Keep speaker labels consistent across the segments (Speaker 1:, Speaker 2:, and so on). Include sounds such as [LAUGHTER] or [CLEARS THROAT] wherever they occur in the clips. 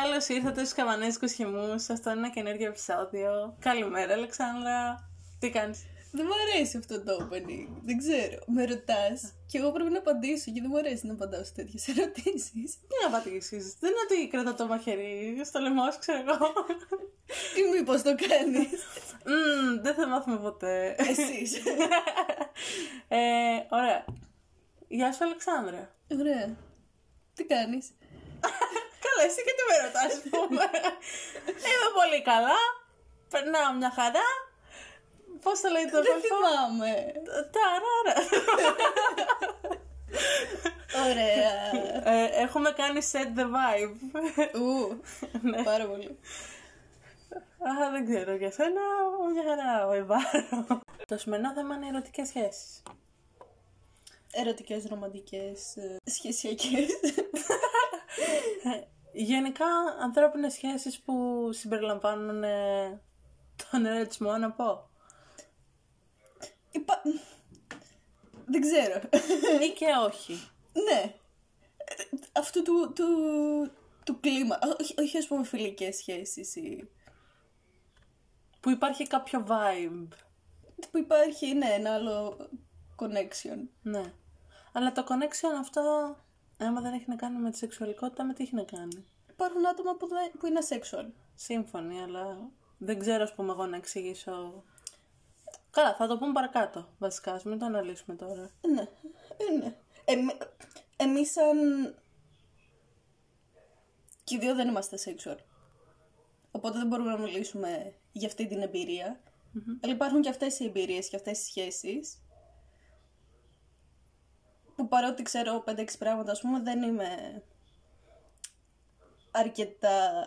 Speaker 1: Καλώς ήρθατε στους Καβανέζικου Χυμού. Αυτό είναι ένα καινούργιο επεισόδιο. Καλημέρα, Αλεξάνδρα. Τι κάνεις;
Speaker 2: Δεν μου αρέσει αυτό το opening. Δεν ξέρω. Με ρωτάς και εγώ πρέπει να απαντήσω και δεν μου αρέσει να απαντάω σε τέτοιες ερωτήσεις.
Speaker 1: Τι να απαντήσεις. Δεν είναι ότι κρατά το μαχαίρι στο λαιμό, σου, ξέρω εγώ.
Speaker 2: Τι μήπως το κάνεις;
Speaker 1: Μμμ, δεν θα μάθουμε ποτέ.
Speaker 2: Εσύ.
Speaker 1: Ε, ωραία. Γεια σου, Αλεξάνδρα.
Speaker 2: Ωραία. Τι κάνεις;
Speaker 1: Καλά, εσύ και τι με ρωτάς, ας πούμε. [LAUGHS] Είμαι πολύ καλά. Περνάω μια χαρά. Πώς το λέει το
Speaker 2: Δεν
Speaker 1: παιδί.
Speaker 2: θυμάμαι.
Speaker 1: Ταράρα.
Speaker 2: Ωραία.
Speaker 1: Ε, έχουμε κάνει set the vibe.
Speaker 2: Ου,
Speaker 1: Ναι.
Speaker 2: πάρα πολύ.
Speaker 1: Α, δεν ξέρω για σένα, μια χαρά vibe. Το σημερινό θέμα είναι ερωτικές σχέσεις.
Speaker 2: Ερωτικές, ρομαντικές, ε, σχεσιακές. [LAUGHS]
Speaker 1: Ε, Γενικά, ανθρώπινες σχέσεις που συμπεριλαμβάνουν ε, τον ερωτισμό, να πω.
Speaker 2: Υπά... Δεν ξέρω.
Speaker 1: Ή και όχι.
Speaker 2: ναι. Ε, Αυτού του, του, του κλίμα. Όχι, όχι ας πούμε φιλικές σχέσεις ή...
Speaker 1: Που υπάρχει κάποιο vibe.
Speaker 2: Που υπάρχει, ναι, ένα άλλο connection.
Speaker 1: Ναι. Αλλά το connection αυτό, άμα δεν έχει να κάνει με τη σεξουαλικότητα, με τι έχει να κάνει;
Speaker 2: Υπάρχουν άτομα που, δεν, που είναι asexual.
Speaker 1: Σύμφωνοι, αλλά δεν ξέρω, ας πούμε, εγώ να εξηγήσω. Καλά, θα το πούμε παρακάτω, βασικά, ας μην το αναλύσουμε τώρα.
Speaker 2: Ναι, ε, ναι. Εμεί, εμείς σαν... Και οι δύο δεν είμαστε sexual. Οπότε δεν μπορούμε να μιλήσουμε για αυτή την εμπειρία. Αλλά υπάρχουν και αυτές οι εμπειρίες και αυτές οι σχέσεις. Που παρότι ξέρω 5-6 πράγματα, ας πούμε, δεν είμαι αρκετά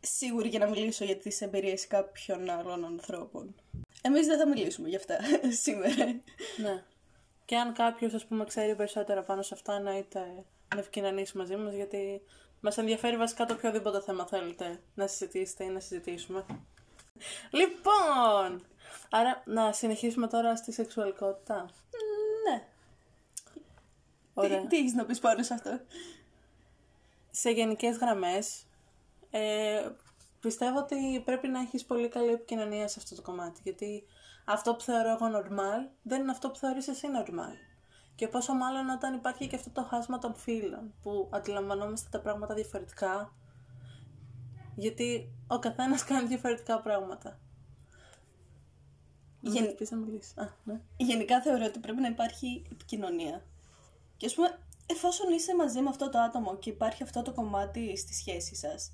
Speaker 2: σίγουρη για να μιλήσω για τις εμπειρίες κάποιων άλλων ανθρώπων. Εμείς δεν θα μιλήσουμε για αυτά [LAUGHS] σήμερα.
Speaker 1: Ναι. Και αν κάποιος, ας πούμε, ξέρει περισσότερα πάνω σε αυτά, εννοείται να επικοινωνήσει μαζί μας, γιατί μας ενδιαφέρει βασικά το οποιοδήποτε θέμα θέλετε να συζητήσετε ή να συζητήσουμε. Λοιπόν, άρα να συνεχίσουμε τώρα στη σεξουαλικότητα.
Speaker 2: Ναι.
Speaker 1: Ωραία.
Speaker 2: Τι, τι έχεις να πεις πάνω σε αυτό;
Speaker 1: Σε γενικές γραμμές ε, πιστεύω ότι πρέπει να έχεις πολύ καλή επικοινωνία σε αυτό το κομμάτι γιατί αυτό που θεωρώ εγώ normal δεν είναι αυτό που θεωρείς εσύ normal και πόσο μάλλον όταν υπάρχει και αυτό το χάσμα των φίλων που αντιλαμβανόμαστε τα πράγματα διαφορετικά γιατί ο καθένας [LAUGHS] κάνει διαφορετικά πράγματα.
Speaker 2: Γεν-
Speaker 1: Δεν πεις να μιλήσεις; Α, ναι.
Speaker 2: Γενικά θεωρώ ότι πρέπει να υπάρχει επικοινωνία. Και ας πούμε, εφόσον είσαι μαζί με αυτό το άτομο και υπάρχει αυτό το κομμάτι στη σχέση σας,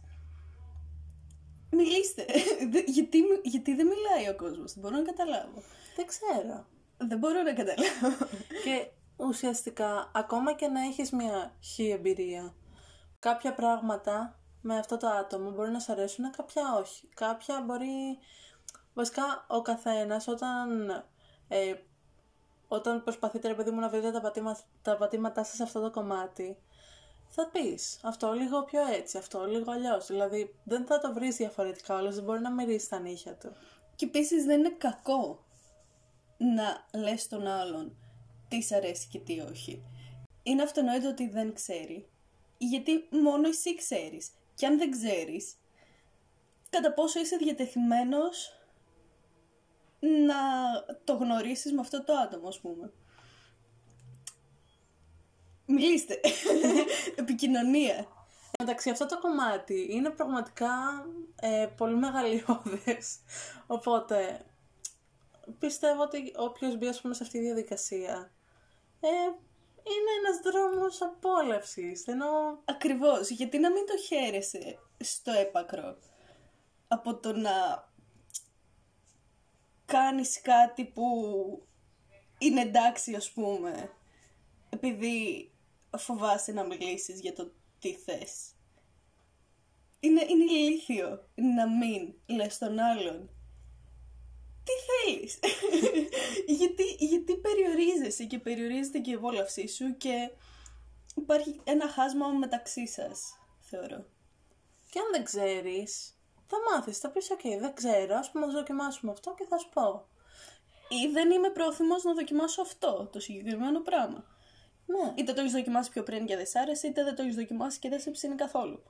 Speaker 2: μιλήστε. [LAUGHS] Δε- γιατί, γιατί δεν μιλάει ο κόσμος, δεν μπορώ να καταλάβω.
Speaker 1: Δεν ξέρω.
Speaker 2: Δεν μπορώ να καταλάβω. [LAUGHS]
Speaker 1: Και ουσιαστικά, ακόμα και να έχεις μια χι εμπειρία, κάποια πράγματα με αυτό το άτομο μπορεί να σ' αρέσουν, κάποια όχι. Κάποια μπορεί... Βασικά, ο καθένας όταν, ε, όταν προσπαθείτε, ρε παιδί μου, να βρείτε τα, πατήμα, τα πατήματά σας σε αυτό το κομμάτι, θα πεις αυτό λίγο πιο έτσι, αυτό λίγο αλλιώς. Δηλαδή, δεν θα το βρεις διαφορετικά, όλος δεν μπορεί να μυρίσει τα νύχια του.
Speaker 2: Και επίσης δεν είναι κακό να λες τον άλλον τι σ' αρέσει και τι όχι. Είναι αυτονόητο ότι δεν ξέρει, γιατί μόνο εσύ ξέρεις. Και αν δεν ξέρεις, κατά πόσο είσαι διατεθειμένος να το γνωρίσεις με αυτό το άτομο, ας πούμε. Μιλήστε. [LAUGHS] Επικοινωνία.
Speaker 1: Εντάξει, αυτό το κομμάτι είναι πραγματικά ε, πολύ μεγαλειώδες. Οπότε, πιστεύω ότι όποιος μπει, ας πούμε, σε αυτή τη διαδικασία, ε, είναι ένας δρόμος απόλαυσης. Ενώ,
Speaker 2: Ακριβώς, γιατί να μην το χαίρεσαι στο έπακρο από το να κάνεις κάτι που είναι εντάξει ας πούμε επειδή φοβάσαι να μιλήσεις για το τι θες. Είναι, είναι ηλίθιο να μην λες τον άλλον τι θέλεις; [LAUGHS] γιατί, γιατί περιορίζεσαι και περιορίζεται και η απόλαυσή σου και υπάρχει ένα χάσμα μεταξύ σας, θεωρώ.
Speaker 1: και αν δεν ξέρεις, θα μάθεις, θα πεις, οκ, δεν ξέρω, ας πούμε, να δοκιμάσουμε αυτό και θα σου πω.
Speaker 2: Ή δεν είμαι πρόθυμος να δοκιμάσω αυτό, το συγκεκριμένο πράγμα.
Speaker 1: Ναι.
Speaker 2: Είτε το έχεις δοκιμάσει πιο πριν και δεν σ' άρεσε, είτε δεν το έχεις δοκιμάσει και δεν σε ψήνει καθόλου.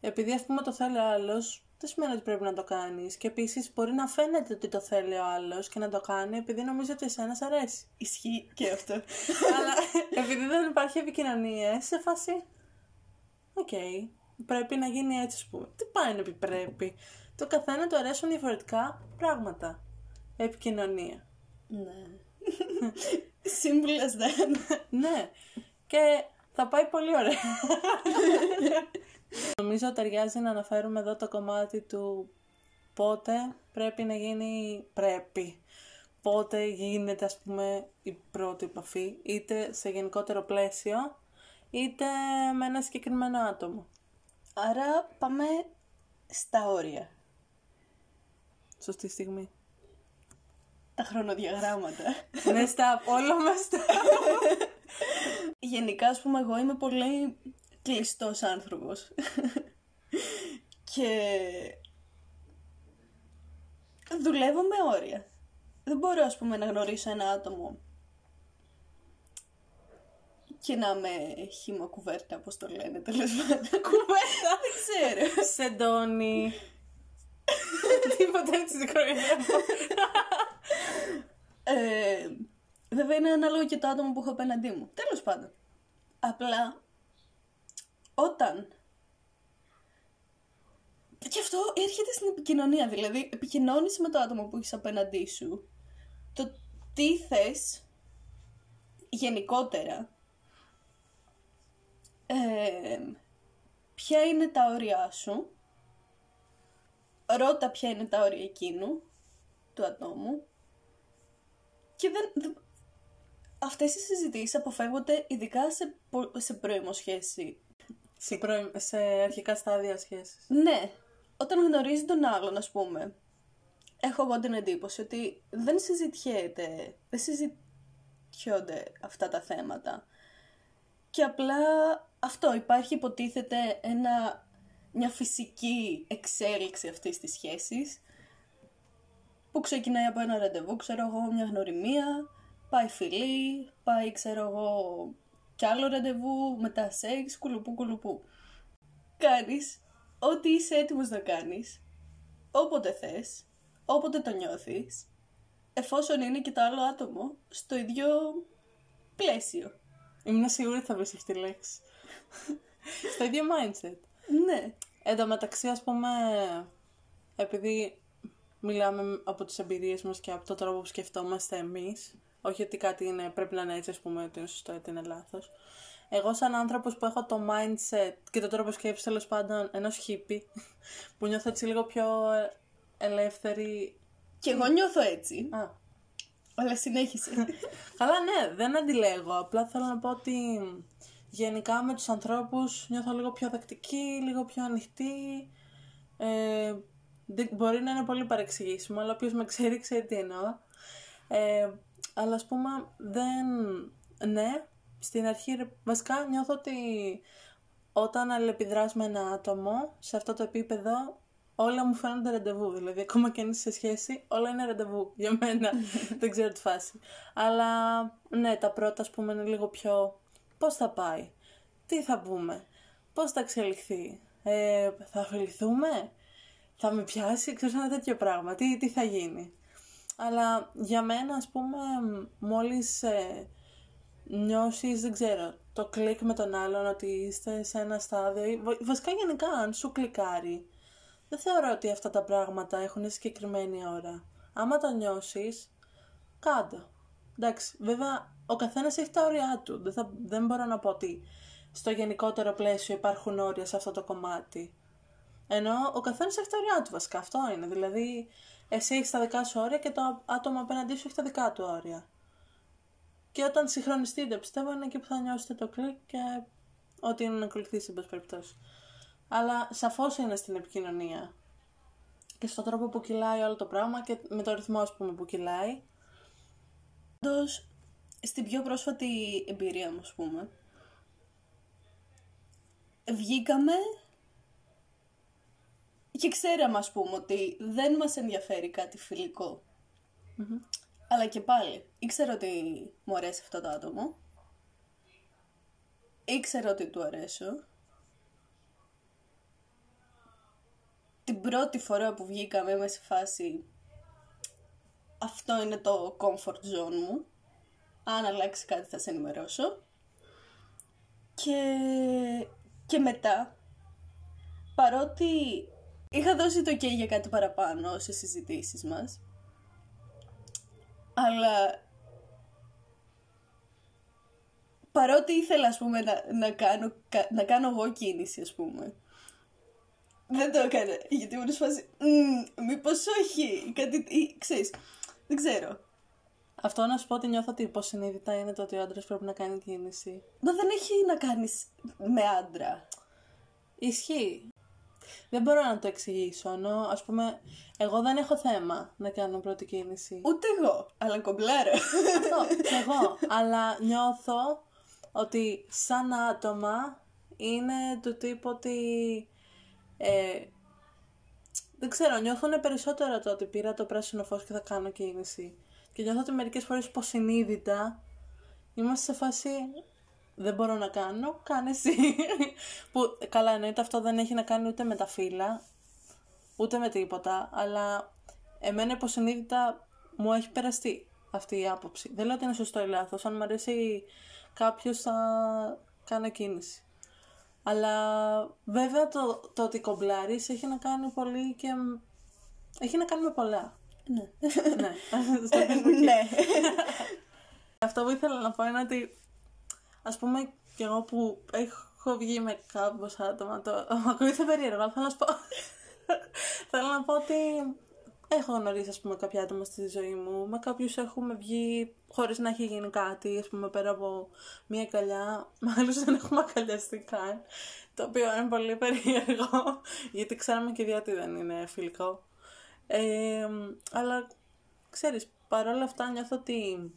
Speaker 1: Επειδή ας πούμε το θέλει ο άλλος, δεν σημαίνει ότι πρέπει να το κάνεις. Και επίσης μπορεί να φαίνεται ότι το θέλει ο άλλος και να το κάνει επειδή νομίζει ότι εσένα σ' αρέσει.
Speaker 2: Ισχύει και αυτό. [LAUGHS]
Speaker 1: Αλλά επειδή δεν υπάρχει επικοινωνία, είσαι σε φάση. Οκ. Πρέπει να γίνει έτσι, ας πούμε. Τι πάει να πει πρέπει. Το καθένα του αρέσουν διαφορετικά πράγματα. Επικοινωνία.
Speaker 2: ναι. Simple as that.
Speaker 1: ναι. Και θα πάει πολύ ωραία. [LAUGHS] Νομίζω ταιριάζει να αναφέρουμε εδώ το κομμάτι του πότε πρέπει να γίνει πρέπει. Πότε γίνεται ας πούμε η πρώτη επαφή, είτε σε γενικότερο πλαίσιο, είτε με ένα συγκεκριμένο άτομο.
Speaker 2: Άρα πάμε στα όρια.
Speaker 1: Σωστή στιγμή.
Speaker 2: Τα χρονοδιαγράμματα. [LAUGHS]
Speaker 1: ναι, στα όλο μας στα... [LAUGHS]
Speaker 2: Γενικά, ας πούμε, εγώ είμαι πολύ κλειστός άνθρωπος. [LAUGHS] και δουλεύω με όρια. Δεν μπορώ, ας πούμε, να γνωρίσω ένα άτομο και να με χύμα κουβέρτα, πώς το λένε, τέλος πάντων. Κουβέρτα, δεν ξέρω.
Speaker 1: Σεντόνι. [LAUGHS] Τίποτα έτσι δεν κοροϊδεύω.
Speaker 2: Ε, βέβαια είναι ανάλογο και το άτομο που έχω απέναντί μου. Τέλος πάντων. Απλά, όταν... Και αυτό έρχεται στην επικοινωνία, δηλαδή επικοινώνεις με το άτομο που έχεις απέναντί σου. Το τι θες γενικότερα. Ε, ποια είναι τα όρια σου; Ρώτα ποια είναι τα όρια εκείνου, του ατόμου. Και δεν, δεν- αυτές οι συζητήσεις αποφεύγονται ειδικά σε, πο- σε πρώιμοσχέση.
Speaker 1: σε, πρώη- σε αρχικά στάδια σχέσης.
Speaker 2: Ναι, όταν γνωρίζει τον άλλον, ας πούμε, έχω εγώ την εντύπωση ότι δεν συζητιέται, δεν συζητιόνται αυτά τα θέματα. Και απλά αυτό, υπάρχει υποτίθεται ένα, μια φυσική εξέλιξη αυτής της σχέσης που ξεκινάει από ένα ραντεβού, ξέρω εγώ, μια γνωριμία, πάει φιλή, πάει, ξέρω εγώ, κι άλλο ραντεβού, μετά σεξ, κουλουπού, κουλουπού. Κάνεις ό,τι είσαι έτοιμος να κάνεις, όποτε θες, όποτε το νιώθεις, εφόσον είναι και το άλλο άτομο στο ίδιο πλαίσιο.
Speaker 1: Ήμουν σίγουρη ότι θα βρεις αυτή τη λέξη. [LAUGHS] Στο ίδιο mindset.
Speaker 2: Ναι,
Speaker 1: Εν τω μεταξύ, ας πούμε, επειδή μιλάμε από τις εμπειρίες μας και από το τρόπο που σκεφτόμαστε εμείς, όχι ότι κάτι είναι, πρέπει να είναι έτσι, ας πούμε, ότι είναι σωστό, ότι είναι λάθος. Εγώ σαν άνθρωπος που έχω το mindset και το τρόπο σκέψης τέλος πάντων ενός χίπη, [LAUGHS] που νιώθω έτσι λίγο πιο ε, ελεύθερη.
Speaker 2: και εγώ νιώθω έτσι,
Speaker 1: Α,
Speaker 2: αλλά συνέχισε. [LAUGHS]
Speaker 1: Καλά, ναι, δεν αντιλέγω. Απλά θέλω να πω ότι γενικά με τους ανθρώπους νιώθω λίγο πιο δεκτική, λίγο πιο ανοιχτή. Ε, δεν- μπορεί να είναι πολύ παρεξηγήσιμο, αλλά όποιος με ξέρει, ξέρει τι εννοώ. Ε, αλλά ας πούμε, δεν... Ναι, στην αρχή ρε, βασικά νιώθω ότι όταν αλληλεπιδράς με ένα άτομο, σε αυτό το επίπεδο, όλα μου φαίνονται ραντεβού. Δηλαδή, ακόμα και αν είσαι σε σχέση, όλα είναι ραντεβού για μένα. [LAUGHS] Δεν ξέρω τη φάση. Αλλά, ναι, τα πρώτα, ας πούμε, είναι λίγο πιο... Πώς θα πάει, τι θα πούμε, πώς θα εξελιχθεί, ε, θα αφιληθούμε, θα με πιάσει, ξέρεις ένα τέτοιο πράγμα, τι, τι θα γίνει. Αλλά για μένα, ας πούμε, μόλις ε, νιώσεις, δεν ξέρω, το κλικ με τον άλλον, ότι είστε σε ένα στάδιο, ή βα- βασικά γενικά αν σου κλικάρει, δεν θεωρώ ότι αυτά τα πράγματα έχουν συγκεκριμένη ώρα. Άμα το νιώσεις, κάντο. Εντάξει, βέβαια, ο καθένας έχει τα όρια του. Δεν, θα, δεν μπορώ να πω ότι στο γενικότερο πλαίσιο υπάρχουν όρια σε αυτό το κομμάτι. Ενώ ο καθένας έχει τα όρια του βασικά, αυτό είναι. Δηλαδή, εσύ έχεις τα δικά σου όρια και το άτομο απέναντί σου έχει τα δικά του όρια. Και όταν συγχρονιστείτε, πιστεύω είναι εκεί που θα νιώσετε το κλικ και ό,τι είναι να ακολουθήσει, εν πάση περιπτώσει. Αλλά σαφώς είναι στην επικοινωνία. Και στον τρόπο που κυλάει όλο το πράγμα και με το ρυθμό, ας πούμε, που κυλάει.
Speaker 2: Πάντως, στην πιο πρόσφατη εμπειρία μου, ας πούμε, βγήκαμε και ξέραμε, ας πούμε, ότι δεν μας ενδιαφέρει κάτι φιλικό. Αλλά και πάλι, ήξερα ότι μου αρέσει αυτό το άτομο. ήξερα ότι του αρέσω. Την πρώτη φορά που βγήκαμε είμαι σε φάση αυτό είναι το comfort zone μου. Αν αλλάξει κάτι θα σε ενημερώσω. Και, και μετά, παρότι είχα δώσει το ok για κάτι παραπάνω σε συζητήσεις μας, αλλά παρότι ήθελα, ας πούμε, να, να, κάνω, να κάνω εγώ κίνηση, ας πούμε, δεν το έκανα, γιατί μου φάση, μήπως όχι, κάτι, ή, ξέρεις, δεν ξέρω.
Speaker 1: Αυτό να σου πω ότι νιώθω ότι υποσυνείδητα είναι το ότι ο άντρας πρέπει να κάνει κίνηση.
Speaker 2: Μα δεν έχει να κάνεις με άντρα.
Speaker 1: Ισχύει. Δεν μπορώ να το εξηγήσω, ενώ ας πούμε εγώ δεν έχω θέμα να κάνω πρώτη κίνηση.
Speaker 2: Ούτε εγώ, αλλά κομπλάρω.
Speaker 1: Αυτό, κι [LAUGHS] εγώ. αλλά νιώθω ότι σαν άτομα είναι του τύπου ότι ε, δεν ξέρω, νιώθουν περισσότερο το ότι πήρα το πράσινο φως και θα κάνω κίνηση. Και νιώθω ότι μερικές φορές υποσυνείδητα είμαστε σε φάση δεν μπορώ να κάνω, κάνε εσύ. [LAUGHS] που καλά εννοείται αυτό δεν έχει να κάνει ούτε με τα φύλλα, ούτε με τίποτα, αλλά εμένα υποσυνείδητα μου έχει περαστεί αυτή η άποψη. Δεν λέω ότι είναι σωστό ή λάθος, αν μου αρέσει κάποιος θα κάνω κίνηση. Αλλά βέβαια το, το ότι κομπλάρεις έχει να κάνει πολύ και... Έχει να κάνει με πολλά.
Speaker 2: Ναι. [LAUGHS]
Speaker 1: ναι. [LAUGHS] [LAUGHS]
Speaker 2: ναι.
Speaker 1: Αυτό που ήθελα να πω είναι ότι ας πούμε και εγώ που έχω βγει με κάποια άτομα το ακούγεται περίεργο αλλά θέλω να σου πω θέλω να πω ότι έχω γνωρίσει ας πούμε κάποια άτομα στη ζωή μου. Με κάποιους έχουμε βγει χωρίς να έχει γίνει κάτι ας πούμε πέρα από μία καλιά. [LAUGHS] Με άλλους δεν έχουμε αγκαλιαστεί καν. Το οποίο είναι πολύ περίεργο [LAUGHS] γιατί ξέραμε και διότι δεν είναι φιλικό. Ε, αλλά ξέρεις παρόλα αυτά νιώθω ότι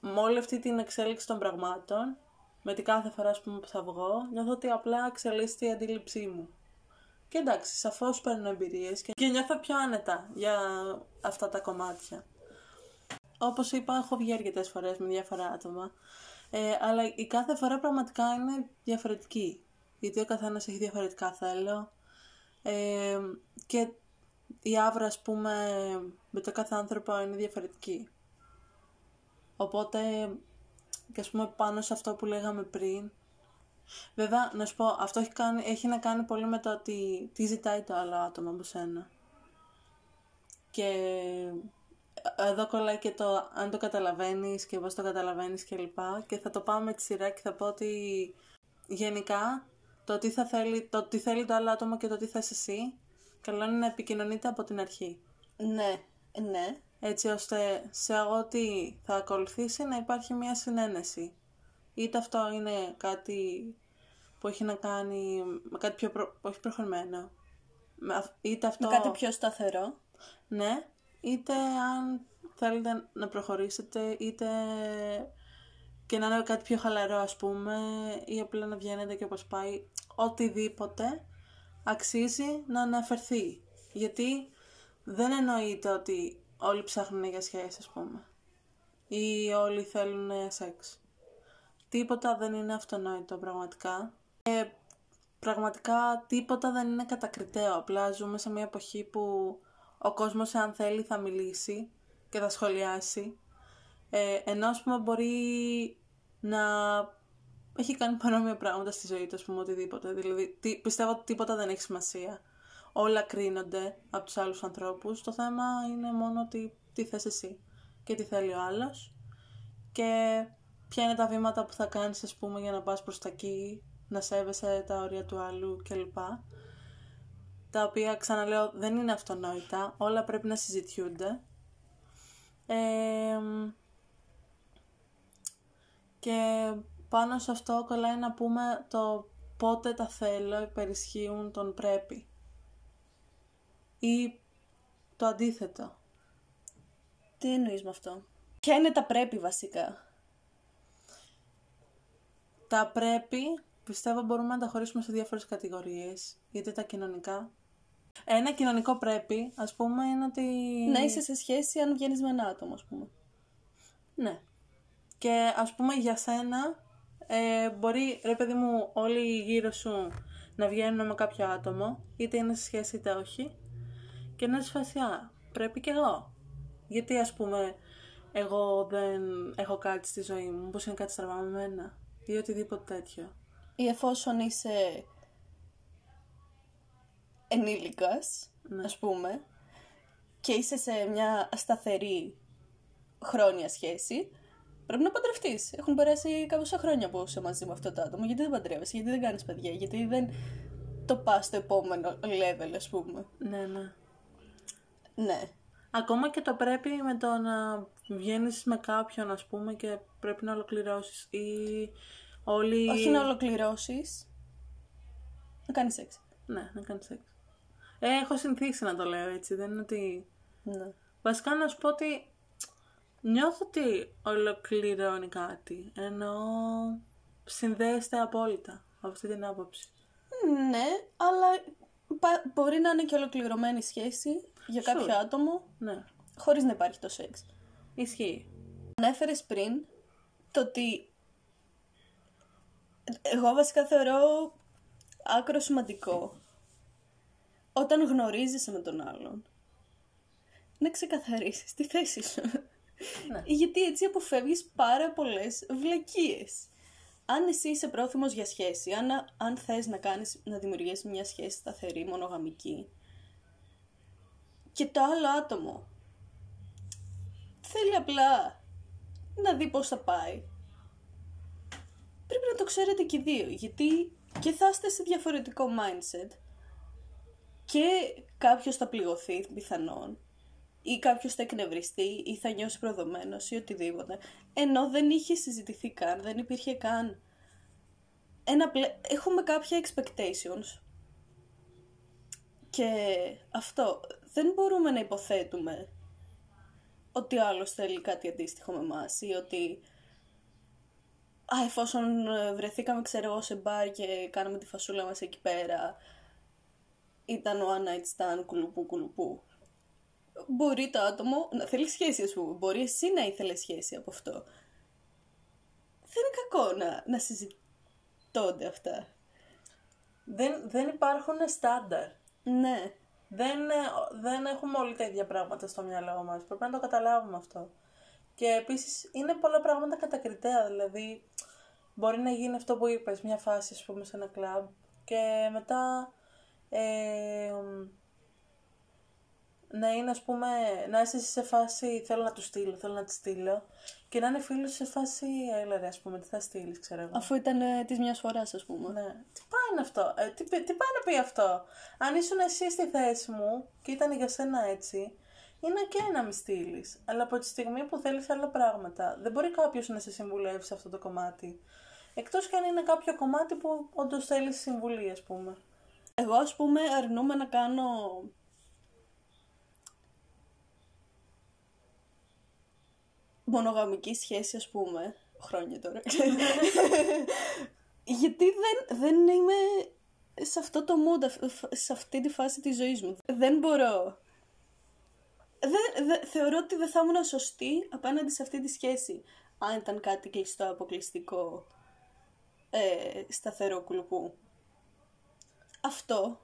Speaker 1: με όλη αυτή την εξέλιξη των πραγμάτων με την κάθε φορά πούμε, που θα βγω νιώθω ότι απλά εξελίσσεται η αντίληψή μου και εντάξει, σαφώς παίρνω εμπειρίες και... και νιώθω πιο άνετα για αυτά τα κομμάτια. Όπως είπα, έχω βγει αρκετές φορές με διάφορα άτομα. Ε, αλλά η κάθε φορά πραγματικά είναι διαφορετική. Γιατί ο καθένας έχει διαφορετικά θέλω. Ε, και η άβρα, ας πούμε, με το κάθε άνθρωπο είναι διαφορετική. Οπότε, και ας πούμε πάνω σε αυτό που λέγαμε πριν, Βέβαια, να σου πω, αυτό έχει, κάνει, έχει να κάνει πολύ με το ότι τι ζητάει το άλλο άτομο από σένα. Και εδώ κολλάει και το αν το καταλαβαίνεις και πώς το καταλαβαίνεις και λοιπά. Και θα το πάω με τη σειρά και θα πω ότι γενικά το τι, θα θέλει, το τι θέλει το άλλο άτομο και το τι θες εσύ, καλό είναι να επικοινωνείτε από την αρχή.
Speaker 2: Ναι, ναι.
Speaker 1: Έτσι ώστε σε ό,τι θα ακολουθήσει να υπάρχει μια συνένεση. Είτε αυτό είναι κάτι που έχει να κάνει με κάτι πιο προ... όχι προχωρημένο. Είτε αυτό...
Speaker 2: Με κάτι πιο σταθερό.
Speaker 1: Ναι. Είτε αν θέλετε να προχωρήσετε, είτε και να είναι κάτι πιο χαλαρό ας πούμε, ή απλά να βγαίνετε και όπως πάει, οτιδήποτε αξίζει να αναφερθεί. Γιατί δεν εννοείται ότι όλοι ψάχνουν για σχέση ας πούμε. Ή όλοι θέλουν σεξ. Τίποτα δεν είναι αυτονόητο πραγματικά. Και πραγματικά τίποτα δεν είναι κατακριτέο. Απλά ζούμε σε μια εποχή που ο κόσμος αν θέλει θα μιλήσει και θα σχολιάσει. Ε, ενώ ας πούμε μπορεί να έχει κάνει παρόμοια πράγματα στη ζωή του, ας πούμε, οτιδήποτε. Δηλαδή, τι, πιστεύω ότι τίποτα δεν έχει σημασία. Όλα κρίνονται από τους άλλους ανθρώπους. Το θέμα είναι μόνο τι, τι θες εσύ και τι θέλει ο άλλος. Και ποια είναι τα βήματα που θα κάνεις, ας πούμε, για να πας προς τα εκεί, να σέβεσαι τα όρια του άλλου κλπ. Τα οποία, ξαναλέω, δεν είναι αυτονόητα. Όλα πρέπει να συζητιούνται. και πάνω σε αυτό κολλάει να πούμε το πότε τα θέλω υπερισχύουν τον πρέπει. Ή το αντίθετο.
Speaker 2: Τι εννοείς με αυτό; Ποια είναι τα πρέπει βασικά;
Speaker 1: Τα πρέπει, πιστεύω μπορούμε να τα χωρίσουμε σε διάφορες κατηγορίες, γιατί τα κοινωνικά. Ένα κοινωνικό πρέπει, ας πούμε, είναι ότι...
Speaker 2: Να είσαι σε σχέση αν βγαίνεις με ένα άτομο, ας πούμε.
Speaker 1: Ναι. Και ας πούμε για σένα, Ε, μπορεί, ρε παιδί μου, όλοι γύρω σου να βγαίνουν με κάποιο άτομο, είτε είναι σε σχέση είτε όχι, και να είσαι φάση, «Α, πρέπει και εγώ. Γιατί ας πούμε, εγώ δεν έχω κάτι στη ζωή μου, πως είναι κάτι στραβά με μένα, ή οτιδήποτε τέτοιο.
Speaker 2: Ή εφόσον είσαι ενήλικας,
Speaker 1: Ναι.
Speaker 2: ας πούμε, και είσαι σε μια σταθερή χρόνια σχέση, πρέπει να παντρευτείς. Έχουν περάσει κάποια χρόνια που είσαι μαζί με αυτό το άτομο. Γιατί δεν παντρεύεσαι, γιατί δεν κάνεις παιδιά, γιατί δεν το πας στο επόμενο level, ας πούμε.
Speaker 1: Ναι, ναι.
Speaker 2: Ναι.
Speaker 1: Ακόμα και το πρέπει με το να βγαίνεις με κάποιον, ας πούμε, και πρέπει να ολοκληρώσεις ή όλοι...
Speaker 2: Όχι να ολοκληρώσεις, να κάνεις σεξ.
Speaker 1: Ναι, να κάνεις σεξ. Ε, έχω συνηθίσει να το λέω έτσι, δεν είναι ότι...
Speaker 2: Ναι.
Speaker 1: Βασικά να σου πω ότι νιώθω ότι ολοκληρώνει κάτι, ενώ συνδέεστε απόλυτα από αυτή την άποψη.
Speaker 2: Ναι, αλλά πα- μπορεί να είναι και ολοκληρωμένη σχέση για κάποιο
Speaker 1: Sure.
Speaker 2: άτομο
Speaker 1: Ναι,
Speaker 2: χωρίς να υπάρχει το σεξ.
Speaker 1: Ισχύει.
Speaker 2: Ανέφερες πριν το ότι εγώ βασικά θεωρώ άκρο σημαντικό όταν γνωρίζεις με τον άλλον να ξεκαθαρίσεις τη θέση σου.
Speaker 1: Ναι.
Speaker 2: Γιατί έτσι αποφεύγεις πάρα πολλές βλακίες. Αν εσύ είσαι πρόθυμος για σχέση, αν, αν θες να, κάνεις, να δημιουργήσεις μια σχέση σταθερή, μονογαμική και το άλλο άτομο θέλει απλά να δει πώς θα πάει. Πρέπει να το ξέρετε και οι δύο, γιατί και θα είστε σε διαφορετικό mindset και κάποιος θα πληγωθεί πιθανόν ή κάποιος θα εκνευριστεί ή θα νιώσει προδομένος ή οτιδήποτε. Ενώ δεν είχε συζητηθεί καν, δεν υπήρχε καν ένα πλε... Έχουμε κάποια expectations και αυτό δεν μπορούμε να υποθέτουμε ότι ο άλλος θέλει κάτι αντίστοιχο με εμάς ή ότι α, εφόσον ε, βρεθήκαμε ξέρω εγώ σε μπαρ και κάναμε τη φασούλα μας εκεί πέρα ήταν one night stand κουλουπού κουλουπού. Μπορεί το άτομο να θέλει σχέση ας πούμε, μπορεί εσύ να ήθελες σχέση από αυτό. Δεν είναι κακό να, να συζητώνται αυτά.
Speaker 1: Δεν, δεν υπάρχουν στάνταρ.
Speaker 2: Ναι.
Speaker 1: Δεν, ε, δεν έχουμε όλοι τα ίδια πράγματα στο μυαλό μας. Πρέπει να το καταλάβουμε αυτό. Και επίσης είναι πολλά πράγματα κατακριτέα. Δηλαδή, μπορεί να γίνει αυτό που είπες, μια φάση, ας πούμε, σε ένα κλαμπ και μετά ε, να είναι, ας πούμε, να είσαι εσύ σε φάση θέλω να τους στείλω, θέλω να τη στείλω και να είναι φίλος σε φάση έλα ρε, ας πούμε, τι θα στείλεις, ξέρω εγώ.
Speaker 2: Αφού ήταν ε, της μιας φοράς ας πούμε.
Speaker 1: Ναι. Τι πάει να αυτό, ε, τι, τι πάει να πει αυτό; Αν ήσουν εσύ στη θέση μου και ήταν για σένα έτσι, είναι ok να μη στείλεις. Αλλά από τη στιγμή που θέλεις άλλα πράγματα, δεν μπορεί κάποιος να σε συμβουλεύσει σε αυτό το κομμάτι. Εκτός και αν είναι κάποιο κομμάτι που όντως θέλεις συμβουλή, ας πούμε.
Speaker 2: Εγώ ας πούμε αρνούμαι να κάνω μονογαμική σχέση ας πούμε, χρόνια τώρα. [LAUGHS] Γιατί δεν, δεν είμαι σε αυτό το mood, αφ- σε αυτή τη φάση της ζωής μου. Δεν μπορώ. Δεν, δεν- θεωρώ ότι δεν θα ήμουν σωστή απέναντι σε αυτή τη σχέση. Αν ήταν κάτι κλειστό, αποκλειστικό, ε, σταθερό κουλουπού. Αυτό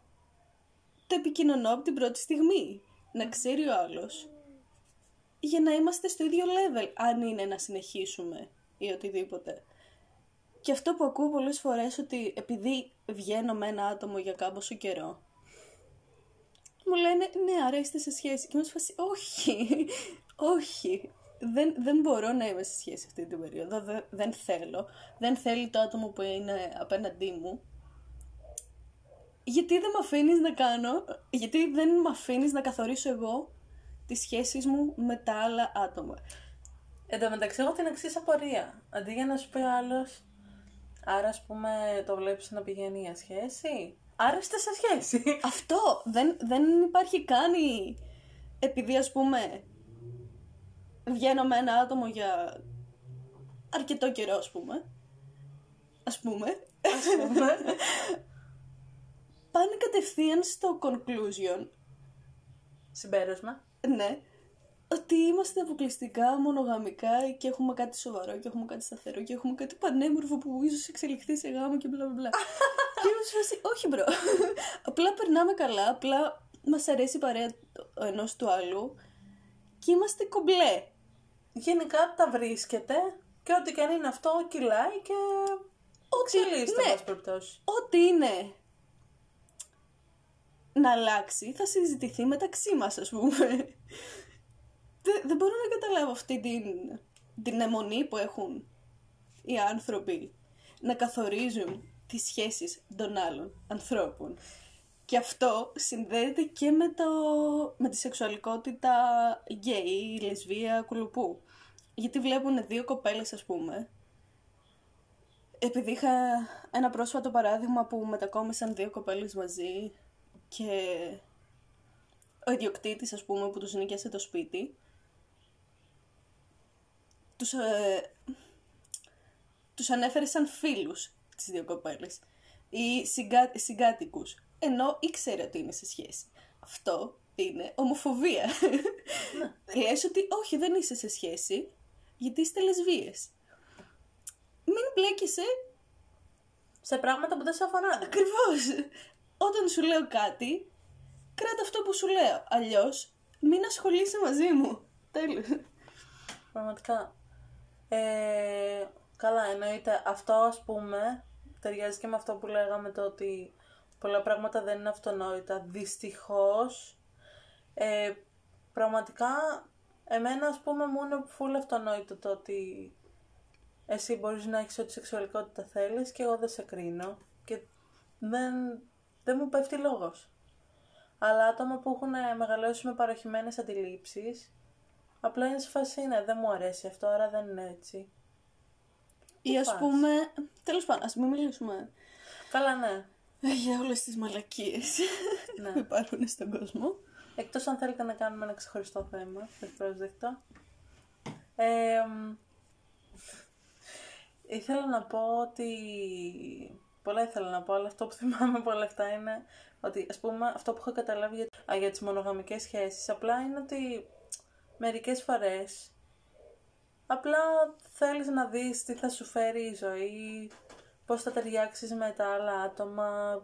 Speaker 2: το επικοινωνώ από την πρώτη στιγμή. Να ξέρει ο άλλος. Για να είμαστε στο ίδιο level, αν είναι να συνεχίσουμε ή οτιδήποτε. Και αυτό που ακούω πολλές φορές ότι επειδή βγαίνω με ένα άτομο για κάμποσο καιρό, μου λένε ναι, άρα είστε σε σχέση. Και είμαι σε φάση, όχι, όχι. Δεν, δεν μπορώ να είμαι σε σχέση αυτή την περίοδο. Δεν, δεν θέλω. Δεν θέλει το άτομο που είναι απέναντί μου. Γιατί δεν με αφήνεις να κάνω, γιατί δεν με αφήνεις να καθορίσω εγώ τις σχέσεις μου με τα άλλα άτομα.
Speaker 1: Εν τω μεταξύ, έχω την εξής απορία. Αντί για να σου πει άλλος, άρα ας πούμε το βλέπεις να πηγαίνει για σχέση. Άρα είστε σε σχέση. [LAUGHS]
Speaker 2: Αυτό δεν, δεν υπάρχει καν η... Επειδή ας πούμε βγαίνω με ένα άτομο για αρκετό καιρό ας πούμε. Ας πούμε.
Speaker 1: Ας πούμε. [LAUGHS]
Speaker 2: Πάνε κατευθείαν στο conclusion.
Speaker 1: Συμπέρασμα.
Speaker 2: Ναι. ότι είμαστε αποκλειστικά μονογαμικά και έχουμε κάτι σοβαρό και έχουμε κάτι σταθερό και έχουμε κάτι πανέμορφο που ίσως εξελιχθεί σε γάμο και μπλα μπλα μπλα. [LAUGHS] και είμαι σε φάση, όχι bro. απλά περνάμε καλά, απλά μας αρέσει η παρέα ο ενός του άλλου και είμαστε κομπλέ.
Speaker 1: Γενικά τα βρίσκεται και ό,τι και αν είναι αυτό κυλάει και ξυλίστε,
Speaker 2: ναι.
Speaker 1: ναι. περιπτώσει.
Speaker 2: Ό,τι είναι να αλλάξει θα συζητηθεί μεταξύ μας ας πούμε. [LAUGHS] Δεν, δεν μπορώ να καταλάβω αυτή την, την αιμονή που έχουν οι άνθρωποι να καθορίζουν τις σχέσεις των άλλων ανθρώπων. Και αυτό συνδέεται και με, το, με τη σεξουαλικότητα γκέι, λεσβία, κουλουπού. Γιατί βλέπουν δύο κοπέλες ας πούμε. Επειδή είχα ένα πρόσφατο παράδειγμα που μετακόμισαν δύο κοπέλες μαζί και ο ιδιοκτήτης ας πούμε που τους νοικιάσε το σπίτι τους, ε, τους ανέφερε σαν φίλους τις δύο κοπέλες ή συγκά, συγκάτοικους ενώ ήξερε ότι είναι σε σχέση. Αυτό είναι ομοφοβία. Λες ότι όχι δεν είσαι σε σχέση γιατί είστε λεσβείες. Μην μπλέκεσαι
Speaker 1: Σε πράγματα που δεν σε αφορά.
Speaker 2: Ακριβώς. Όταν σου λέω κάτι, κράτα αυτό που σου λέω. Αλλιώς, μην ασχολείσαι μαζί μου. Τέλος.
Speaker 1: Πραγματικά. Ε, καλά, εννοείται αυτό ας πούμε ταιριάζει και με αυτό που λέγαμε το ότι πολλά πράγματα δεν είναι αυτονόητα. Δυστυχώς, ε, πραγματικά εμένα ας πούμε μου είναι full αυτονόητο το ότι εσύ μπορείς να έχεις ό,τι σεξουαλικότητα θέλεις και εγώ δεν σε κρίνω και δεν, δεν μου πέφτει λόγος. Αλλά άτομα που έχουν μεγαλώσει με παροχημένες αντιλήψεις Απλά είναι σε φάση, ναι, δεν μου αρέσει αυτό, άρα δεν είναι έτσι.
Speaker 2: Ή
Speaker 1: Τι
Speaker 2: ας
Speaker 1: φας;
Speaker 2: πούμε, τέλος πάντων, ας μην μιλήσουμε
Speaker 1: Καλά, ναι.
Speaker 2: για όλες τις μαλακίες [LAUGHS]
Speaker 1: Ναι.
Speaker 2: που υπάρχουν στον κόσμο.
Speaker 1: Εκτός αν θέλετε να κάνουμε ένα ξεχωριστό θέμα, ευπρόσδεκτο. Ε, μ, ήθελα να πω ότι... Πολλά ήθελα να πω, αλλά αυτό που θυμάμαι από όλα αυτά είναι ότι, ας πούμε, αυτό που έχω καταλάβει για, α, για τις μονογαμικές σχέσεις, απλά είναι ότι μερικές φορές απλά θέλεις να δεις τι θα σου φέρει η ζωή, πώς θα ταιριάξεις με τα άλλα άτομα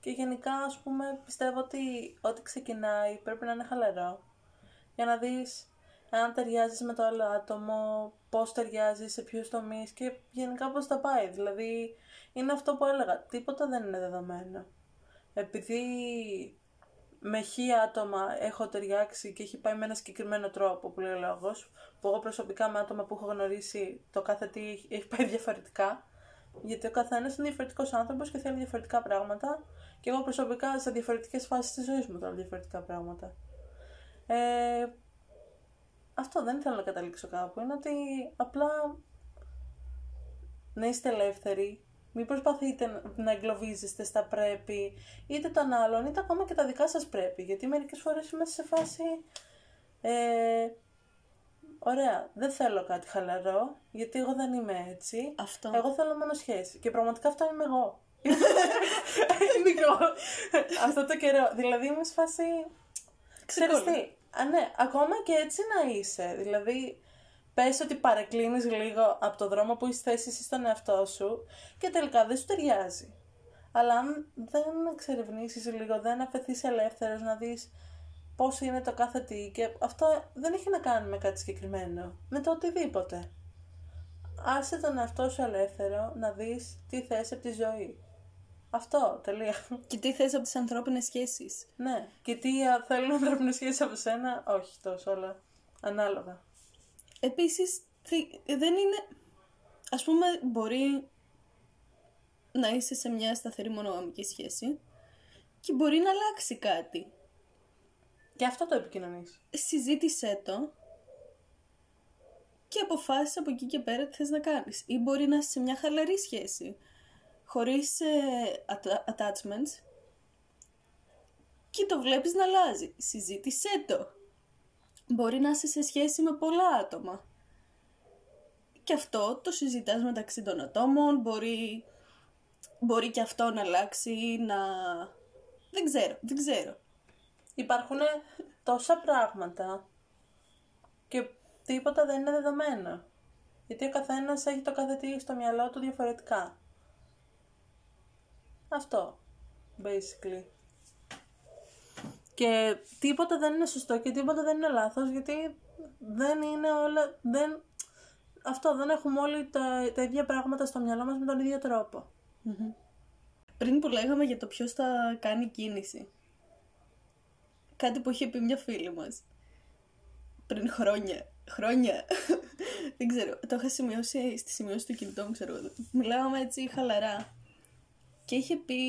Speaker 1: και γενικά ας πούμε πιστεύω ότι ό,τι ξεκινάει πρέπει να είναι χαλαρό για να δεις αν ταιριάζεις με το άλλο άτομο, πώς ταιριάζει, σε ποιους τομείς και γενικά πώς θα πάει. Δηλαδή είναι αυτό που έλεγα, τίποτα δεν είναι δεδομένο. Επειδή με χι άτομα έχω ταιριάξει και έχει πάει με ένα συγκεκριμένο τρόπο που λέει ο λόγος, που εγώ προσωπικά με άτομα που έχω γνωρίσει το κάθε τι έχει- έχει πάει διαφορετικά, γιατί ο καθένας είναι διαφορετικός άνθρωπος και θέλει διαφορετικά πράγματα, και εγώ προσωπικά σε διαφορετικές φάσεις της ζωής μου θέλω διαφορετικά πράγματα. Ε, αυτό δεν θέλω να καταλήξω κάπου. Είναι ότι απλά να είστε ελεύθεροι. Μην προσπαθείτε να- να εγκλωβίζεστε στα πρέπει, είτε των άλλων, είτε ακόμα και τα δικά σας πρέπει. Γιατί μερικές φορές είμαστε σε φάση... Ε, ωραία, δεν θέλω κάτι χαλαρό, γιατί εγώ δεν είμαι έτσι.
Speaker 2: Αυτό.
Speaker 1: Εγώ θέλω μόνο σχέση. Και πραγματικά αυτό είμαι εγώ. [LAUGHS] είναι εγώ. αυτό το καιρό. Δηλαδή είμαι σε φάση... Ξέρεις
Speaker 2: Ξεκόλλη.
Speaker 1: τι, α, ναι, ακόμα και έτσι να είσαι. Δηλαδή, πες ότι παρεκκλίνεις λίγο από το δρόμο που είσαι θέσει εσύ στον εαυτό σου και τελικά δεν σου ταιριάζει. Αλλά αν δεν εξερευνήσεις λίγο, δεν αφαιθείς ελεύθερος να δεις πώς είναι το κάθε τι και αυτό δεν έχει να κάνει με κάτι συγκεκριμένο, με το οτιδήποτε. Άσε τον εαυτό σου ελεύθερο να δεις τι θες από τη ζωή. Αυτό, τελεία.
Speaker 2: Και τι θες από τις ανθρώπινες σχέσεις.
Speaker 1: Ναι. Και τι α, θέλουν ανθρώπινες σχέσεις από σένα, όχι τόσο, αλλά ανάλογα.
Speaker 2: Επίσης, θε- δεν είναι... Ας πούμε, μπορεί να είσαι σε μια σταθερή μονογαμική σχέση και μπορεί να αλλάξει κάτι.
Speaker 1: Και αυτό το επικοινωνείς.
Speaker 2: Συζήτησέ το και αποφάσισε από εκεί και πέρα τι θες να κάνεις. Ή μπορεί να είσαι σε μια χαλαρή σχέση, χωρίς ε, atta- attachments και το βλέπεις να αλλάζει. Συζήτησέ το. Μπορεί να είσαι σε σχέση με πολλά άτομα. Και αυτό το συζητάς μεταξύ των ατόμων, μπορεί, μπορεί και αυτό να αλλάξει, να... Δεν ξέρω, δεν ξέρω.
Speaker 1: Υπάρχουν τόσα πράγματα τίποτα δεν είναι δεδομένο. Γιατί ο καθένας έχει το κάθε τι στο μυαλό του διαφορετικά. Αυτό, basically. Και τίποτα δεν είναι σωστό και τίποτα δεν είναι λάθος, γιατί δεν είναι όλα... Δεν... Αυτό, δεν έχουμε όλοι τα, τα ίδια πράγματα στο μυαλό μας με τον ίδιο τρόπο.
Speaker 2: Πριν που λέγαμε για το ποιος θα κάνει κίνηση. Κάτι που είχε πει μια φίλη μας. Πριν χρόνια. Χρόνια. [LAUGHS] Δεν ξέρω. Το είχα σημειώσει στη σημειώση του κινητό μου, ξέρω εγώ. Μιλάγαμε έτσι χαλαρά. Και είχε πει,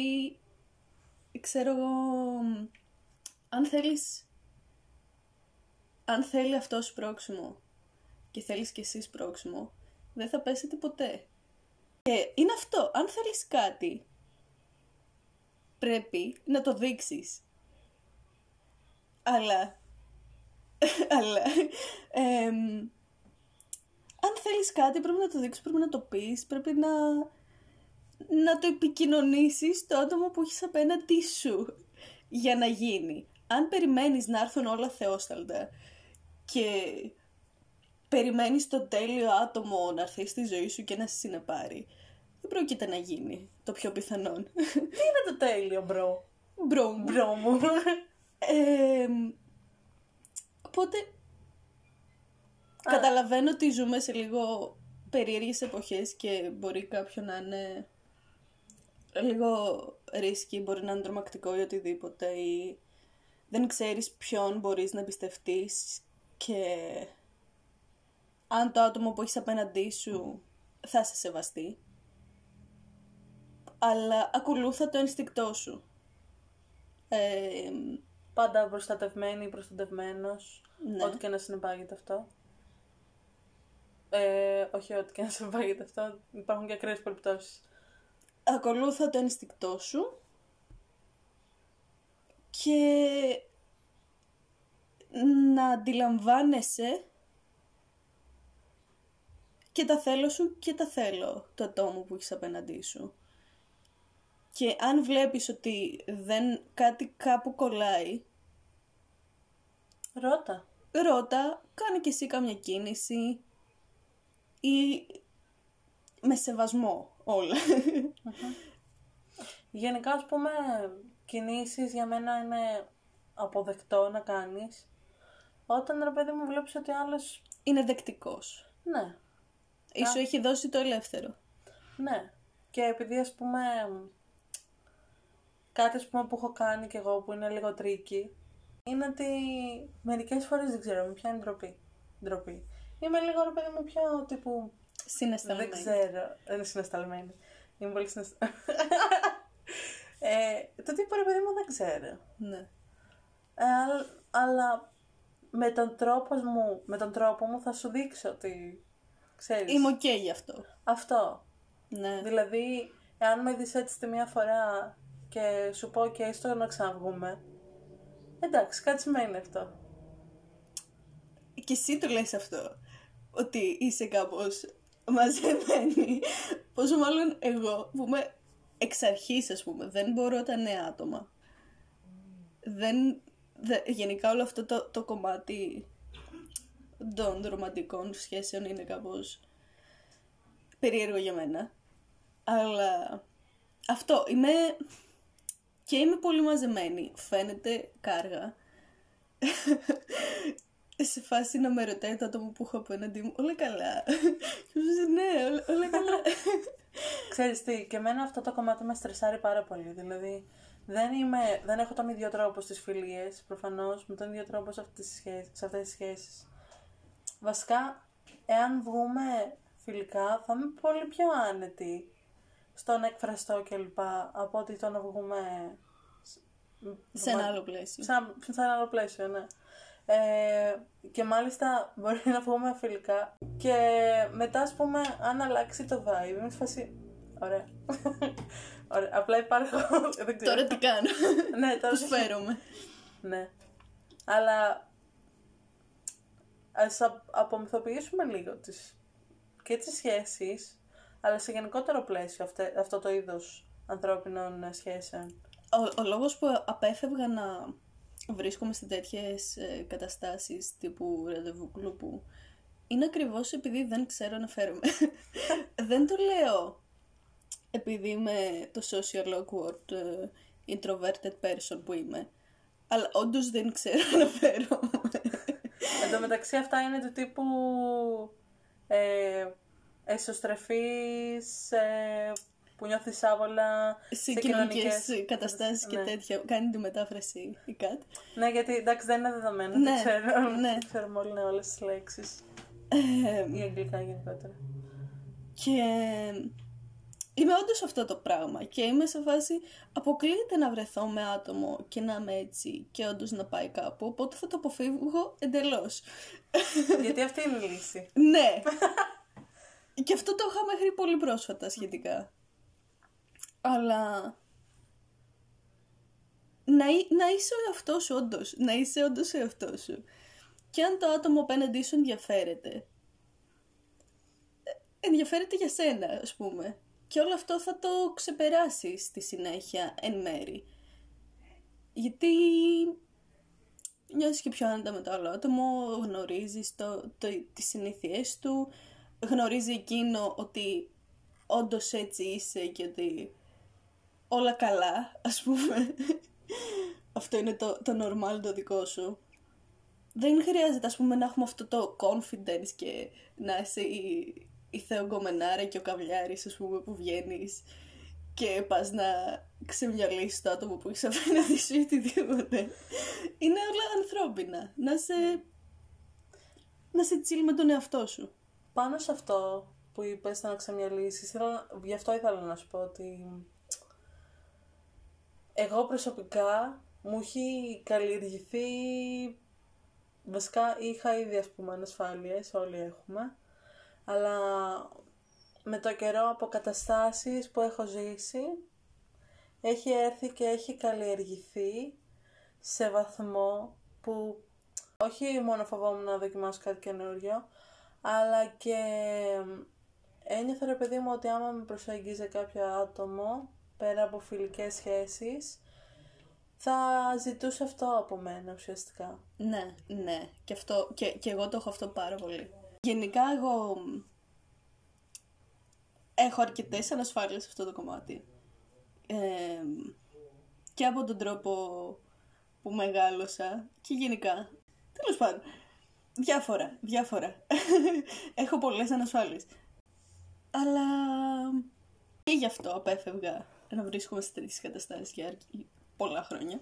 Speaker 2: ξέρω εγώ, αν θέλεις, αν θέλει αυτός πρόξιμο και θέλεις κι εσείς πρόξιμο, δεν θα πέσετε ποτέ. Και είναι αυτό, αν θέλεις κάτι, πρέπει να το δείξεις. Αλλά, [LAUGHS] αλλά, εμ, αν θέλεις κάτι πρέπει να το δείξεις, πρέπει να το πεις, πρέπει να, να το επικοινωνήσεις στο άτομο που έχεις απέναντί σου για να γίνει. Αν περιμένεις να έρθουν όλα θεόσταλτα και περιμένεις το τέλειο άτομο να έρθει στη ζωή σου και να σε συνεπάρει, δεν πρόκειται να γίνει το πιο πιθανόν. [LAUGHS]
Speaker 1: Τι είναι το τέλειο, bro;
Speaker 2: Bro μου.
Speaker 1: Bro μου. [LAUGHS]
Speaker 2: Ε, οπότε καταλαβαίνω ότι ζούμε σε λίγο περίεργες εποχές και μπορεί κάποιον να είναι λίγο ρίσκι, μπορεί να είναι τρομακτικό ή οτιδήποτε ή δεν ξέρεις ποιον μπορείς να εμπιστευτείς και αν το άτομο που έχεις απέναντί σου θα σε σεβαστεί. Αλλά ακολούθα το ενστικτό σου. Ε,
Speaker 1: Πάντα προστατευμένη ή προστατευμένος.
Speaker 2: Ναι.
Speaker 1: Ό,τι και να συνεπάγεται αυτό. Ε, όχι ό,τι και να συνεπάγεται αυτό. Υπάρχουν και ακραίες περιπτώσεις.
Speaker 2: ακολούθα το ενστικτό σου και να αντιλαμβάνεσαι και τα θέλω σου και τα θέλω το ατόμο που έχεις απέναντί σου. Και αν βλέπεις ότι δεν κάτι κάπου κολλάει,
Speaker 1: Ρώτα.
Speaker 2: ρώτα, κάνε και εσύ κάμια κίνηση ή με σεβασμό όλα.
Speaker 1: Γενικά, ας πούμε, κινήσεις για μένα είναι αποδεκτό να κάνεις. Όταν, ρε παιδί μου, βλέπεις ότι άλλος...
Speaker 2: Είναι δεκτικός.
Speaker 1: Ναι,
Speaker 2: Ή σου έχει δώσει το ελεύθερο.
Speaker 1: ναι. Και επειδή, ας πούμε, κάτι ας πούμε, που έχω κάνει κι εγώ που είναι λίγο tricky, είναι ότι μερικές φορές δεν ξέρω, με πιάνει ντροπή. ντροπή. Είμαι λίγο, ρε παιδί μου, πιο τύπου...
Speaker 2: Συνεσταλμένη.
Speaker 1: Δεν ξέρω. Δεν είναι συνεσταλμένη. Είμαι πολύ συνεσταλμένη. [LAUGHS] ε, το τύπο, ρε παιδί μου, δεν ξέρω.
Speaker 2: Ναι.
Speaker 1: Ε, αλλά, αλλά με τον τρόπο μου, με τον τρόπο μου θα σου δείξω ότι ξέρεις.
Speaker 2: Είμαι οκ γι' αυτό.
Speaker 1: Αυτό.
Speaker 2: Ναι.
Speaker 1: Δηλαδή, εάν με δεις έτσι τη μία φορά και σου πω και στο να ξαναβγούμε, εντάξει, κάτι σημαίνει αυτό.
Speaker 2: Και εσύ το λες αυτό. Ότι είσαι κάπως μαζεμένη. Πόσο μάλλον εγώ που είμαι εξ αρχής ας πούμε. Δεν μπορώ τα νέα άτομα. Δεν... δε- γενικά όλο αυτό το, το κομμάτι των ρομαντικών σχέσεων είναι κάπως περίεργο για μένα. Αλλά αυτό, είμαι και είμαι πολύ μαζεμένη. Φαίνεται κάργα. Σε φάση να με ρωτάει το άτομο που έχω απέναντί μου, όλα καλά. Και μου λέει, ναι, όλα, όλα καλά.
Speaker 1: Ξέρεις τι, και εμένα αυτό το κομμάτι με στρεσάρει πάρα πολύ. Δηλαδή, δεν, είμαι, δεν έχω τον ίδιο τρόπο στις φιλίες, προφανώς, με τον ίδιο τρόπο σε αυτές τις σχέσεις. Σε αυτές τις σχέσεις. Βασικά, εάν βγούμε φιλικά, θα είμαι πολύ πιο άνετη στο να εκφραστώ κλπ. από ότι το να βγούμε
Speaker 2: σε ένα άλλο πλαίσιο.
Speaker 1: σε ένα, σε ένα άλλο πλαίσιο, ναι. Ε, και μάλιστα [LAUGHS] μπορεί να βγούμε φιλικά και μετά ας πούμε αν αλλάξει το vibe είμαι σε φάση ωραία. [LAUGHS] ωραία. απλά υπάρχω [LAUGHS] δεν ξέρω.
Speaker 2: Τώρα τι κάνω.
Speaker 1: ναι, τώρα
Speaker 2: Πώς φέρομαι.
Speaker 1: ναι αλλά ας α- απομυθοποιήσουμε λίγο τις, και τις σχέσεις αλλά σε γενικότερο πλαίσιο αυτέ, αυτό το είδος ανθρώπινων ε, σχέσεων
Speaker 2: Ο, ο λόγος που απέφευγα να βρίσκομαι σε τέτοιες ε, καταστάσεις τύπου ραντεβού κλούπου είναι ακριβώς επειδή δεν ξέρω να φέρομαι. [LAUGHS] δεν το λέω επειδή είμαι το social awkward ε, introverted person που είμαι. Αλλά όντως δεν ξέρω να φέρομαι.
Speaker 1: Εν τω μεταξύ αυτά είναι του τύπου ε, εσωστρεφής, ε, που νιώθεις άβολα
Speaker 2: σε, κοινωνικές καταστάσεις και ναι. τέτοια. Κάνει τη μετάφραση ή κάτι.
Speaker 1: Ναι, γιατί εντάξει δεν είναι δεδομένο.
Speaker 2: Ναι,
Speaker 1: δεν ξέρω.
Speaker 2: ναι. [LAUGHS]
Speaker 1: Δεν ξέρουμε όλοι ναι, όλες τις λέξεις.
Speaker 2: Ε,
Speaker 1: Ή αγγλικά γενικότερα.
Speaker 2: και είμαι όντως αυτό το πράγμα και είμαι σε φάση αποκλείεται να βρεθώ με άτομο και να είμαι έτσι και όντως να πάει κάπου, οπότε θα το αποφύγω εντελώς.
Speaker 1: γιατί αυτή είναι η λύση.
Speaker 2: ναι. [LAUGHS] και αυτό το είχα μέχρι πολύ πρόσφατα σχετικά. Αλλά να, εί- να είσαι ο εαυτός σου όντως, να είσαι όντως ο εαυτός σου. Και αν το άτομο απέναντί σου ενδιαφέρεται, ε, ενδιαφέρεται για σένα, ας πούμε. Και όλο αυτό θα το ξεπεράσεις στη συνέχεια, εν μέρη. Γιατί νιώθεις και πιο άνετα με το άλλο άτομο, γνωρίζεις το, το, τις συνήθειές του, γνωρίζει εκείνο ότι όντως έτσι είσαι και ότι όλα καλά, ας πούμε. αυτό είναι το, το normal το δικό σου. Δεν χρειάζεται, ας πούμε, να έχουμε αυτό το confidence και να είσαι η, η θεογκομενάρα και ο καβλιάρης, ας πούμε, που βγαίνεις και πας να ξεμυαλίσεις το άτομο που έχεις απέναντι σου ή οτιδήποτε. Είναι όλα ανθρώπινα. Να σε... Να σε chill με τον εαυτό σου.
Speaker 1: Πάνω σε αυτό που είπες να ξεμιαλίσεις, ήθελα- γι' αυτό ήθελα να σου πω ότι εγώ προσωπικά μου έχει καλλιεργηθεί, βασικά είχα ήδη ας πούμε ανασφάλειες, όλοι έχουμε, αλλά με το καιρό από καταστάσεις που έχω ζήσει, έχει έρθει και έχει καλλιεργηθεί σε βαθμό που όχι μόνο φοβόμουν να δοκιμάσω κάτι καινούριο, αλλά και ένιωθα ρε παιδί μου ότι άμα με προσεγγίζει κάποιο άτομο, πέρα από φιλικές σχέσεις, θα ζητούσε αυτό από μένα ουσιαστικά.
Speaker 2: Ναι, ναι. Και, αυτό, και, και εγώ το έχω αυτό πάρα πολύ. Γενικά εγώ μ, έχω αρκετές ανασφάλειες σε αυτό το κομμάτι. Ε, και από τον τρόπο που μεγάλωσα και γενικά. Τέλος πάντων. Διάφορα, διάφορα. [LAUGHS] έχω πολλές ανασφάλειες. Αλλά και γι' αυτό απέφευγα να βρίσκομαι σε τέτοιες καταστάσεις για αρκ- πολλά χρόνια.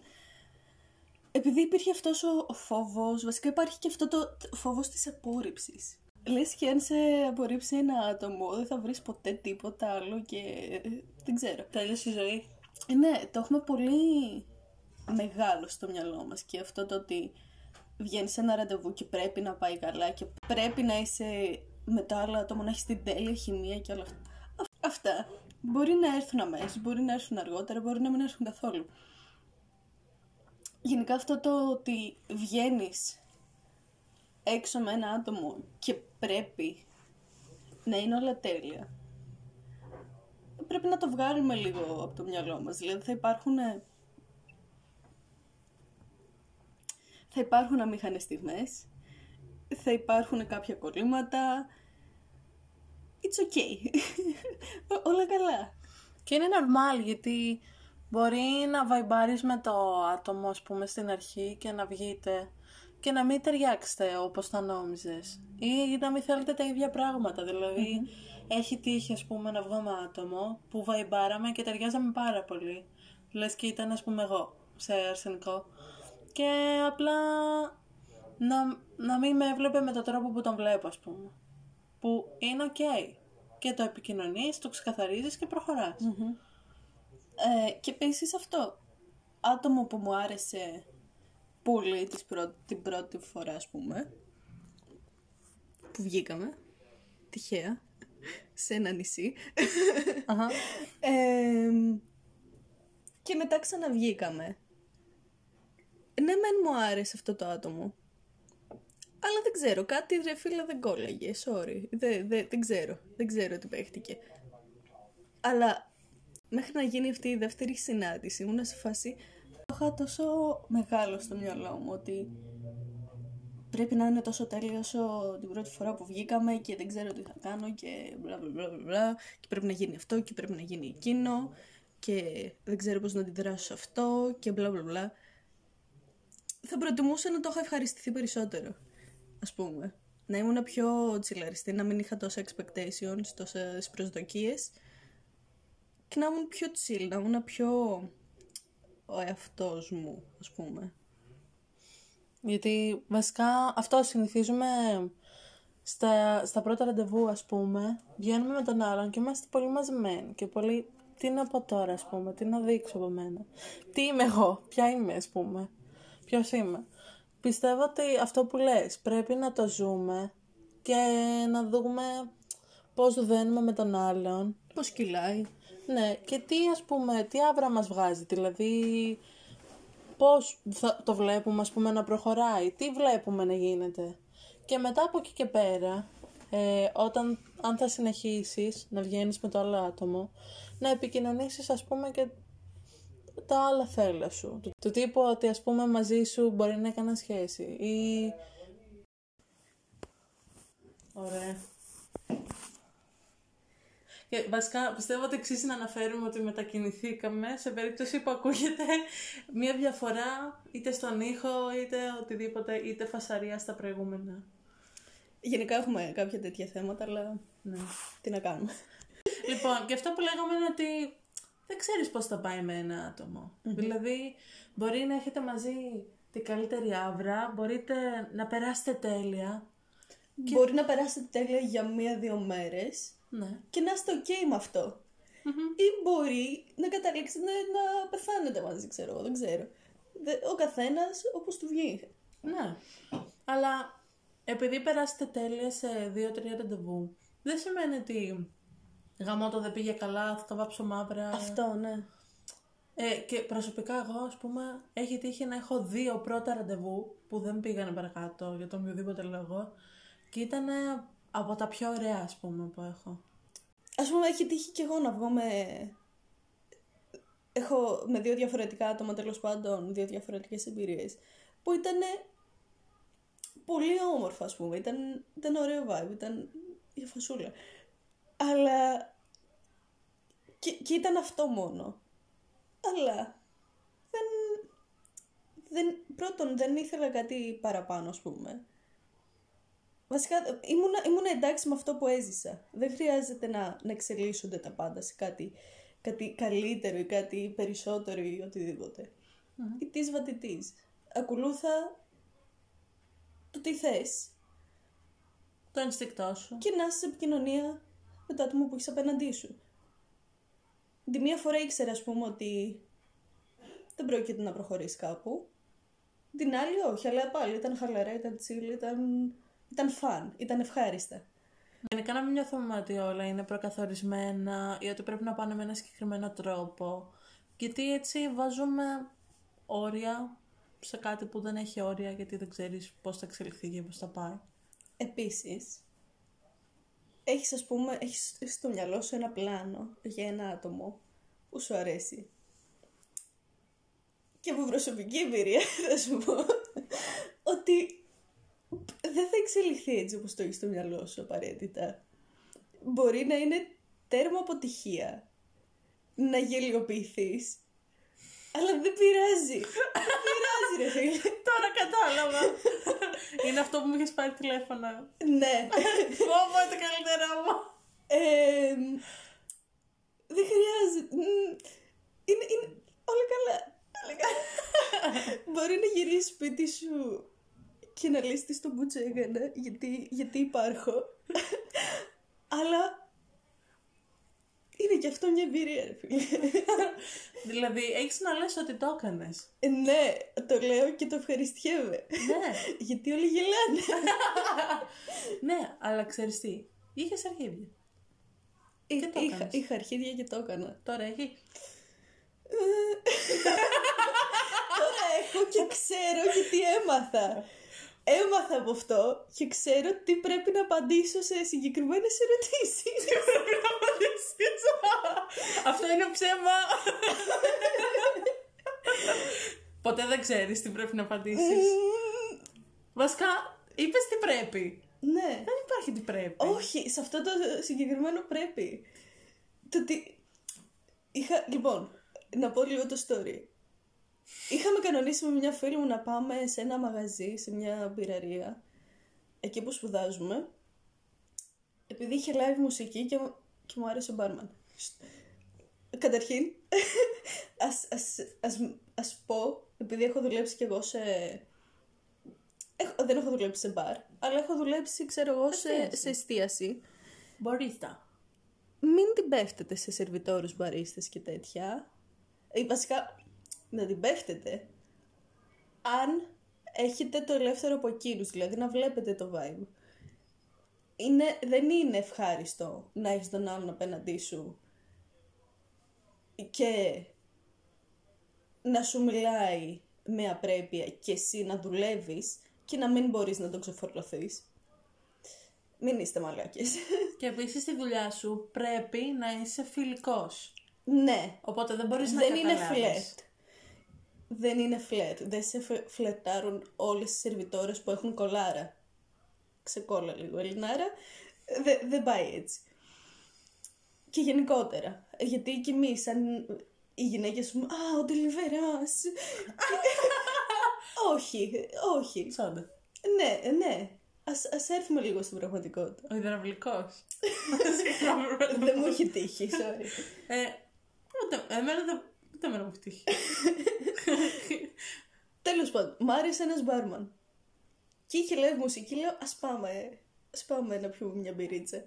Speaker 2: Επειδή υπήρχε αυτός ο, ο φόβος, βασικά υπάρχει και αυτό το το φόβος της απόρριψης. Λες και αν σε απορρίψει ένα άτομο δεν θα βρεις ποτέ τίποτα άλλο και ε, δεν ξέρω.
Speaker 1: Τέλειωσε η ζωή.
Speaker 2: Ε, ναι, το έχουμε πολύ μεγάλο στο μυαλό μας και αυτό το ότι βγαίνεις σε ένα ραντεβού και πρέπει να πάει καλά και πρέπει να είσαι με το άλλο άτομο, να έχεις την τέλεια χημεία και όλα αυτά. Αυ- Αυτά μπορεί να έρθουν αμέσως, μπορεί να έρθουν αργότερα, μπορεί να μην έρθουν καθόλου. Γενικά αυτό το ότι βγαίνεις έξω με ένα άτομο και πρέπει να είναι όλα τέλεια πρέπει να το βγάλουμε λίγο από το μυαλό μας. Δηλαδή θα υπάρχουν... ε, Θα υπάρχουν αμήχανες στιγμές, θα υπάρχουν κάποια κολλήματα. It's okay. [LAUGHS] Όλα καλά.
Speaker 1: Και είναι normal γιατί μπορεί να βαϊμπάρεις με το άτομο ας πούμε στην αρχή και να βγείτε και να μην ταιριάξετε όπως τα νόμιζες ή να μην θέλετε τα ίδια πράγματα. Δηλαδή έχει τύχει ας πούμε να βγω με άτομο που βαϊμπάραμε και ταιριάζαμε πάρα πολύ. Λες και ήταν ας πούμε εγώ σε αρσενικό και απλά να, να μην με έβλεπε με τον τρόπο που τον βλέπω ας πούμε. Που είναι οκ. Και το επικοινωνείς, το ξεκαθαρίζεις και προχωράς.
Speaker 2: Ε, και επίσης αυτό. Άτομο που μου άρεσε πολύ της πρω- την πρώτη φορά, ας πούμε, που βγήκαμε, τυχαία, σε ένα νησί.
Speaker 1: Αχα.
Speaker 2: Ε, και μετά ξαναβγήκαμε. Ναι, μεν μου άρεσε αυτό το άτομο. Αλλά δεν ξέρω, κάτι ρε φίλε δεν κόλλαγε, sorry. Δεν, δεν, δεν ξέρω, δεν ξέρω τι παίχτηκε. Αλλά μέχρι να γίνει αυτή η δεύτερη συνάντηση ήμουν σε φάση το είχα τόσο μεγάλο στο μυαλό μου ότι πρέπει να είναι τόσο τέλειο όσο την πρώτη φορά που βγήκαμε και δεν ξέρω τι θα κάνω και μπλα μπλα μπλα μπλα και πρέπει να γίνει αυτό και πρέπει να γίνει εκείνο και δεν ξέρω πώς να αντιδράσω σε αυτό και μπλα μπλα μπλα. Θα προτιμούσα να το έχω ευχαριστηθεί περισσότερο, ας πούμε. Να ήμουν πιο τσιλαριστή, να μην είχα τόσα expectations, τόσες προσδοκίες και να ήμουν πιο chill, να ήμουν πιο ο εαυτός μου, ας πούμε.
Speaker 1: Γιατί βασικά αυτό συνηθίζουμε στα, στα πρώτα ραντεβού, ας πούμε. Βγαίνουμε με τον άλλον και είμαστε πολύ μαζεμένοι και πολύ... Τι να πω τώρα, ας πούμε, τι να δείξω από μένα. Τι είμαι εγώ, ποια είμαι, ας πούμε. Ποιος είμαι. Πιστεύω ότι αυτό που λες πρέπει να το ζούμε και να δούμε πώς δένουμε με τον άλλον.
Speaker 2: Πώς κυλάει.
Speaker 1: Ναι, και τι ας πούμε, τι άβρα μας βγάζει, δηλαδή πώς θα το βλέπουμε ας πούμε να προχωράει, τι βλέπουμε να γίνεται. Και μετά από εκεί και πέρα, ε, όταν, αν θα συνεχίσεις να βγαίνεις με το άλλο άτομο, να επικοινωνήσεις ας πούμε και τα άλλα θέλω σου. Του, του τύπου ότι ας πούμε μαζί σου μπορεί να έκανα σχέση ή... Ωραία. Και βασικά πιστεύω ότι αξίζει να αναφέρουμε ότι μετακινηθήκαμε σε περίπτωση που ακούγεται μία διαφορά είτε στον ήχο είτε οτιδήποτε, είτε φασαρία στα προηγούμενα.
Speaker 2: Γενικά έχουμε κάποια τέτοια θέματα, αλλά
Speaker 1: Ναι.
Speaker 2: τι να κάνουμε.
Speaker 1: Λοιπόν, και αυτό που λέγαμε είναι ότι δεν ξέρεις πώς θα πάει με ένα άτομο. Δηλαδή, μπορεί να έχετε μαζί την καλύτερη άβρα, μπορείτε να περάσετε τέλεια.
Speaker 2: Μπορεί να περάσετε τέλεια για μία-δύο μέρες
Speaker 1: Ναι.
Speaker 2: και να είστε ok με αυτό. Ή μπορεί να καταλήξετε να πεθάνετε μαζί, ξέρω εγώ, δεν ξέρω. Δε- Ο καθένας όπως του βγει.
Speaker 1: Ναι. Αλλά επειδή περάσετε τέλεια σε δύο-τρία ραντεβού, δεν σημαίνει ότι γαμώτο δεν πήγε καλά, θα το βάψω μαύρα.
Speaker 2: Αυτό, ναι.
Speaker 1: Ε, και προσωπικά εγώ, ας πούμε, έχει τύχει να έχω δύο πρώτα ραντεβού που δεν πήγανε παρακάτω για τον οποιοδήποτε λόγο και ήταν από τα πιο ωραία, ας πούμε, που έχω.
Speaker 2: Ας πούμε, έχει τύχει και εγώ να βγω με... Έχω με δύο διαφορετικά άτομα, τέλος πάντων, δύο διαφορετικές εμπειρίες, που ήταν πολύ όμορφα, ας πούμε. Ήταν, ήταν ωραίο vibe, ήταν η φασούλα. Αλλά... Και, και ήταν αυτό μόνο. Αλλά... Δεν... δεν... Πρώτον, δεν ήθελα κάτι παραπάνω, ας πούμε. Βασικά, ήμουνα, ήμουνα εντάξει με αυτό που έζησα. Δεν χρειάζεται να, να εξελίσσονται τα πάντα σε κάτι, κάτι καλύτερο ή κάτι περισσότερο ή οτιδήποτε. It is what it is. Ακολούθα το τι θες
Speaker 1: Το ενστικτό σου.
Speaker 2: και να είσαι σε επικοινωνία με το άτομο που έχεις απέναντί σου. Τη μία φορά ήξερα, ας πούμε, ότι δεν πρόκειται να προχωρήσει κάπου. Την άλλη όχι, αλλά πάλι ήταν χαλαρά, ήταν chill, ήταν, ήταν fun, ήταν ευχάριστα.
Speaker 1: Γενικά να μην νιώθουμε ότι όλα είναι προκαθορισμένα ή ότι πρέπει να πάνε με ένα συγκεκριμένο τρόπο. Γιατί έτσι βάζουμε όρια σε κάτι που δεν έχει όρια γιατί δεν ξέρεις πώς θα εξελιχθεί και πώς θα πάει.
Speaker 2: Επίσης, έχεις ας πούμε, έχεις στο μυαλό σου ένα πλάνο για ένα άτομο που σου αρέσει. Και από προσωπική εμπειρία [LAUGHS] θα σου πω ότι δεν θα εξελιχθεί έτσι όπως το έχεις στο μυαλό σου απαραίτητα. Μπορεί να είναι τέρμα αποτυχία, να γελιοποιηθείς, αλλά δεν πειράζει. δεν πειράζει ρε φίλε.
Speaker 1: Τώρα κατάλαβα. είναι αυτό που μου είχες πάρει τηλέφωνο.
Speaker 2: ναι.
Speaker 1: Φόβο το καλύτερό μου.
Speaker 2: Ε, δεν χρειάζεται. Μμ, Είναι, είναι όλα καλά. Όλα καλά. Μπορεί να γυρίσεις σπίτι σου και να λύσεις στον μπουτσέγανα γιατί, γιατί υπάρχω. Αλλά είναι και αυτό μια εμπειρία, ρε φίλε. [LAUGHS]
Speaker 1: δηλαδή, έχεις να λες ότι το έκανες.
Speaker 2: Ε, ναι, το λέω και το ευχαριστιέμαι.
Speaker 1: ναι. [LAUGHS]
Speaker 2: γιατί όλοι γελάνε. [LAUGHS]
Speaker 1: ναι, αλλά ξέρεις τι. Είχες αρχίδια.
Speaker 2: Είχα,
Speaker 1: το
Speaker 2: είχα,
Speaker 1: έκανες;
Speaker 2: είχα αρχίδια και το έκανα.
Speaker 1: Τώρα έχει.
Speaker 2: Τώρα έχω και ξέρω γιατί έμαθα. Έμαθα από αυτό και ξέρω τι πρέπει να απαντήσω σε συγκεκριμένες ερωτήσεις.
Speaker 1: Πρέπει να απαντήσεις; Αυτό είναι ψέμα. Ποτέ δεν ξέρεις τι πρέπει να απαντήσεις. Βασικά, Είπες τι πρέπει.
Speaker 2: Ναι.
Speaker 1: Δεν υπάρχει τι πρέπει.
Speaker 2: Όχι, σε αυτό το συγκεκριμένο πρέπει. Το ότι... Είχα... Λοιπόν, να πω λίγο το story. Είχαμε κανονίσει με μια φίλη μου να πάμε σε ένα μαγαζί, σε μια πυραρία, εκεί που σπουδάζουμε, επειδή είχε live μουσική και, μου- και μου άρεσε ο μπάρμαν. Καταρχήν, [LAUGHS] ας, ας, ας, ας πω, επειδή έχω δουλέψει κι εγώ σε... Έχω, δεν έχω δουλέψει σε μπαρ, αλλά έχω δουλέψει, ξέρω εγώ, σε,
Speaker 1: Εστίαση.
Speaker 2: σε εστίαση.
Speaker 1: Μπορείς τα.
Speaker 2: Μην την πέφτετε σε σερβιτόρους μπαρίστες και τέτοια. Ή βασικά, να την πέφτετε αν έχετε το ελεύθερο από εκείνους, δηλαδή να βλέπετε το vibe. Είναι, δεν είναι ευχάριστο να έχεις τον άλλον απέναντί σου και να σου μιλάει με απρέπεια και εσύ να δουλεύεις και να μην μπορείς να τον ξεφορλωθείς. Μην είστε μαλάκες. [LAUGHS]
Speaker 1: Και επίσης στη δουλειά σου πρέπει να είσαι φιλικός.
Speaker 2: ναι,
Speaker 1: Οπότε δεν μπορείς να
Speaker 2: δεν είναι
Speaker 1: καταλάβεις.
Speaker 2: φλερτ. Δεν είναι φλερτ. Δεν σε φε- φλερτάρουν όλες οι σερβιτόρες που έχουν κολάρα. Ξεκόλλα λίγο, Ελληνάρα. Δε- δεν πάει έτσι. Και γενικότερα. Γιατί και εμείς, σαν οι γυναίκες μου, Α, ο Ντελιβεράς. [LAUGHS] όχι, όχι.
Speaker 1: Τσόντα.
Speaker 2: Ναι, ναι. Ας, ας έρθουμε λίγο στην πραγματικότητα.
Speaker 1: Ο υδραυλικός. [LAUGHS]
Speaker 2: δεν μου έχει τύχει, sorry.
Speaker 1: ε, ούτε, εμένα δεν. Ούτε εμένα μου έχει τύχει. [LAUGHS]
Speaker 2: Τέλος πάντων, μ' άρεσε ένας μπάρμαν. Και είχε live μουσική, λέω ας πάμε, ας πάμε να πιούμε μια μπυρίτσα.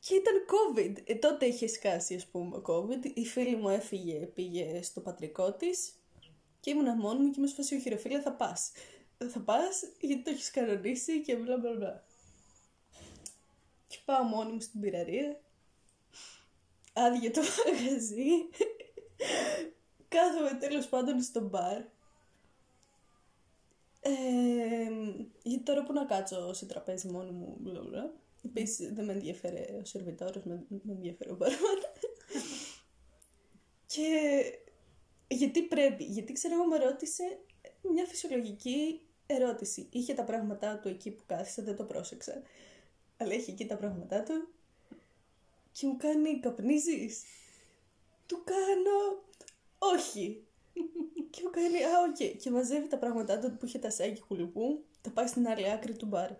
Speaker 2: Και ήταν COVID. Ε, τότε είχε σκάσει, ας πούμε, COVID. Η φίλη μου έφυγε, πήγε στο πατρικό της και ήμουνα μόνη μου και μου σφασί, όχι ρε φίλε, θα πας. Θα πας γιατί το έχεις κανονίσει και μπλα μπλα μπλα. Και πάω μόνη μου στην πυραρία. Άδειε το μαγαζί. Κάθομαι τέλος πάντων στο μπαρ. Ε, γιατί τώρα που να κάτσω σε τραπέζι μόνη μου, μπλα μπλα. Επίσης δεν με ενδιαφέρε ο σερβιτόρος, με, με ενδιαφέρε ο μπαρμάν. [LAUGHS] και γιατί πρέπει, γιατί ξέρω εγώ με ρώτησε μια φυσιολογική ερώτηση. Είχε τα πράγματά του εκεί που κάθισε, δεν το πρόσεξα. Αλλά είχε εκεί τα πράγματά του και μου κάνει καπνίζεις; Του κάνω όχι. και μου κάνει α, οκ. Και μαζεύει τα πράγματά του που είχε τα σάκι κουλουπού, τα πάει στην άλλη άκρη του μπαρ.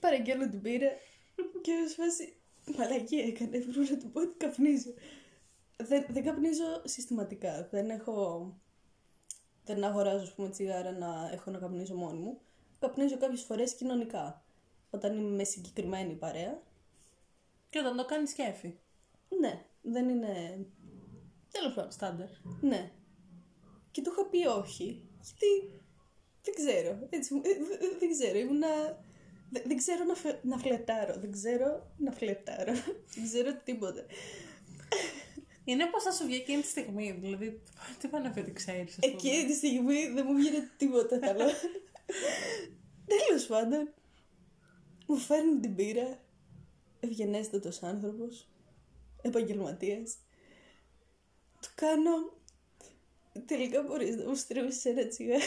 Speaker 2: Παραγγέλνω την μπύρα και είμαι σε φάση μαλακία έκανα, πρέπει να του πω ότι καπνίζω. Δεν, δεν καπνίζω συστηματικά. Δεν έχω. Δεν αγοράζω, ας πούμε, τσιγάρα να έχω να καπνίζω μόνη μου. Καπνίζω κάποιες φορές κοινωνικά. Όταν είμαι με συγκεκριμένη παρέα.
Speaker 1: Και όταν το κάνεις κέφι.
Speaker 2: Ναι, δεν είναι. Τέλος πάντων.
Speaker 1: Στάνταρ.
Speaker 2: Ναι. Και του είχα πει όχι. Γιατί. Δεν ξέρω. Έτσι, μου- ε, δε- δε- δεν ξέρω. Ήμουνα. δε- Δεν ξέρω να, φε- να φλετάρω. Δεν ξέρω να φλετάρω. [LAUGHS] δεν ξέρω τίποτα.
Speaker 1: Είναι πώ θα σου βγει εκείνη τη στιγμή. Δηλαδή, τι πάνε να πει ότι ξέρεις.
Speaker 2: Εκείνη τη στιγμή δεν μου βγαίνει τίποτα καλό. [LAUGHS] Τέλος πάντων. Μου φέρνει την πύρα. Ευγενέστατος άνθρωπος. Επαγγελματία. Του κάνω. Τελικά μπορείς να μου στρίβει ένα τσιγάρο.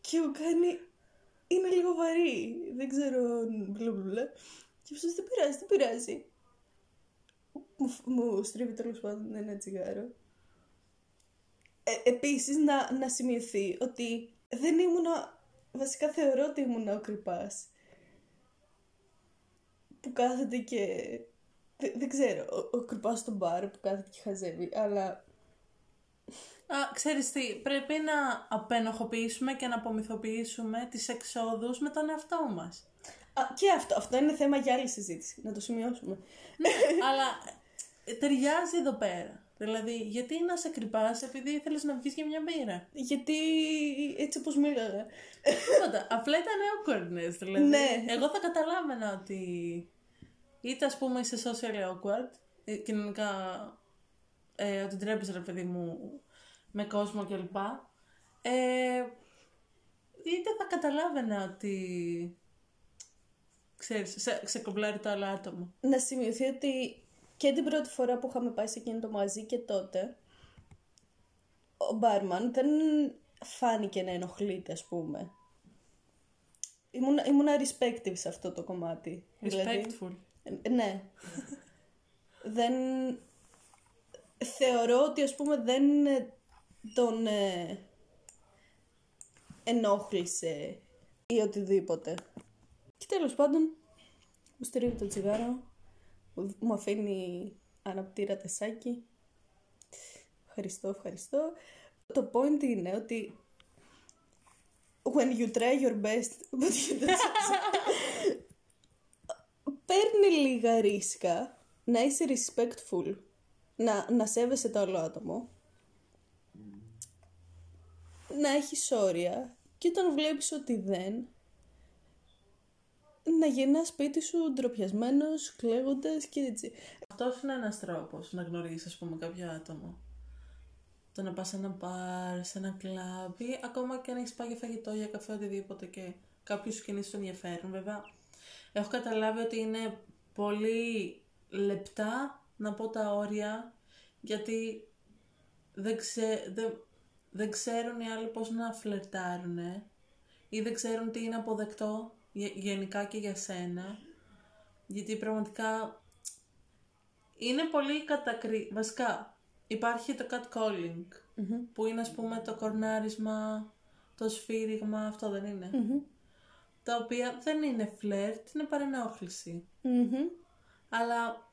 Speaker 2: και μου κάνει. Είναι λίγο βαρύ. Δεν ξέρω. Μπλα μπλα μπλα. Και αυτός δεν πειράζει, δεν πειράζει. Μου, μου στρίβει τέλος πάντων ένα τσιγάρο. Ε, επίσης να, να σημειωθεί ότι δεν ήμουνα, βασικά θεωρώ ότι ήμουνα ο κρυπάς που κάθεται και, δεν, δεν ξέρω, ο, ο κρυπάς στο μπαρ που κάθεται και χαζεύει, αλλά
Speaker 1: Α, ξέρεις τι, πρέπει να απενοχοποιήσουμε και να απομυθοποιήσουμε τις εξόδους με τον εαυτό μας.
Speaker 2: α, και αυτό, αυτό είναι θέμα για άλλη συζήτηση, να το σημειώσουμε.
Speaker 1: ναι, [LAUGHS] αλλά ε, ταιριάζει εδώ πέρα. Δηλαδή, γιατί να σε κρυπάς επειδή ήθελες να βγεις για μια μπύρα;
Speaker 2: Γιατί έτσι όπως μίλαγα.
Speaker 1: Τίποτα. Απλά ήταν awkwardness. Δηλαδή,
Speaker 2: Ναι.
Speaker 1: εγώ θα καταλάβαινα ότι είτε ας πούμε είσαι social awkward, ε, κοινωνικά ε, ότι ντρέπεσαι ρε παιδί μου με κόσμο κλπ. Ε, είτε θα καταλάβαινα ότι ξέρεις, σε, σε κομπλάρει το άλλο άτομο.
Speaker 2: να σημειωθεί ότι και την πρώτη φορά που είχαμε πάει σε εκείνο το μαζί και τότε ο μπάρμαν δεν φάνηκε να ενοχλείται, ας πούμε. Ήμουν, ήμουνα respective σε αυτό το κομμάτι. Δηλαδή,
Speaker 1: Respectful.
Speaker 2: ε, ναι. δεν... Θεωρώ ότι, ας πούμε, δεν ε, τον ε, ενόχλησε ή οτιδήποτε. Και τέλος πάντων, μου στηρίζει το τσιγάρο, μου- μου αφήνει αναπτήρα τεσάκι. Ευχαριστώ, ευχαριστώ. Το point είναι ότι when you try your best, but you don't succeed. Παίρνει λίγα ρίσκα να είσαι respectful, να, να σέβεσαι το άλλο άτομο, να έχεις όρια και όταν βλέπεις ότι δεν, να γυρνάς σπίτι σου ντροπιασμένος, κλαίγοντας και έτσι.
Speaker 1: Αυτό είναι ένας τρόπος να γνωρίσεις, ας πούμε, κάποιο άτομο. Το να πας σε ένα μπαρ, σε ένα κλαμπ ή ακόμα και αν έχεις πάει για φαγητό, για καφέ, οτιδήποτε και κάποιο σου κινήσεις το ενδιαφέρον. Βέβαια, έχω καταλάβει ότι είναι πολύ λεπτά να πω τα όρια γιατί δεν, ξέ, δεν, δεν ξέρουν οι άλλοι πώς να φλερτάρουν ή δεν ξέρουν τι είναι αποδεκτό γε- γενικά και για σένα. Γιατί πραγματικά είναι πολύ κατακρι... Βασικά, υπάρχει το catcalling, που είναι ας πούμε το κορνάρισμα, το σφύριγμα, αυτό δεν είναι; Τα οποία δεν είναι φλερτ, είναι παρενόχληση.
Speaker 2: Μμμ.
Speaker 1: Αλλά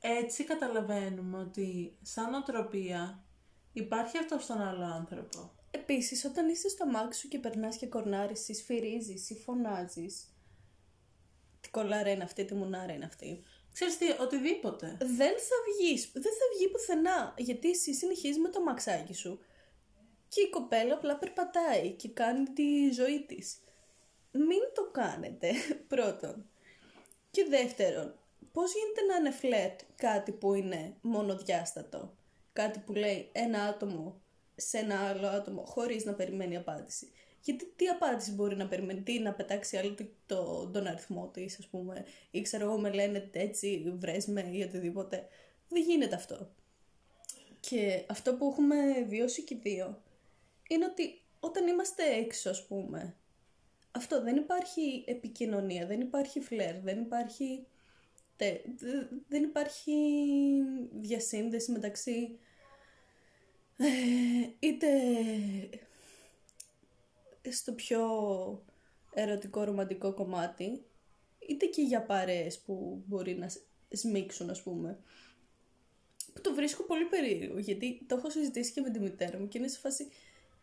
Speaker 1: έτσι καταλαβαίνουμε ότι σαν οτροπία υπάρχει αυτό στον άλλο άνθρωπο.
Speaker 2: Επίσης, όταν είσαι στο αμάξι σου και περνάς και κορνάρεις ή σφυρίζεις ή φωνάζεις, τι κολάρα είναι αυτή, τι μουνάρα είναι αυτή,
Speaker 1: Ξέρεις τι, οτιδήποτε.
Speaker 2: δεν θα βγεις, δεν θα βγει πουθενά, γιατί εσύ συνεχίζεις με το μαξάκι σου και η κοπέλα απλά περπατάει και κάνει τη ζωή της. Μην το κάνετε, [LAUGHS] πρώτον. Και δεύτερον, πώς γίνεται να είναι φλερτ κάτι που είναι μονοδιάστατο; Κάτι που λέει ένα άτομο σε ένα άλλο άτομο χωρίς να περιμένει απάντηση. Γιατί τι απάντηση μπορεί να περιμένει, τι να πετάξει άλλο το, το- τον αριθμό της, ας πούμε, ή ξέρω εγώ με λένε έτσι, βρες με ή οτιδήποτε. Δεν γίνεται αυτό. Και αυτό που έχουμε βιώσει και οι δύο είναι ότι όταν είμαστε έξω, ας πούμε, αυτό δεν υπάρχει επικοινωνία, δεν υπάρχει φλερ, δεν υπάρχει, τε- δε- δεν υπάρχει διασύνδεση μεταξύ ε, είτε στο πιο ερωτικό ρομαντικό κομμάτι, είτε και για παρέες που μπορεί να σ- σμίξουν, ας πούμε. Που το βρίσκω πολύ περίεργο, γιατί το έχω συζητήσει και με τη μητέρα μου και είναι σε φάση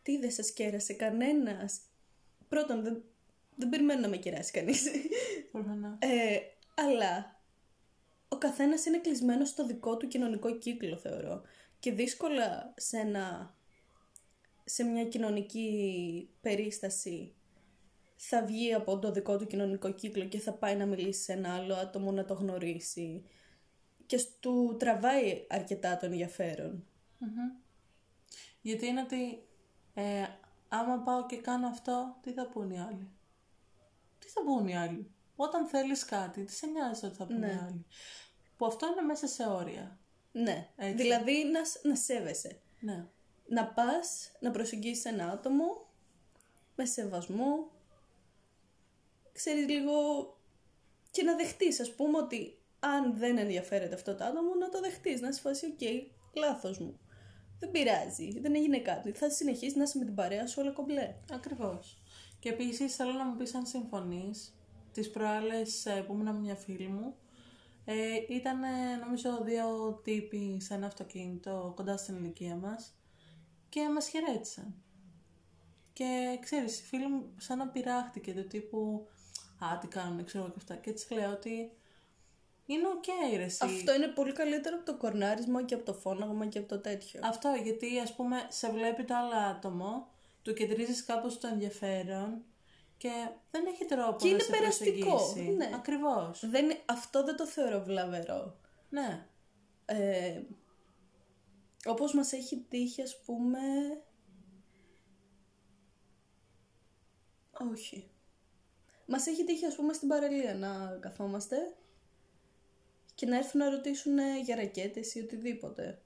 Speaker 2: τι δεν σας κέρασε κανένας; Πρώτον, δεν, δεν περιμένω να με κεράσει κανείς.
Speaker 1: Προφανώς.
Speaker 2: Ε, αλλά ο καθένας είναι κλεισμένος στο δικό του κοινωνικό κύκλο, θεωρώ. Και δύσκολα σε, ένα, σε μια κοινωνική περίσταση θα βγει από το δικό του κοινωνικό κύκλο και θα πάει να μιλήσει σε ένα άλλο άτομο να το γνωρίσει και του τραβάει αρκετά τον ενδιαφέρον.
Speaker 1: Γιατί είναι ότι ε, άμα πάω και κάνω αυτό, τι θα πούν οι άλλοι; Τι θα πούν οι άλλοι; Όταν θέλεις κάτι, τι σε νοιάζει ότι θα πούν οι
Speaker 2: Ναι.
Speaker 1: άλλοι; Που αυτό είναι μέσα σε όρια.
Speaker 2: Ναι,
Speaker 1: Έτσι.
Speaker 2: δηλαδή να, σ- να σέβεσαι.
Speaker 1: Ναι.
Speaker 2: να πας να προσεγγίσεις ένα άτομο με σεβασμό, ξέρεις λίγο και να δεχτείς ας πούμε ότι αν δεν ενδιαφέρεται αυτό το άτομο να το δεχτείς, να είσαι φάση οκ, λάθος μου. Δεν πειράζει, δεν έγινε κάτι. Θα συνεχίσεις να είσαι με την παρέα σου όλα κομπλέ.
Speaker 1: Ακριβώς. Και επίσης θέλω να μου πεις αν συμφωνείς. Τις προάλλες ε, που ήμουν με μια φίλη μου, ε, ήταν νομίζω δύο τύποι σε ένα αυτοκίνητο κοντά στην ηλικία μας και μας χαιρέτησαν. Και ξέρεις, η φίλη μου σαν να πειράχτηκε του τύπου «Α, τι κάνουν, ξέρω εγώ και αυτά». Και έτσι λέω ότι είναι οκ ρε εσύ.
Speaker 2: Αυτό είναι πολύ καλύτερο από το κορνάρισμα και από το φώναγμα και από το τέτοιο.
Speaker 1: Αυτό γιατί ας πούμε σε βλέπει το άλλο άτομο, του κεντρίζεις κάπως το ενδιαφέρον και δεν έχει τρόπο
Speaker 2: Και
Speaker 1: να
Speaker 2: είναι
Speaker 1: σε
Speaker 2: περαστικό,
Speaker 1: προσεγγίσει.
Speaker 2: ναι.
Speaker 1: Ακριβώς.
Speaker 2: Δεν, αυτό δεν το θεωρώ βλαβερό.
Speaker 1: Ναι.
Speaker 2: Ε, όπως μας έχει τύχει ας πούμε... Όχι. Μας έχει τύχει ας πούμε στην παραλία να καθόμαστε και να έρθουν να ρωτήσουν για ρακέτες ή οτιδήποτε.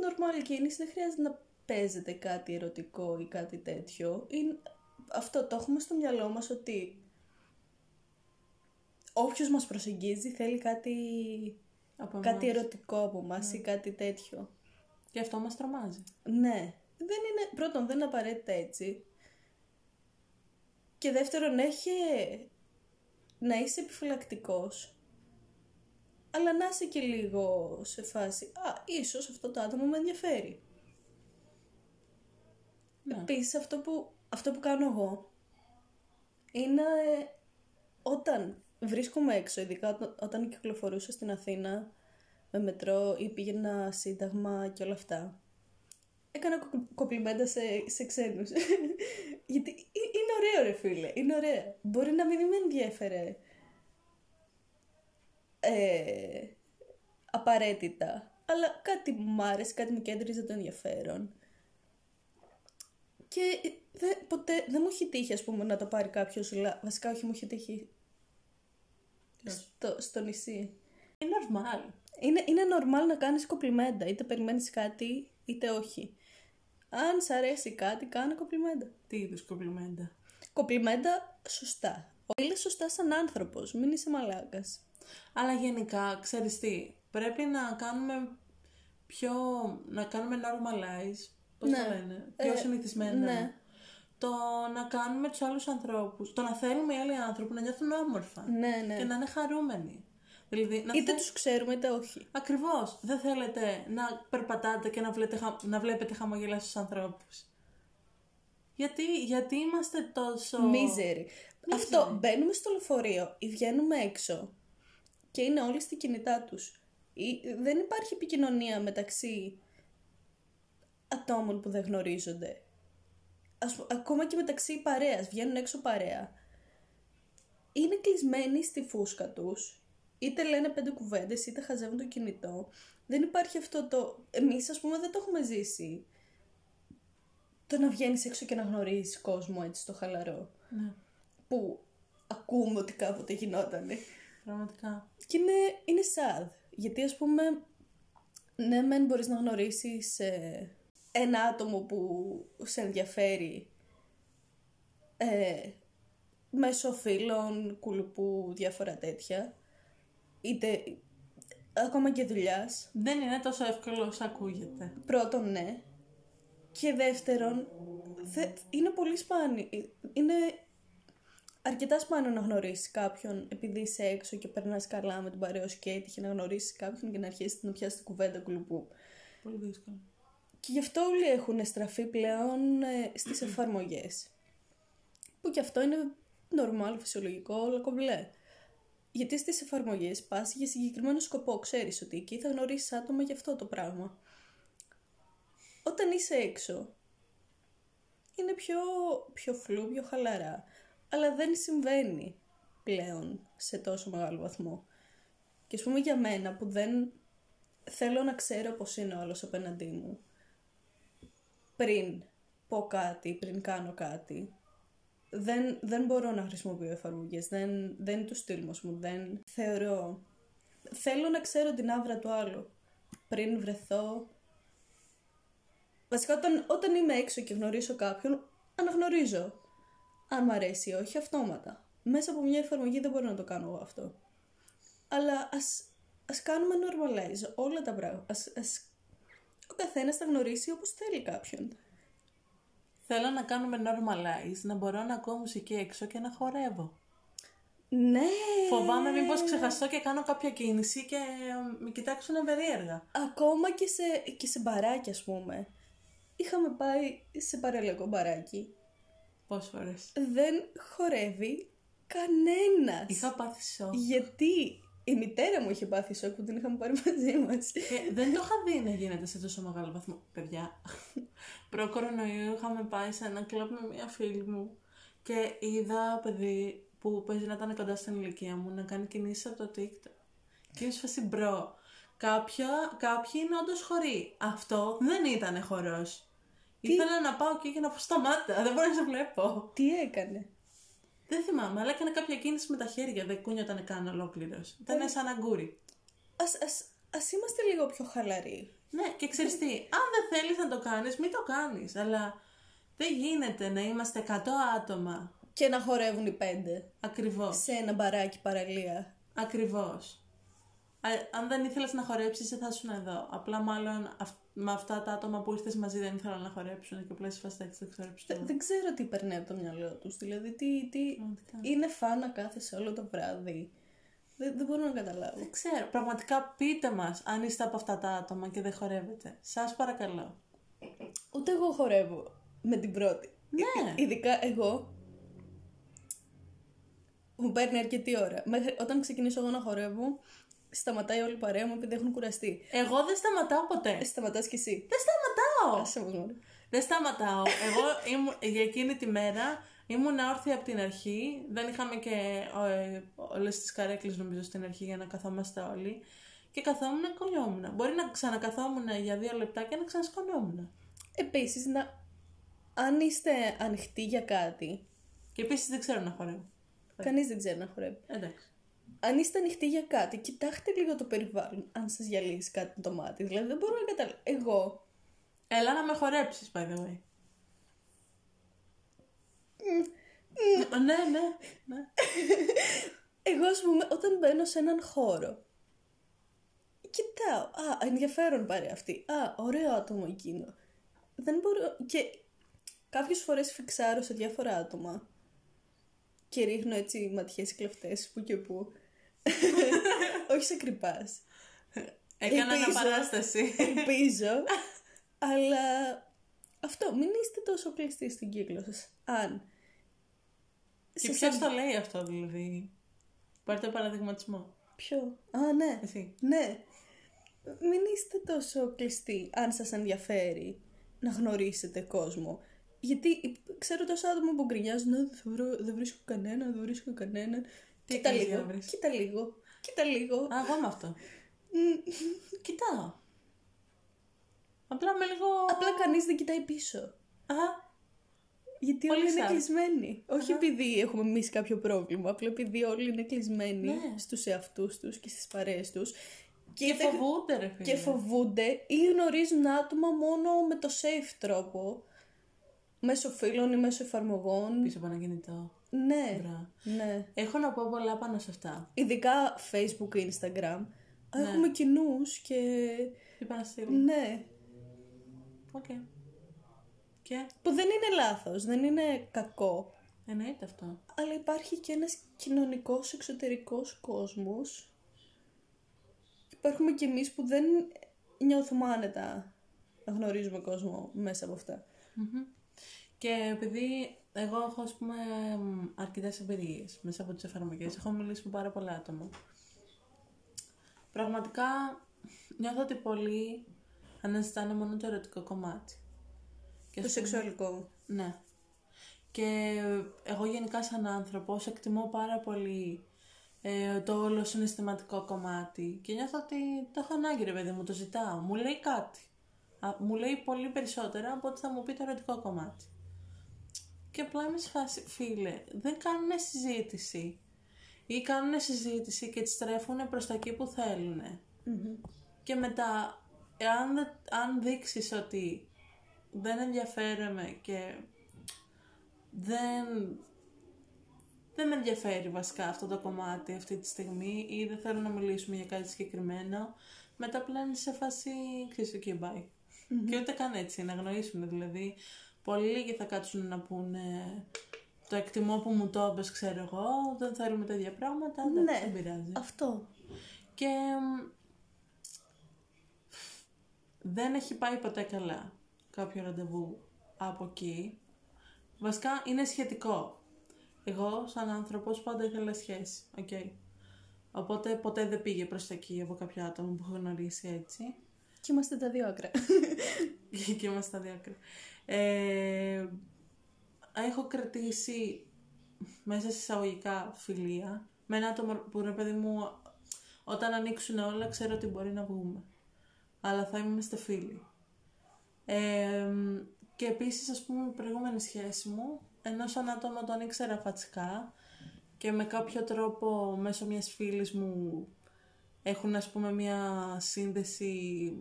Speaker 2: Νορμάλ κίνηση, δεν χρειάζεται να παίζεται κάτι ερωτικό ή κάτι τέτοιο. Είναι... Αυτό το έχουμε στο μυαλό μας ότι όποιος μας προσεγγίζει θέλει κάτι,
Speaker 1: Από
Speaker 2: κάτι
Speaker 1: εμάς.
Speaker 2: ερωτικό από μας ή κάτι τέτοιο.
Speaker 1: Και αυτό μας τρομάζει.
Speaker 2: Ναι. Δεν είναι, πρώτον δεν είναι απαραίτητα έτσι. Και δεύτερον έχει να είσαι επιφυλακτικός. Αλλά να είσαι και λίγο σε φάση, α, ίσως αυτό το άτομο με ενδιαφέρει.
Speaker 1: Ναι.
Speaker 2: Επίσης αυτό που, αυτό που κάνω εγώ είναι όταν βρίσκομαι έξω, ειδικά όταν- όταν κυκλοφορούσα στην Αθήνα με μετρό ή πήγαινα σύνταγμα και όλα αυτά. Έκανα κο- κοπλιμέντα σε, σε ξένους. [LAUGHS] Γιατί ε- είναι ωραίο ρε φίλε, είναι ωραίο. Μπορεί να μην με ενδιέφερε ε, απαραίτητα, αλλά κάτι μου άρεσε, κάτι μου κέντριζε το ενδιαφέρον. Και ε, δε, ποτέ δεν μου έχει τύχει, ας πούμε, να το πάρει κάποιος, λα- βασικά όχι μου έχει τύχει στο, στο νησί.
Speaker 1: Είναι normal.
Speaker 2: Είναι, είναι normal να κάνεις κοπλιμέντα, είτε περιμένεις κάτι, είτε όχι. Αν σ' αρέσει κάτι, κάνε κοπλιμέντα.
Speaker 1: Τι είδους κομπλιμέντα.
Speaker 2: Κοπλιμέντα σωστά. Ήλθε σωστά σαν άνθρωπος, μην είσαι μαλάκας.
Speaker 1: Αλλά γενικά, ξέρεις τι, πρέπει να κάνουμε πιο, να κάνουμε normalize, πώς
Speaker 2: Ναι.
Speaker 1: το λένε, πιο
Speaker 2: Ε,
Speaker 1: συνηθισμένα.
Speaker 2: ναι.
Speaker 1: Το να κάνουμε τους άλλους ανθρώπους, το να θέλουμε οι άλλοι άνθρωποι να νιώθουν όμορφα
Speaker 2: Ναι, ναι.
Speaker 1: και να είναι χαρούμενοι. Δηλαδή, να
Speaker 2: Είτε
Speaker 1: θε-
Speaker 2: τους ξέρουμε είτε όχι.
Speaker 1: Ακριβώς. Δεν θέλετε να περπατάτε και να βλέπετε, χα- να βλέπετε χαμογελαστούς ανθρώπους. Γιατί, γιατί είμαστε τόσο...
Speaker 2: Μίζερη. Αυτό, μπαίνουμε στο λεωφορείο ή βγαίνουμε έξω και είναι όλοι στη κινητά τους. Ή, δεν υπάρχει επικοινωνία μεταξύ ατόμων που δεν γνωρίζονται. Ας, που- ακόμα και μεταξύ παρέας, βγαίνουν έξω παρέα. Είναι κλεισμένοι στη φούσκα τους, είτε λένε πέντε κουβέντες, είτε χαζεύουν το κινητό. Δεν υπάρχει αυτό το... Εμείς, ας πούμε, δεν το έχουμε ζήσει. Το να βγαίνεις έξω και να γνωρίζεις κόσμο έτσι στο χαλαρό
Speaker 1: Ναι,
Speaker 2: που ακούμε ότι κάποτε γινότανε.
Speaker 1: πραγματικά.
Speaker 2: Και είναι, είναι sad. Γιατί ας πούμε, ναι μεν μπορείς να γνωρίσεις ε, ένα άτομο που σε ενδιαφέρει ε, μέσω φίλων, κουλουπού, διάφορα τέτοια. Είτε ακόμα και δουλειάς.
Speaker 1: Δεν είναι τόσο εύκολο όσο ακούγεται.
Speaker 2: Πρώτον, ναι. Και δεύτερον, δε, είναι πολύ σπάνιο. Είναι αρκετά σπάνιο να γνωρίσεις κάποιον επειδή είσαι έξω και περνάς καλά με τον παρέο σου και έτυχε να γνωρίσεις κάποιον και να αρχίσεις να πιάσεις την κουβέντα κουλουπού.
Speaker 1: Πολύ δύσκολο.
Speaker 2: Και γι' αυτό όλοι έχουν στραφεί πλέον ε, στις [CLEARS THROAT] εφαρμογές. Που και αυτό είναι normal, φυσιολογικό, αλλά κομπλέ. Γιατί στις εφαρμογές πας για συγκεκριμένο σκοπό, ξέρεις ότι εκεί θα γνωρίσεις άτομα για αυτό το πράγμα. Όταν είσαι έξω, είναι πιο, πιο φλού, πιο χαλαρά. Αλλά δεν συμβαίνει πλέον σε τόσο μεγάλο βαθμό. Και ας πούμε για μένα που δεν θέλω να ξέρω πώς είναι ο άλλος απέναντί μου πριν πω κάτι, πριν κάνω κάτι. Δεν, δεν μπορώ να χρησιμοποιώ εφαρμογές, δεν, δεν είναι το στυλ μου, ας πούμε, δεν θεωρώ. Θέλω να ξέρω την άβρα του άλλου πριν βρεθώ. Βασικά όταν, όταν είμαι έξω και γνωρίσω κάποιον, αναγνωρίζω αν μ' αρέσει ή όχι αυτόματα. Μέσα από μια εφαρμογή δεν μπορώ να το κάνω εγώ αυτό. Αλλά ας, ας κάνουμε normalize όλα τα πράγματα. Ας, ας, ο καθένας θα γνωρίσει όπως θέλει κάποιον.
Speaker 1: Θέλω να κάνουμε normalize, να μπορώ να ακούω μουσική έξω και να χορεύω.
Speaker 2: Ναι!
Speaker 1: Φοβάμαι μήπως ξεχαστώ και κάνω κάποια κίνηση και ε, με κοιτάξουν περίεργα.
Speaker 2: Ακόμα και σε, και σε μπαράκι, ας πούμε. Είχαμε πάει σε παραλιακό μπαράκι.
Speaker 1: Πόσες φορές;
Speaker 2: Δεν χορεύει κανένας.
Speaker 1: Είχα πάθει σοκ.
Speaker 2: Γιατί; Η μητέρα μου είχε πάθει σοκ που την είχαμε πάρει [LAUGHS] μαζί μας.
Speaker 1: Και δεν το είχα δει να γίνεται σε τόσο μεγάλο βαθμό. Παιδιά, προ-κορονοϊού είχαμε πάει σε ένα κλαμπ με μια φίλη μου και είδα παιδί που παίζει να ήταν κοντά στην ηλικία μου να κάνει κινήσεις από το TikTok. Και είμαι σε φάση bro. Κάποια, κάποιοι είναι όντως χοροί. Αυτό δεν ήταν χορός. Ήθελα να πάω εκεί και να πω σταμάτα, δεν μπορώ να σε βλέπω.
Speaker 2: Τι έκανε;
Speaker 1: Δεν θυμάμαι, αλλά έκανε κάποια κίνηση με τα χέρια, δεν κουνιόταν καν ολόκληρος. Ήταν σαν αγκούρι.
Speaker 2: Ας, ας, ας είμαστε λίγο πιο χαλαροί.
Speaker 1: Ναι, και ξέρεις τι, αν δεν θέλεις να το κάνεις, μην το κάνεις. Αλλά δεν γίνεται να είμαστε 100 άτομα.
Speaker 2: Και να χορεύουν οι πέντε
Speaker 1: Ακριβώς.
Speaker 2: σε ένα μπαράκι παραλία.
Speaker 1: Ακριβώς. Α- αν δεν ήθελες να χορέψεις, δεν θα ήσουν εδώ. Απλά μάλλον αυ- με αυτά τα άτομα που ήρθες μαζί δεν ήθελαν να χορέψουν και απλά είσαι φας έτσι, δεν ξέρω
Speaker 2: Δεν, δεν ξέρω τι περνάει από το μυαλό τους. Δηλαδή, τι, τι...
Speaker 1: Πραγματικά.
Speaker 2: είναι φαν να κάθεσαι όλο το βράδυ. Δεν, δεν μπορώ να καταλάβω.
Speaker 1: Δεν ξέρω. Πραγματικά πείτε μας αν είστε από αυτά τα άτομα και δεν χορεύετε. Σας παρακαλώ.
Speaker 2: Ούτε εγώ χορεύω με την πρώτη.
Speaker 1: Ναι.
Speaker 2: Ε, Ειδικά εγώ. Μου παίρνει αρκετή ώρα. Μέχρι, όταν ξεκινήσω εγώ να χορεύω, σταματάει όλη η παρέα μου επειδή έχουν κουραστεί.
Speaker 1: Εγώ δεν σταματάω ποτέ.
Speaker 2: Ε, σταματάς κι εσύ.
Speaker 1: Δεν σταματάω.
Speaker 2: Άσε μας μωρέ.
Speaker 1: Δεν σταματάω. Εγώ ήμουν, για εκείνη τη μέρα ήμουν όρθια από την αρχή. Δεν είχαμε και ε, όλες τις καρέκλες νομίζω στην αρχή για να καθόμαστε όλοι. Και καθόμουν και κολλιόμουν. Μπορεί να ξανακαθόμουν για δύο λεπτά και να ξανασκονόμουν.
Speaker 2: Επίσης, να... αν είστε ανοιχτοί για κάτι,
Speaker 1: Και επίσης δεν ξέρω να χορεύω.
Speaker 2: κανείς δεν ξέρει να χορεύει.
Speaker 1: Εντάξει.
Speaker 2: Αν είστε ανοιχτοί για κάτι, κοιτάξτε λίγο το περιβάλλον, αν σας γυαλίσει κάτι το μάτι. Δηλαδή, δεν μπορώ να καταλάβω. Εγώ,
Speaker 1: Έλα να με χορέψεις, by the way. ναι, ναι, ναι.
Speaker 2: εγώ ας πούμε, όταν μπαίνω σε έναν χώρο, κοιτάω, α, ενδιαφέρον πάρει αυτή, α, ωραίο άτομο εκείνο. Δεν μπορώ, και κάποιες φορές φιξάρω σε διάφορα άτομα και ρίχνω έτσι ματιές κλεφτές που και που. [LAUGHS] Όχι σε κρυπάς.
Speaker 1: Έκανα
Speaker 2: Ελπίζω.
Speaker 1: αναπαράσταση.
Speaker 2: Ελπίζω. [LAUGHS] αλλά αυτό, μην είστε τόσο κλειστοί στην κύκλο σας. Αν.
Speaker 1: Και
Speaker 2: σας
Speaker 1: ποιος το λέει αυτό δηλαδή; Πάρτε παραδειγματισμό.
Speaker 2: Ποιο; Α, ναι.
Speaker 1: Εσύ.
Speaker 2: Ναι. Μην είστε τόσο κλειστοί, αν σας ενδιαφέρει να γνωρίσετε κόσμο. Γιατί υπ- ξέρω τόσα άτομα που γκρινιάζουν, «Α, δεν, θα βρω- δεν βρίσκω κανέναν, δεν βρίσκω κανέναν.
Speaker 1: Τι
Speaker 2: κοίτα
Speaker 1: έκανες για
Speaker 2: λίγο,
Speaker 1: να βρεις;
Speaker 2: κοίτα λίγο, κοίτα λίγο.
Speaker 1: Α, εγώ είμαι αυτό. Κοιτάω. Απλά με λίγο...
Speaker 2: Απλά κανείς δεν κοιτάει πίσω.
Speaker 1: Α,
Speaker 2: Γιατί
Speaker 1: Πολύ
Speaker 2: όλοι είναι
Speaker 1: sad.
Speaker 2: κλεισμένοι. Όχι επειδή έχουμε εμείς κάποιο πρόβλημα, απλά επειδή όλοι είναι κλεισμένοι
Speaker 1: Ναι.
Speaker 2: στους εαυτούς τους και στις παρέες τους.
Speaker 1: και
Speaker 2: δεν-
Speaker 1: φοβούνται ρε φίλε.
Speaker 2: και φοβούνται ή γνωρίζουν άτομα μόνο με το safe τρόπο. Μέσω φίλων ή μέσω εφαρμογών.
Speaker 1: Πίσω από ένα κινητό.
Speaker 2: Ναι,
Speaker 1: Μπρα.
Speaker 2: ναι.
Speaker 1: Έχω να πω πολλά πάνω σε αυτά.
Speaker 2: Ειδικά Facebook, Instagram.
Speaker 1: Ναι.
Speaker 2: Έχουμε κοινούς και.
Speaker 1: Είπα να στείλω.
Speaker 2: Ναι.
Speaker 1: Οκ. Και;
Speaker 2: Που δεν είναι λάθος, δεν είναι κακό.
Speaker 1: εννοείται αυτό.
Speaker 2: Αλλά υπάρχει και ένας κοινωνικός εξωτερικός κόσμος. Υπάρχουμε κι εμείς που δεν νιώθουμε άνετα να γνωρίζουμε κόσμο μέσα από αυτά.
Speaker 1: Μμμ. Και επειδή εγώ έχω ας πούμε μ, αρκετές εμπειρίες μέσα από τις εφαρμογές, έχω μιλήσει με πάρα πολλά άτομα. Πραγματικά νιώθω ότι πολλοί αναζητάνε μόνο το ερωτικό κομμάτι. Και
Speaker 2: Το
Speaker 1: ας πούμε-
Speaker 2: σεξουαλικό.
Speaker 1: Ναι. Και εγώ γενικά σαν άνθρωπος εκτιμώ πάρα πολύ ε, το όλο συναισθηματικό κομμάτι και νιώθω ότι το έχω ανάγκη ρε παιδί μου, το ζητάω. Μου λέει κάτι. Α, μου λέει πολύ περισσότερα από ό,τι θα μου πει το ερωτικό κομμάτι. Και απλά είμαι σε φάση, φίλε, δεν κάνουν συζήτηση. Ή κάνουν συζήτηση και τη στρέφουν προς τα εκεί που θέλουν. Και μετά, εάν, δεν- αν δείξεις ότι δεν ενδιαφέρομαι και δεν, δεν με ενδιαφέρει βασικά αυτό το κομμάτι αυτή τη στιγμή ή δεν θέλω να μιλήσουμε για κάτι συγκεκριμένο, μετά πλέον είσαι σε φάση, ξέρεις, okay, bye. Και ούτε καν έτσι, να γνωρίσουν δηλαδή. Πολύ λίγοι θα κάτσουν να πούνε το εκτιμώ που μου το είπες, ξέρω εγώ, δεν θέλουμε τα ίδια πράγματα, εντάξει,
Speaker 2: Ναι.
Speaker 1: δεν πειράζει.
Speaker 2: Αυτό.
Speaker 1: Και μ, δεν έχει πάει ποτέ καλά κάποιο ραντεβού από εκεί. Βασικά είναι σχετικό. Εγώ σαν άνθρωπος πάντα ήθελα σχέση, οκ. Οπότε ποτέ δεν πήγε προς τα εκεί από κάποιο άτομο που έχω γνωρίσει έτσι.
Speaker 2: Και είμαστε τα δύο άκρα. [LAUGHS]
Speaker 1: και είμαστε στα δύο άκρα. Ε, έχω κρατήσει μέσα σε εισαγωγικά φιλία με ένα άτομο που ρε παιδί μου όταν ανοίξουν όλα ξέρω ότι μπορεί να βγούμε. Αλλά θα είμαστε φίλοι. Ε, και επίσης ας πούμε η προηγούμενη σχέση μου ενώ σαν άτομο τον ήξερα φατσικά και με κάποιο τρόπο μέσω μιας φίλης μου έχουν ας πούμε μια σύνδεση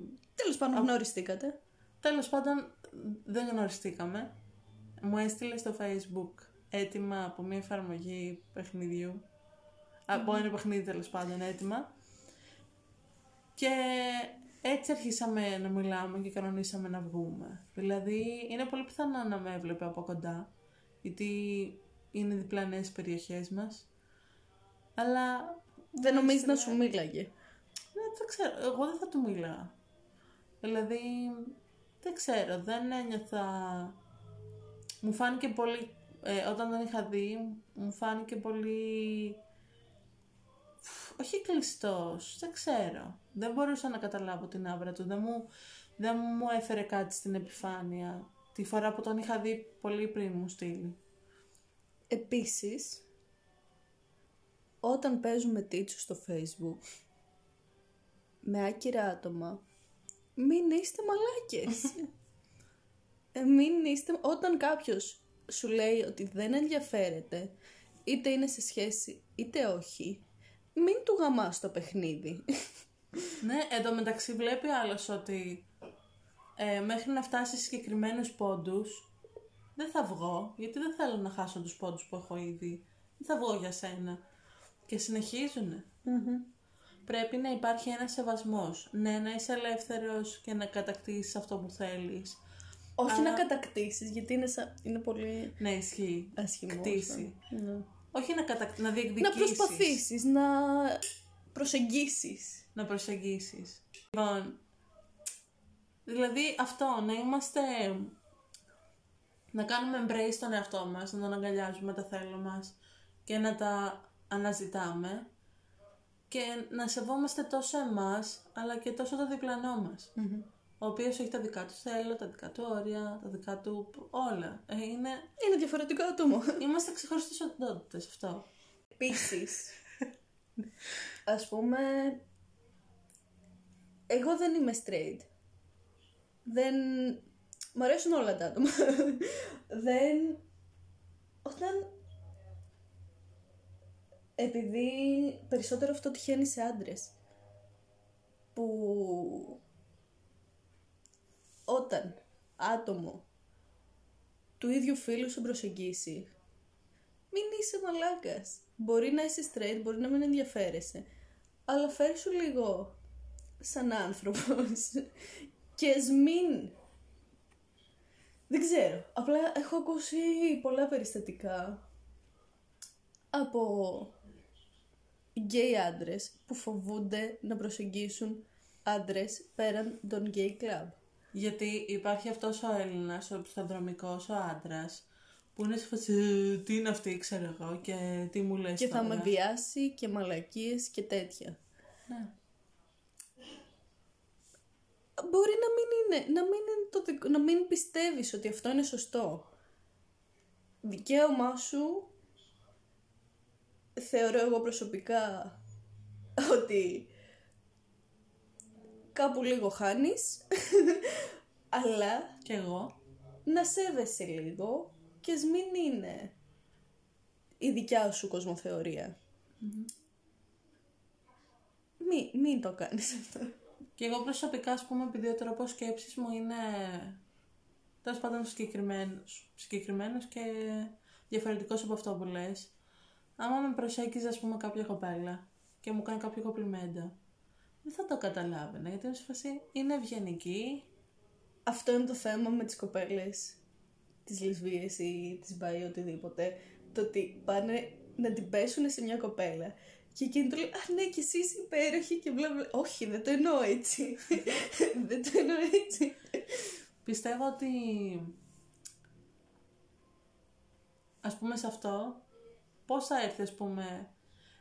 Speaker 2: Τέλος πάντων γνωριστήκατε.
Speaker 1: Τέλος πάντων δεν γνωριστήκαμε. Μου έστειλε στο facebook έτοιμα από μια εφαρμογή παιχνιδιού. Από ένα παιχνίδι τέλος πάντων έτοιμα. Και έτσι αρχίσαμε να μιλάμε και κανονίσαμε να βγούμε. Δηλαδή είναι πολύ πιθανό να με έβλεπε από κοντά. Γιατί είναι διπλανές οι περιοχές μας. Αλλά
Speaker 2: Δεν νομίζεις να σου μίλαγε.
Speaker 1: δεν, δεν ξέρω, εγώ δεν θα του μίλαγα. Δηλαδή, δεν ξέρω, δεν ένιωθα... Μου φάνηκε πολύ, ε, όταν τον είχα δει, μου φάνηκε πολύ... Όχι κλειστός, δεν ξέρω. Δεν μπορούσα να καταλάβω την άβρα του, δεν μου, δεν μου έφερε κάτι στην επιφάνεια. Τη φορά που τον είχα δει πολύ πριν μου στείλει.
Speaker 2: Επίσης, όταν παίζουμε τίτσου στο facebook με άκυρα άτομα, μην είστε μαλάκες. Ε, μην είστε... Όταν κάποιος σου λέει ότι δεν ενδιαφέρεται, είτε είναι σε σχέση είτε όχι, μην του γαμάς το παιχνίδι.
Speaker 1: Ναι, εντωμεταξύ βλέπει άλλος ότι ε, μέχρι να φτάσει σε συγκεκριμένους πόντους δεν θα βγω, γιατί δεν θέλω να χάσω τους πόντους που έχω ήδη. Δεν θα βγω για σένα. Και συνεχίζουν. Πρέπει να υπάρχει ένας σεβασμός. Ναι, να είσαι ελεύθερος και να κατακτήσεις αυτό που θέλεις.
Speaker 2: όχι να κατακτήσεις, γιατί είναι, σα... είναι πολύ
Speaker 1: Ναι, ισχύει.
Speaker 2: άσχημο.
Speaker 1: Κτήσει.
Speaker 2: Ναι.
Speaker 1: Όχι να, κατακ... να
Speaker 2: Να
Speaker 1: διεκδικήσεις.
Speaker 2: προσπαθήσεις, να προσεγγίσεις.
Speaker 1: να προσεγγίσεις. Λοιπόν, δηλαδή αυτό, να είμαστε... Να κάνουμε embrace τον εαυτό μας, να τον αγκαλιάζουμε τα θέλω μας και να τα αναζητάμε και να σεβόμαστε τόσο εμάς, αλλά και τόσο το διπλανό μας. Ο οποίος έχει τα δικά του θέλω, τα δικά του όρια, τα δικά του όλα. Ε, είναι...
Speaker 2: Είναι διαφορετικό άτομο.
Speaker 1: Είμαστε ξεχωριστές οντότητες αυτό.
Speaker 2: Επίσης, ας πούμε, εγώ δεν είμαι straight. Δεν... Μ' αρέσουν όλα τα άτομα. [LAUGHS] δεν... Όταν... Επειδή περισσότερο αυτό τυχαίνει σε άντρες. Που... Όταν άτομο του ίδιου φίλου σου προσεγγίσει, μην είσαι μαλάκας. Μπορεί να είσαι straight, μπορεί να μην ενδιαφέρεσαι. Αλλά φέρ σου λίγο σαν άνθρωπος. Και ας μην... Δεν ξέρω. Απλά έχω ακούσει πολλά περιστατικά από γκέι άντρες που φοβούνται να προσεγγίσουν άντρες πέραν των γκέι κλαμπ.
Speaker 1: Γιατί υπάρχει αυτός ο Έλληνας, ο οπισθοδρομικός, ο άντρας, που είναι σε φάση, «Ε, τι είναι αυτή, ξέρω εγώ, και τι μου λες
Speaker 2: Και θα
Speaker 1: τώρα».
Speaker 2: με βιάσει και μαλακίες και τέτοια.
Speaker 1: Ναι.
Speaker 2: Μπορεί να μην είναι, να μην, είναι το δικ- να μην πιστεύεις ότι αυτό είναι σωστό. Δικαίωμά σου, θεωρώ εγώ προσωπικά ότι κάπου λίγο χάνεις, [LAUGHS] αλλά
Speaker 1: Και εγώ.
Speaker 2: να σέβεσαι λίγο και ας μην είναι η δικιά σου κοσμοθεωρία. Μη, μην το κάνεις αυτό.
Speaker 1: Και εγώ προσωπικά, ας πούμε, επειδή ο τρόπος σκέψης μου είναι τέλος πάντων συγκεκριμένος, συγκεκριμένος και διαφορετικός από αυτό που λες. Άμα με προσέγγιζες, ας πούμε, κάποια κοπέλα και μου κάνει κάποιο κοπλιμέντο, δεν θα το καταλάβαινα, γιατί είναι σε φάση, είναι ευγενική,
Speaker 2: Αυτό είναι το θέμα με τις κοπέλες, τις λεσβείες ή τις μπάι οτιδήποτε. Το ότι πάνε να την πέσουν σε μια κοπέλα και εκείνη του λέει «Α, ναι, και εσύ είσαι υπέροχη» και μπλα μπλα. Όχι, δεν το εννοώ έτσι. [LAUGHS] δεν το εννοώ έτσι.
Speaker 1: Πιστεύω ότι ας πούμε σε αυτό πώς θα έρθει ας πούμε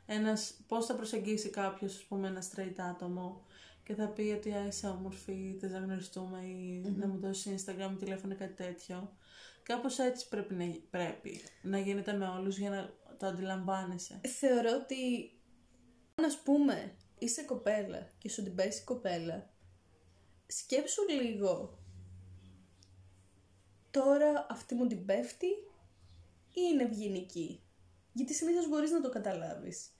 Speaker 1: ένας, πώς θα προσεγγίσει κάποιος ας πούμε ένα straight άτομο και θα πει ότι «Α, είσαι όμορφη, θες να γνωριστούμε ή να μου δώσεις Instagram, τηλέφωνο ή κάτι τέτοιο. Κάπως έτσι πρέπει να, γι- πρέπει να γίνεται με όλους για να το αντιλαμβάνεσαι.
Speaker 2: Θεωρώ ότι αν ας πούμε είσαι κοπέλα και σου την πέσει κοπέλα, σκέψου λίγο τώρα αυτή μου την πέφτει ή είναι ευγενική; Γιατί συνήθως μπορείς να το καταλαβεις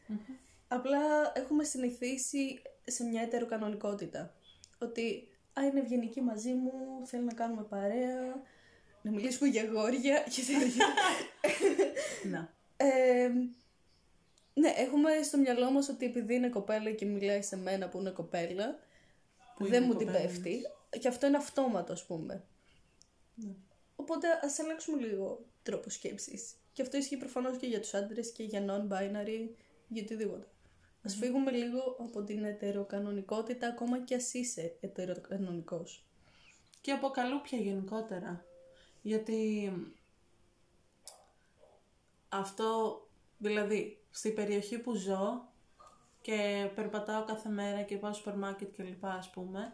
Speaker 2: Απλά έχουμε συνηθίσει σε μια ετεροκανονικότητα. Ότι, α, είναι ευγενική μαζί μου, θέλει να κάνουμε παρέα, να μιλήσουμε για γόρια [LAUGHS] και τέτοια.
Speaker 1: Να.
Speaker 2: Ε, ναι, έχουμε στο μυαλό μας ότι επειδή είναι κοπέλα και μιλάει σε μένα που είναι κοπέλα,
Speaker 1: Που
Speaker 2: δεν
Speaker 1: είναι
Speaker 2: μου την
Speaker 1: κοπέλας.
Speaker 2: πέφτει. Και αυτό είναι αυτόματο, ας πούμε.
Speaker 1: Ναι.
Speaker 2: Οπότε ας αλλάξουμε λίγο τρόπο σκέψης. Και αυτό ισχύει προφανώς και για τους άντρες και για non-binary, για οτιδήποτε. Ας φύγουμε λίγο από την ετεροκανονικότητα, ακόμα και ας είσαι ετεροκανονικός.
Speaker 1: Και από καλούπια γενικότερα. Γιατί αυτό, δηλαδή, στη περιοχή που ζω και περπατάω κάθε μέρα και πάω στο σούπερ μάρκετ και λοιπά, ας πούμε,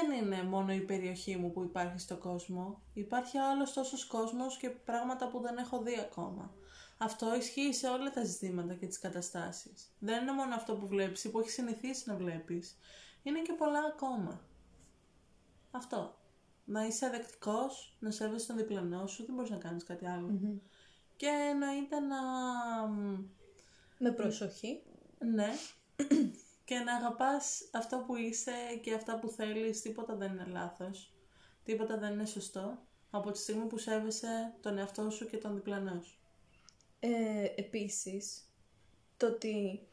Speaker 1: δεν είναι μόνο η περιοχή μου που υπάρχει στο κόσμο. Υπάρχει άλλος τόσος κόσμος και πράγματα που δεν έχω δει ακόμα. Αυτό ισχύει σε όλα τα ζητήματα και τις καταστάσεις. Δεν είναι μόνο αυτό που βλέπεις ή που έχεις συνηθίσει να βλέπεις. Είναι και πολλά ακόμα. Αυτό. Να είσαι δεκτικός, να σέβεσαι τον διπλανό σου, δεν μπορείς να κάνεις κάτι άλλο. Και εννοείται να...
Speaker 2: Με προσοχή.
Speaker 1: Ναι. Και να αγαπάς αυτό που είσαι και αυτά που θέλεις, τίποτα δεν είναι λάθος. Τίποτα δεν είναι σωστό. Από τη στιγμή που σέβεσαι τον εαυτό σου και τον διπλανό σου.
Speaker 2: Ε, επίσης, το ότι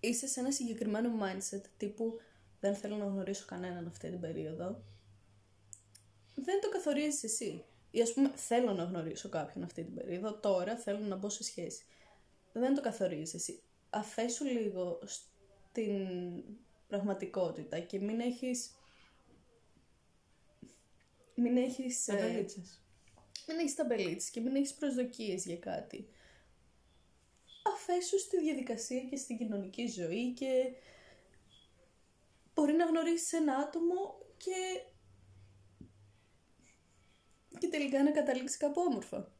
Speaker 2: είσαι σε ένα συγκεκριμένο mindset τύπου δεν θέλω να γνωρίσω κανέναν αυτή την περίοδο, δεν το καθορίζεις εσύ. Ή ας πούμε θέλω να γνωρίσω κάποιον αυτή την περίοδο, τώρα θέλω να μπω σε σχέση. Δεν το καθορίζεις εσύ. Αφέσου λίγο στην πραγματικότητα και μην έχεις... Μην έχεις... ε,
Speaker 1: Ταμπελίτσες.
Speaker 2: μην έχεις ταμπελίτσες και μην έχεις προσδοκίες για κάτι. Αφέσου στη διαδικασία και στην κοινωνική ζωή και μπορεί να γνωρίσεις ένα άτομο και και τελικά να καταλήξεις κάπου όμορφα.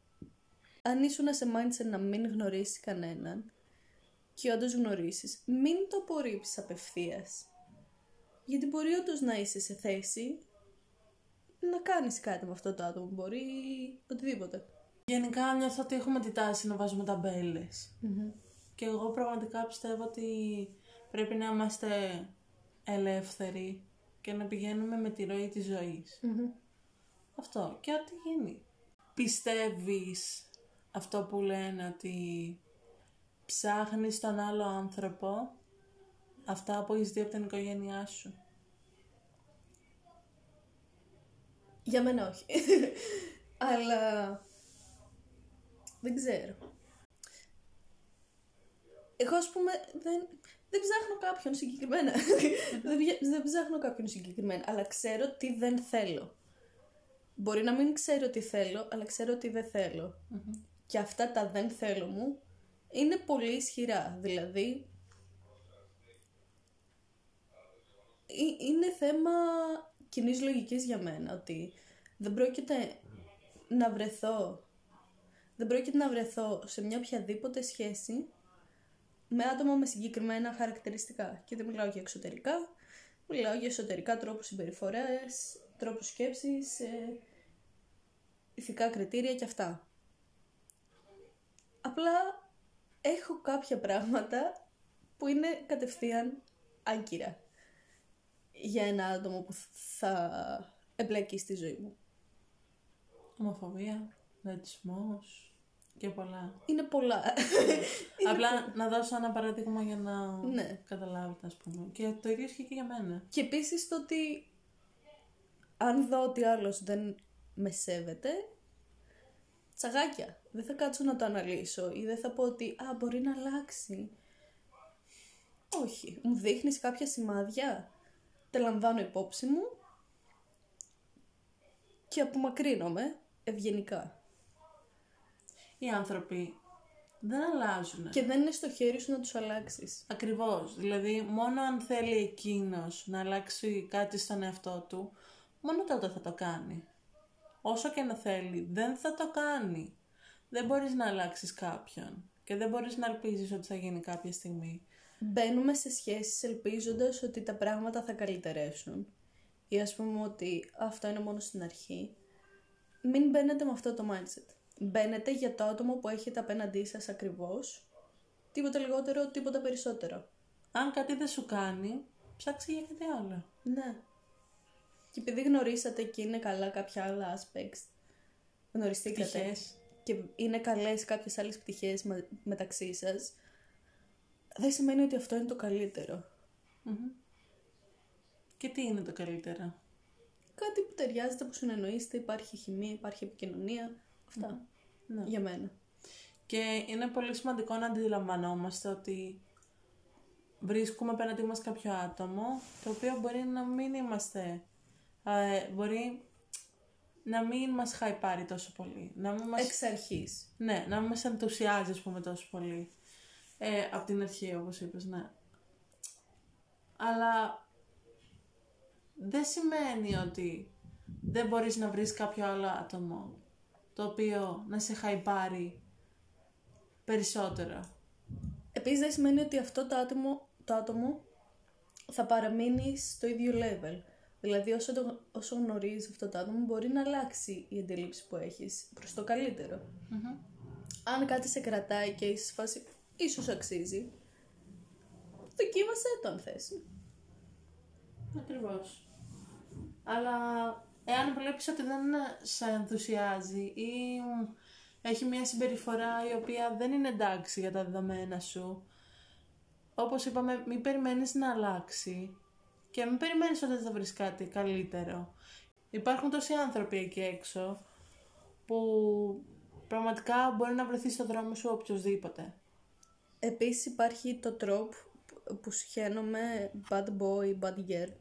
Speaker 2: Αν ήσουν σε mindset να μην γνωρίσεις κανέναν και όντως γνωρίσεις, μην το απορρίψεις απευθείας. Γιατί μπορεί όντως να είσαι σε θέση να κάνεις κάτι με αυτό το άτομο. Μπορεί οτιδήποτε.
Speaker 1: Γενικά νιώθω ότι έχουμε τη τάση να βάζουμε ταμπέλες. Και εγώ πραγματικά πιστεύω ότι πρέπει να είμαστε ελεύθεροι και να πηγαίνουμε με τη ροή της ζωής. Αυτό. Και ό,τι γίνει. Πιστεύεις αυτό που λένε ότι ψάχνεις τον άλλο άνθρωπο αυτά που έχεις δει από την οικογένειά σου.
Speaker 2: Για μένα όχι. [LAUGHS] Αλλά δεν ξέρω. Εγώ ας πούμε δεν, δεν ψάχνω κάποιον συγκεκριμένα. [LAUGHS] δεν, βγα- δεν ψάχνω κάποιον συγκεκριμένα, αλλά ξέρω τι δεν θέλω. Μπορεί να μην ξέρω τι θέλω, αλλά ξέρω τι δεν θέλω. Και αυτά τα δεν θέλω μου είναι πολύ ισχυρά. Δηλαδή, ε- είναι θέμα κοινής λογικής για μένα, ότι δεν πρόκειται να βρεθώ δεν πρόκειται να βρεθώ σε μια οποιαδήποτε σχέση με άτομα με συγκεκριμένα χαρακτηριστικά. Και δεν μιλάω για εξωτερικά, μιλάω για εσωτερικά τρόπους συμπεριφοράς, τρόπους σκέψης, ε, ηθικά κριτήρια και αυτά. Απλά έχω κάποια πράγματα που είναι κατευθείαν άγκυρα για ένα άτομο που θα εμπλέκει στη ζωή μου.
Speaker 1: Ομοφοβία, ρατσισμός και πολλά.
Speaker 2: Είναι πολλά. [LAUGHS]
Speaker 1: Απλά να δώσω ένα παράδειγμα για να
Speaker 2: Ναι.
Speaker 1: καταλάβετε, ας πούμε. Και το ίδιο ισχύει και για μένα.
Speaker 2: Και επίσης το ότι αν δω ότι άλλος δεν με σέβεται, τσαγάκια. Δεν θα κάτσω να το αναλύσω ή δεν θα πω ότι «Α, μπορεί να αλλάξει». Όχι. Μου δείχνεις κάποια σημάδια. Τα λαμβάνω υπόψη μου και απομακρύνομαι ευγενικά.
Speaker 1: Οι άνθρωποι δεν αλλάζουν.
Speaker 2: Και δεν είναι στο χέρι σου να τους αλλάξεις.
Speaker 1: Ακριβώς. Δηλαδή, μόνο αν θέλει εκείνος να αλλάξει κάτι στον εαυτό του, μόνο τότε θα το κάνει. Όσο και να θέλει, δεν θα το κάνει. Δεν μπορείς να αλλάξεις κάποιον. Και δεν μπορείς να ελπίζεις ότι θα γίνει κάποια στιγμή.
Speaker 2: Μπαίνουμε σε σχέσεις ελπίζοντας ότι τα πράγματα θα καλυτερεύσουν. Ή ας πούμε ότι αυτό είναι μόνο στην αρχή. Μην μπαίνετε με αυτό το mindset. Μπαίνετε για το άτομο που έχετε απέναντί σας ακριβώς Τίποτα λιγότερο, τίποτα περισσότερο.
Speaker 1: Αν κάτι δεν σου κάνει, ψάξε για κάτι άλλο.
Speaker 2: Ναι. Και επειδή γνωρίσατε και είναι καλά κάποια άλλα aspects, γνωριστήκατε
Speaker 1: Πτυχές.
Speaker 2: και είναι καλές κάποιες άλλες πτυχές με- μεταξύ σας, δεν σημαίνει ότι αυτό είναι το καλύτερο.
Speaker 1: Και τι είναι το καλύτερο;
Speaker 2: Κάτι που ταιριάζεται, που συνεννοείστε, υπάρχει χημεία, υπάρχει επικοινωνία. Αυτά.
Speaker 1: Ναι.
Speaker 2: Για μένα.
Speaker 1: Και είναι πολύ σημαντικό να αντιλαμβανόμαστε ότι βρίσκουμε απέναντί μας κάποιο άτομο το οποίο μπορεί να μην είμαστε, ε, μπορεί να μην μας χαϊπάρει τόσο πολύ. Να μην μας,
Speaker 2: Εξ αρχής.
Speaker 1: ναι, να μην μας ενθουσιάζει, ας πούμε, τόσο πολύ. Ε, από την αρχή, όπως είπες, ναι. Αλλά δεν σημαίνει ότι δεν μπορείς να βρεις κάποιο άλλο άτομο το οποίο να σε χαϊπάρει περισσότερο.
Speaker 2: Επίσης δεν σημαίνει ότι αυτό το άτομο, το άτομο θα παραμείνει στο ίδιο level. Δηλαδή όσο, το, όσο γνωρίζεις αυτό το άτομο μπορεί να αλλάξει η αντίληψη που έχεις προς το καλύτερο. Αν κάτι σε κρατάει και είσαι σε φάση ίσως αξίζει, δοκίμασέ το αν θες.
Speaker 1: Ακριβώς. Αλλά εάν βλέπεις ότι δεν σε ενθουσιάζει ή έχει μια συμπεριφορά η οποία δεν είναι εντάξει για τα δεδομένα σου, όπως είπαμε, μην περιμένεις να αλλάξει και μην περιμένεις ότι θα βρεις κάτι καλύτερο. Υπάρχουν τόσοι άνθρωποι εκεί έξω που πραγματικά μπορεί να βρεθείς στο δρόμο σου οποιοδήποτε.
Speaker 2: Επίσης υπάρχει το τρόπο που συχαίνομαι bad boy, bad girl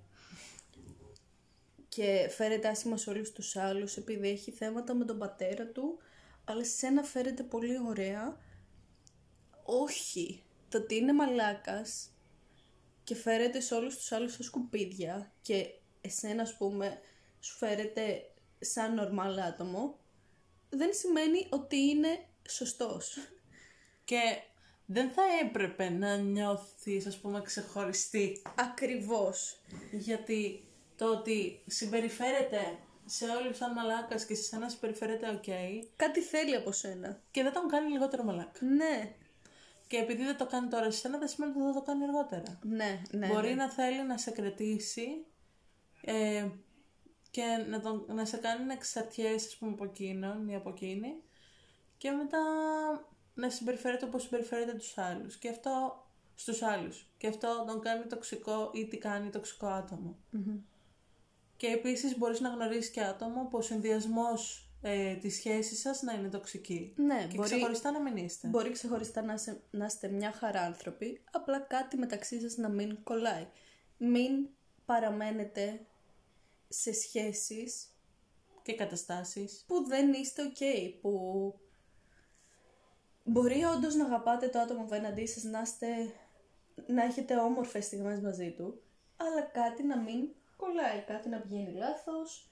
Speaker 2: και φέρεται άσχημα σε όλους τους άλλους επειδή έχει θέματα με τον πατέρα του αλλά σε σένα φέρεται πολύ ωραία όχι το ότι είναι μαλάκας και φέρεται σε όλους τους άλλους σαν σκουπίδια και εσένα ας πούμε σου φέρεται σαν νορμάλ άτομο δεν σημαίνει ότι είναι σωστός
Speaker 1: Και δεν θα έπρεπε να νιώθεις, ας πούμε, ξεχωριστή
Speaker 2: Ακριβώς.
Speaker 1: Γιατί το ότι συμπεριφέρεται σε όλους σαν μαλάκας και σε σένα συμπεριφέρεται οκ
Speaker 2: Κάτι θέλει από σένα.
Speaker 1: και δεν τον κάνει λιγότερο μαλάκα.
Speaker 2: Ναι.
Speaker 1: Και επειδή δεν το κάνει τώρα σε σένα δεν σημαίνει ότι δεν το κάνει αργότερα.
Speaker 2: Ναι, ναι.
Speaker 1: Μπορεί
Speaker 2: ναι.
Speaker 1: να θέλει να σε κρατήσει ε, και να, τον, να σε κάνει να εξαρτιέσαι ας πούμε από εκείνον ή από εκείνη και μετά να συμπεριφέρεται όπως συμπεριφέρεται τους άλλους και αυτό στους άλλους και αυτό τον κάνει τοξικό ή τι κάνει τοξικό άτομο. Και επίσης μπορείς να γνωρίσεις και άτομο που ο συνδυασμός ε, της σχέσης σας να είναι τοξική.
Speaker 2: Ναι,
Speaker 1: και
Speaker 2: μπορεί,
Speaker 1: ξεχωριστά να μην είστε.
Speaker 2: μπορεί ξεχωριστά να, σε- να είστε μια χαρά άνθρωποι, απλά κάτι μεταξύ σας να μην κολλάει. Μην παραμένετε σε σχέσεις
Speaker 1: Και καταστάσεις.
Speaker 2: που δεν είστε ok, που μπορεί όντως να αγαπάτε το άτομο απέναντί σας, να, είστε, να έχετε όμορφες στιγμές μαζί του, αλλά κάτι να μην κολλάει, κάτι να πηγαίνει λάθος.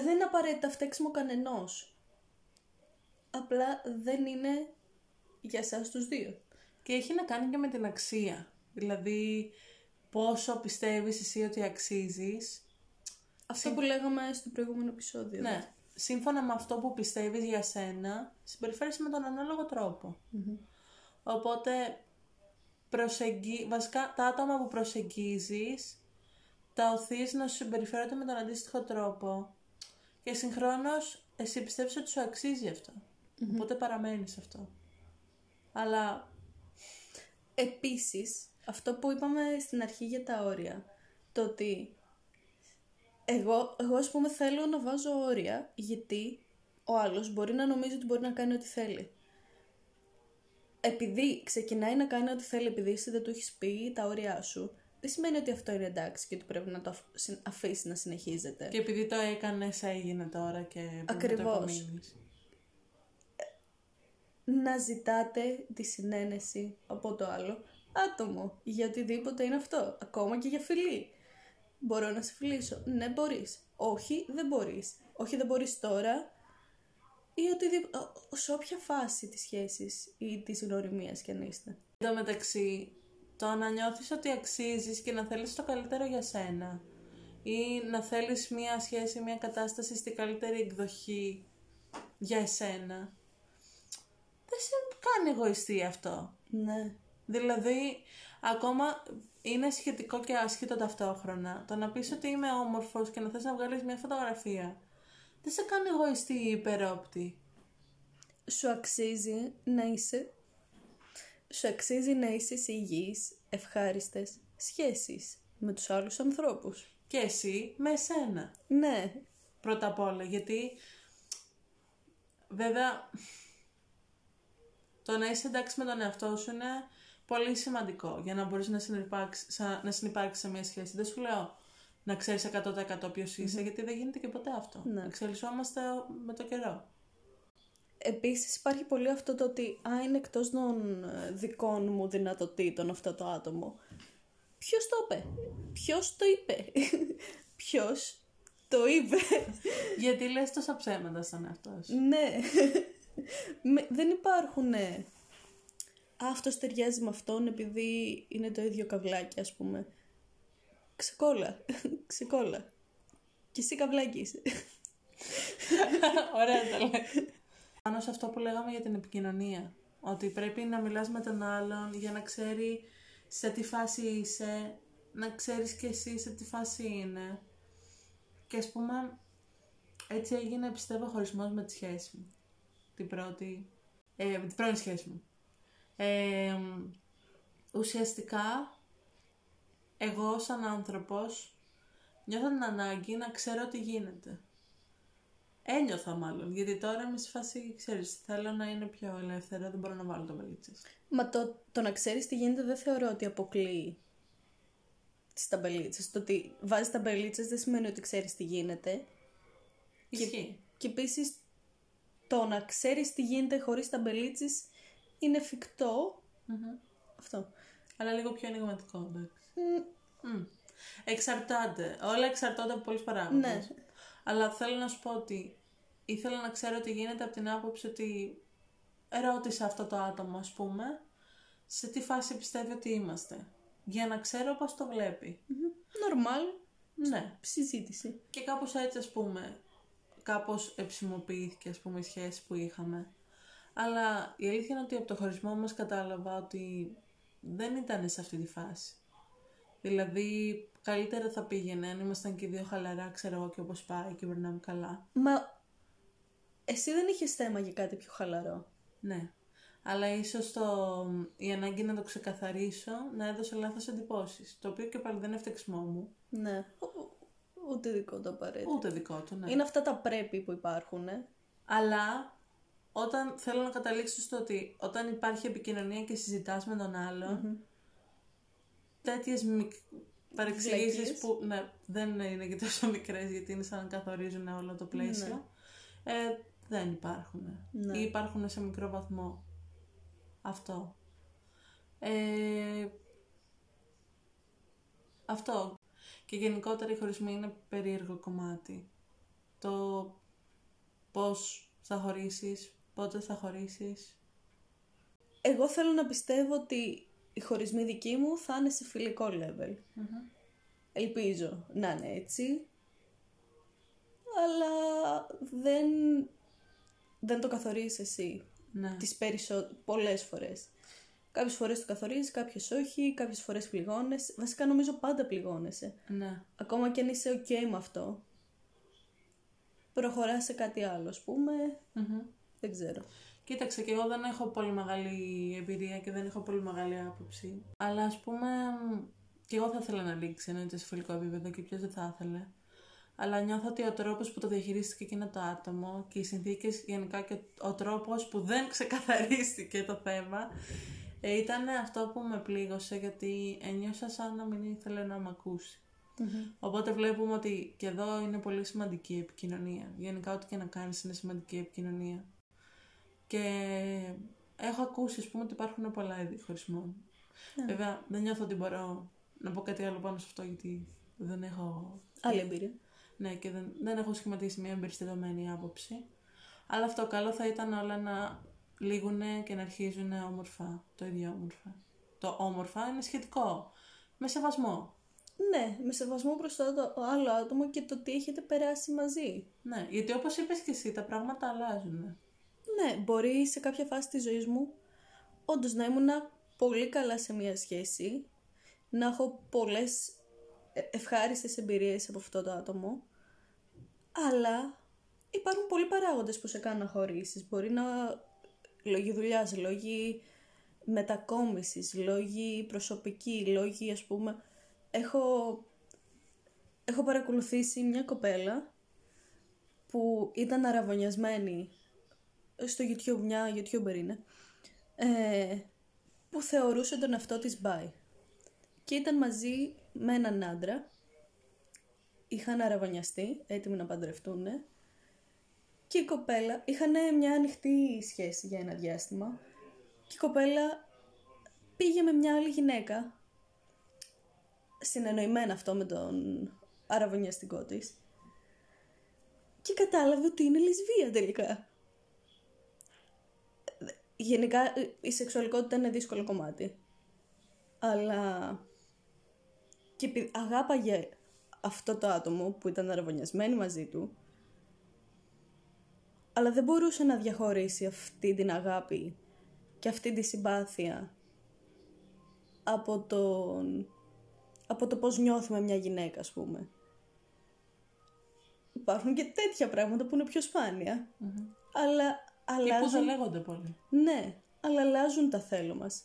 Speaker 2: Δεν είναι απαραίτητα φταίξιμο κανενός. Απλά δεν είναι για εσάς τους δύο.
Speaker 1: Και έχει να κάνει και με την αξία. Δηλαδή, πόσο πιστεύεις εσύ ότι αξίζεις.
Speaker 2: Αυτό που λέγαμε στο προηγούμενο επεισόδιο.
Speaker 1: Ναι, σύμφωνα με αυτό που πιστεύεις για σένα, συμπεριφέρεσαι με τον ανάλογο τρόπο. Οπότε, προσεγγί... βασικά τα άτομα που προσεγγίζεις, τα οθείς να σου συμπεριφέρονται με τον αντίστοιχο τρόπο. Και συγχρόνως, εσύ πιστεύεις ότι σου αξίζει αυτό. Οπότε παραμένεις αυτό. Αλλά
Speaker 2: Επίσης, αυτό που είπαμε στην αρχή για τα όρια, το ότι εγώ, εγώ ας πούμε θέλω να βάζω όρια γιατί ο άλλος μπορεί να νομίζει ότι μπορεί να κάνει ό,τι θέλει. Επειδή ξεκινάει να κάνει ό,τι θέλει επειδή εσύ δεν του έχεις πει τα όρια σου, δεν σημαίνει ότι αυτό είναι εντάξει και ότι πρέπει να το αφ- συν- αφήσει να συνεχίζεται.
Speaker 1: και επειδή το έκανες έγινε τώρα και πρέπει να το
Speaker 2: Ακριβώς.
Speaker 1: απομείνεις.
Speaker 2: να ζητάτε τη συνένεση από το άλλο άτομο για οτιδήποτε είναι αυτό. Ακόμα και για φιλή. Μπορώ να σε φιλήσω. Ναι, μπορείς. Όχι, δεν μπορείς. Όχι, δεν μπορείς τώρα. Ή οτιδήποτε. ο- Σε όποια φάση της σχέσης ή της γνωριμίας και αν είστε.
Speaker 1: Εν τω μεταξύ, το να νιώθεις ότι αξίζεις και να θέλεις το καλύτερο για σένα ή να θέλεις μία σχέση, μία κατάσταση στη καλύτερη εκδοχή για εσένα, δεν σε κάνει εγωιστή αυτό.
Speaker 2: Ναι.
Speaker 1: Δηλαδή, ακόμα είναι σχετικό και άσχετο ταυτόχρονα. Το να πεις ότι είμαι όμορφος και να θες να βγάλεις μια φωτογραφία. Δεν σε κάνει εγωιστή ή υπερόπτη.
Speaker 2: Σου αξίζει να είσαι... Σου αξίζει να είσαι σε υγιείς, ευχάριστες σχέσεις με τους άλλους ανθρώπους.
Speaker 1: Και εσύ με εσένα.
Speaker 2: Ναι.
Speaker 1: Πρώτα απ' όλα, γιατί βέβαια το να είσαι εντάξει με τον εαυτό σου είναι πολύ σημαντικό για να μπορείς να συνεπάρξεις, να συνεπάρξεις σε μια σχέση. Δεν σου λέω να ξέρεις 100% ποιος είσαι, γιατί δεν γίνεται και ποτέ αυτό.
Speaker 2: Ναι.
Speaker 1: Εξελισσόμαστε με το καιρό.
Speaker 2: Επίσης υπάρχει πολύ αυτό το ότι α, είναι εκτός των ε, δικών μου δυνατοτήτων αυτό το άτομο. Ποιος το είπε, ποιος το είπε, [LAUGHS] ποιος το είπε;
Speaker 1: γιατί λες τόσα ψέματα στον εαυτό σου.
Speaker 2: ναι, [LAUGHS] Με- δεν υπάρχουν ε, «Α, αυτός ταιριάζει με αυτόν επειδή είναι το ίδιο καβλάκι ας πούμε. Ξεκόλα, [LAUGHS] ξεκόλα. Και εσύ καβλάκι είσαι.
Speaker 1: Ωραία τα λέει. Πάνω σε αυτό που λέγαμε για την επικοινωνία. Ότι πρέπει να μιλάς με τον άλλον για να ξέρει σε τι φάση είσαι, να ξέρεις και εσύ σε τι φάση είναι. Και ας πούμε, έτσι έγινε πιστεύω ο χωρισμός με τη σχέση μου. Την πρώτη, ε, με την πρώτη σχέση μου. Ε, ουσιαστικά, εγώ σαν άνθρωπος νιώθω την ανάγκη να ξέρω τι γίνεται. Ένιωθα μάλλον, γιατί τώρα είμαι σε φάση, ξέρεις, θέλω να είναι πιο ελεύθερα, δεν μπορώ να βάλω το βαλίτσες.
Speaker 2: Μα το, το να ξέρεις τι γίνεται δεν θεωρώ ότι αποκλείει τις ταμπελίτσες. Το ότι βάζεις ταμπελίτσες δεν σημαίνει ότι ξέρεις τι γίνεται.
Speaker 1: Ισχύει.
Speaker 2: Και επίσης το να ξέρεις τι γίνεται χωρίς ταμπελίτσες είναι εφικτό.
Speaker 1: Μμμ.
Speaker 2: Αυτό.
Speaker 1: Αλλά λίγο πιο ενηγματικό, εντάξει.
Speaker 2: Μ,
Speaker 1: Μμ. Εξαρτάται. Όλα εξαρτώνται από πολλούς παράγοντες.
Speaker 2: Ναι.
Speaker 1: Αλλά θέλω να σου πω ότι ήθελα να ξέρω τι γίνεται από την άποψη ότι ρώτησα αυτό το άτομο, ας πούμε, σε τι φάση πιστεύει ότι είμαστε. Για να ξέρω πώς το βλέπει.
Speaker 2: Νορμάλ
Speaker 1: Ναι.
Speaker 2: συζήτηση.
Speaker 1: Και κάπως έτσι, ας πούμε, κάπως εψιμοποιήθηκε, ας πούμε, η σχέση που είχαμε. Αλλά η αλήθεια είναι ότι από το χωρισμό μας κατάλαβα ότι δεν ήταν σε αυτή τη φάση. Δηλαδή, καλύτερα θα πήγαινε αν ήμασταν και οι δύο χαλαρά, ξέρω εγώ και όπως πάει και περνάμε καλά.
Speaker 2: Μα εσύ δεν είχες θέμα για κάτι πιο χαλαρό.
Speaker 1: Ναι. Αλλά ίσως το, η ανάγκη να το ξεκαθαρίσω να έδωσε λάθος εντυπώσεις. Το οποίο και πάλι δεν είναι φταίξιμό μου.
Speaker 2: Ναι. Ο- Ούτε δικό το απαραίτητο.
Speaker 1: Ούτε δικό του, ναι.
Speaker 2: Είναι αυτά τα πρέπει που υπάρχουν. Ε.
Speaker 1: Αλλά όταν θέλω να καταλήξω στο ότι όταν υπάρχει επικοινωνία και συζητάς με τον άλλον, τέτοιες μικ... παρεξηγήσεις
Speaker 2: Βλακίες.
Speaker 1: που ναι, δεν είναι και τόσο μικρές γιατί είναι σαν να καθορίζουν όλο το πλαίσιο, ε, δεν υπάρχουν.
Speaker 2: Ναι.
Speaker 1: Ή υπάρχουν σε μικρό βαθμό. Αυτό. Ε, αυτό. Και γενικότερα οι χωρισμοί είναι περίεργο κομμάτι. Το πώς θα χωρίσεις, πότε θα χωρίσεις.
Speaker 2: Εγώ θέλω να πιστεύω ότι οι χωρισμοί δικοί μου θα είναι σε φιλικό level. Ελπίζω να είναι έτσι. Αλλά δεν, δεν το καθορίζεις εσύ.
Speaker 1: Ναι.
Speaker 2: Τις περισσο... πολλές φορές. Κάποιες φορές το καθορίζεις, κάποιες όχι, κάποιες φορές πληγώνεσαι. Βασικά νομίζω πάντα πληγώνεσαι.
Speaker 1: Ναι.
Speaker 2: Ακόμα και αν είσαι ok με αυτό. Προχωράς σε κάτι άλλο, ας πούμε.
Speaker 1: Μμμ.
Speaker 2: Δεν ξέρω.
Speaker 1: Κοίταξε, και εγώ δεν έχω πολύ μεγάλη εμπειρία και δεν έχω πολύ μεγάλη άποψη. Αλλά ας πούμε, μ, και εγώ θα ήθελα να λήξει εννοείται σε φιλικό επίπεδο και ποιος δεν θα ήθελε. Αλλά νιώθω ότι ο τρόπος που το διαχειρίστηκε εκείνο το άτομο και οι συνθήκες γενικά και ο τρόπος που δεν [LAUGHS] ξεκαθαρίστηκε το θέμα ε, ήταν αυτό που με πλήγωσε γιατί ένιωσα σαν να μην ήθελε να με ακούσει. Οπότε βλέπουμε ότι και εδώ είναι πολύ σημαντική η επικοινωνία. Γενικά ό,τι και να κάνεις είναι σημαντική η επικοινωνία. Και έχω ακούσει, ας πούμε, ότι υπάρχουν πολλά είδη χωρισμών. Βέβαια, δεν νιώθω ότι μπορώ να πω κάτι άλλο πάνω σε αυτό, γιατί δεν έχω...
Speaker 2: Άλλη εμπειρία.
Speaker 1: Ναι, και δεν, δεν έχω σχηματίσει μια εμπεριστατωμένη άποψη. Αλλά αυτό καλό θα ήταν όλα να λήγουν και να αρχίζουν όμορφα, το ίδιο όμορφα. Το όμορφα είναι σχετικό. Με σεβασμό.
Speaker 2: Ναι, με σεβασμό προς το άλλο άτομο και το ότι έχετε περάσει μαζί.
Speaker 1: Ναι, γιατί όπως είπες και εσύ, τα πράγματα αλλάζουν.
Speaker 2: Ναι, μπορεί σε κάποια φάση της ζωής μου όντως να ήμουν πολύ καλά σε μια σχέση, να έχω πολλές ε, ευχάριστες εμπειρίες από αυτό το άτομο, αλλά υπάρχουν πολλοί παράγοντες που σε κάνουν να χωρίσεις. Μπορεί να λόγοι δουλειάς, λόγοι μετακόμισης, λόγοι προσωπικοί, λόγοι ας πούμε... Έχω, έχω παρακολουθήσει μια κοπέλα που ήταν αραβωνιασμένη στο YouTube, μια YouTuber είναι, ε, που θεωρούσε τον εαυτό της μπάι. Και ήταν μαζί με έναν άντρα, είχαν αραβωνιαστεί, έτοιμοι να παντρευτούν και η κοπέλα, είχαν μια ανοιχτή σχέση για ένα διάστημα και η κοπέλα πήγε με μια άλλη γυναίκα, συνεννοημένα αυτό με τον αραβωνιαστικό της και κατάλαβε ότι είναι λεσβία τελικά. Γενικά η σεξουαλικότητα είναι δύσκολο κομμάτι. Αλλά και αγάπαγε αυτό το άτομο που ήταν αραβωνιασμένη μαζί του αλλά δεν μπορούσε να διαχωρίσει αυτή την αγάπη και αυτή τη συμπάθεια από, τον... από το πώς νιώθουμε μια γυναίκα, ας πούμε. Υπάρχουν και τέτοια πράγματα που είναι πιο σπάνια. Αλλά αλλάζουν...
Speaker 1: που δεν λέγονται πολύ.
Speaker 2: Ναι, αλλά αλλάζουν τα θέλω μας.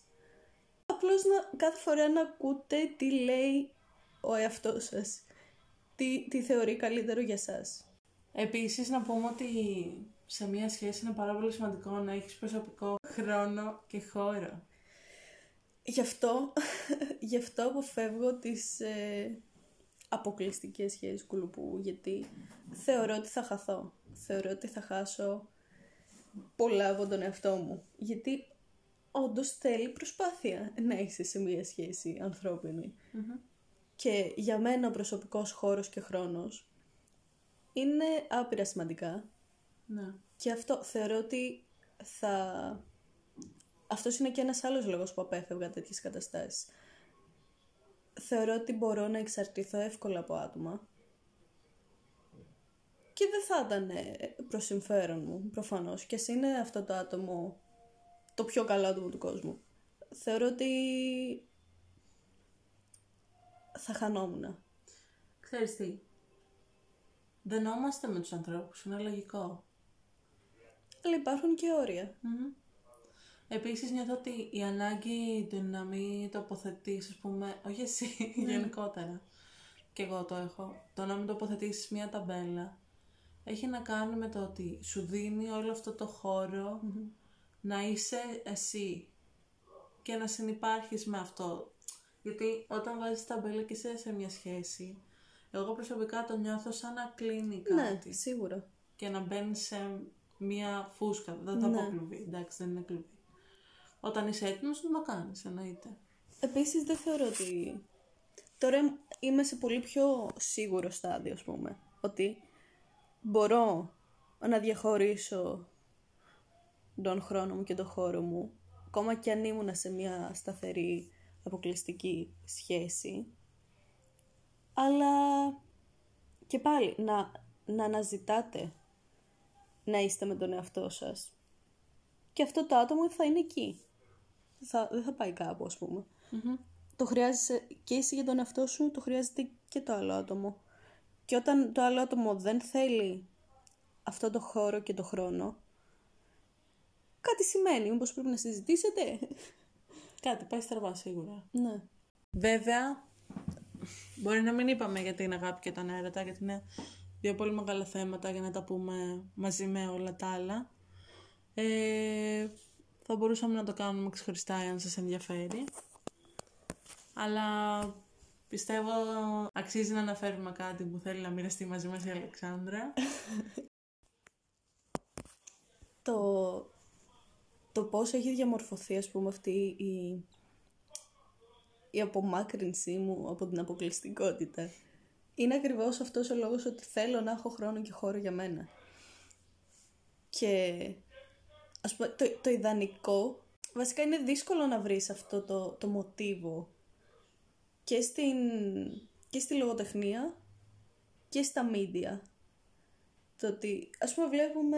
Speaker 2: Απλώς να, κάθε φορά να ακούτε τι λέει ο εαυτός σας. Τι, τι θεωρεί καλύτερο για σας.
Speaker 1: Επίσης να πούμε ότι σε μια σχέση είναι πάρα πολύ σημαντικό να έχεις προσωπικό χρόνο και χώρο.
Speaker 2: Γι' αυτό, [LAUGHS] γι αυτό αποφεύγω τις ε, αποκλειστικές σχέσεις κουλουπού, γιατί θεωρώ ότι θα χαθώ. Θεωρώ ότι θα χάσω πολλά από τον εαυτό μου. Γιατί όντως θέλει προσπάθεια να είσαι σε μια σχέση Και για μένα ο προσωπικός χώρος και χρόνος είναι άπειρα σημαντικά.
Speaker 1: Ναι.
Speaker 2: Και αυτό θεωρώ ότι θα... Αυτός είναι και ένας άλλος λόγος που απέφευγα τέτοιες καταστάσεις. Θεωρώ ότι μπορώ να εξαρτηθώ εύκολα από άτομα και δεν θα ήταν προς συμφέρον μου, προφανώς. Και εσύ είναι αυτό το άτομο το πιο καλό άτομο του κόσμου. Θεωρώ ότι θα χανόμουν.
Speaker 1: Ξέρεις τι, δενόμαστε με τους ανθρώπους, είναι λογικό.
Speaker 2: Αλλά υπάρχουν και όρια.
Speaker 1: Mm-hmm. Επίσης νιώθω ότι η ανάγκη του να μην τοποθετείς, ας πούμε, όχι εσύ, γενικότερα, και εγώ το έχω, το να μην τοποθετήσεις μια ταμπέλα, έχει να κάνει με το ότι σου δίνει όλο αυτό το χωρο να είσαι εσύ και να συνεπάρχεις με αυτό. Γιατί όταν βάζεις ταμπέλα και είσαι σε μια σχέση, εγώ προσωπικά το νιώθω σαν να κλείνει
Speaker 2: Ναι,
Speaker 1: κάτι.
Speaker 2: σίγουρα.
Speaker 1: Και να μπαίνεις σε μια φούσκα. Δεν θα
Speaker 2: Ναι.
Speaker 1: πω κλουβί, εντάξει δεν είναι κλουβί. Όταν είσαι έτοιμος να το κάνεις, εννοείται.
Speaker 2: Επίσης δεν θεωρώ ότι... Τώρα είμαι σε πολύ πιο σίγουρο στάδιο, ας πούμε. Ότι μπορώ να διαχωρίσω τον χρόνο μου και τον χώρο μου, ακόμα και αν ήμουνα σε μια σταθερή αποκλειστική σχέση. Αλλά και πάλι να, να αναζητάτε να είστε με τον εαυτό σας. Και αυτό το άτομο θα είναι εκεί. Θα, δεν θα πάει κάπου, ας πούμε. Το χρειάζεσαι και εσύ για τον εαυτό σου, το χρειάζεται και το άλλο άτομο. Και όταν το άλλο άτομο δεν θέλει αυτό το χώρο και το χρόνο, κάτι σημαίνει, μήπως πρέπει να συζητήσετε;
Speaker 1: Κάτι πάει στραβά σίγουρα.
Speaker 2: ναι.
Speaker 1: Βέβαια, μπορεί να μην είπαμε για την αγάπη και τον έρωτα, γιατί είναι δύο πολύ μεγάλα θέματα για να τα πούμε μαζί με όλα τα άλλα. Ε, θα μπορούσαμε να το κάνουμε ξεχωριστά αν σας ενδιαφέρει. Αλλά πιστεύω αξίζει να αναφέρουμε κάτι που θέλει να μοιραστεί μαζί μας η Αλεξάνδρα. [LAUGHS]
Speaker 2: το, το πώς έχει διαμορφωθεί ας πούμε αυτή η, η απομάκρυνσή μου από την αποκλειστικότητα είναι ακριβώς αυτός ο λόγος ότι θέλω να έχω χρόνο και χώρο για μένα. Και ας πούμε το, το ιδανικό, βασικά είναι δύσκολο να βρεις αυτό το, το μοτίβο και, στην, και στη λογοτεχνία και στα μίντια. Το ότι ας πούμε βλέπουμε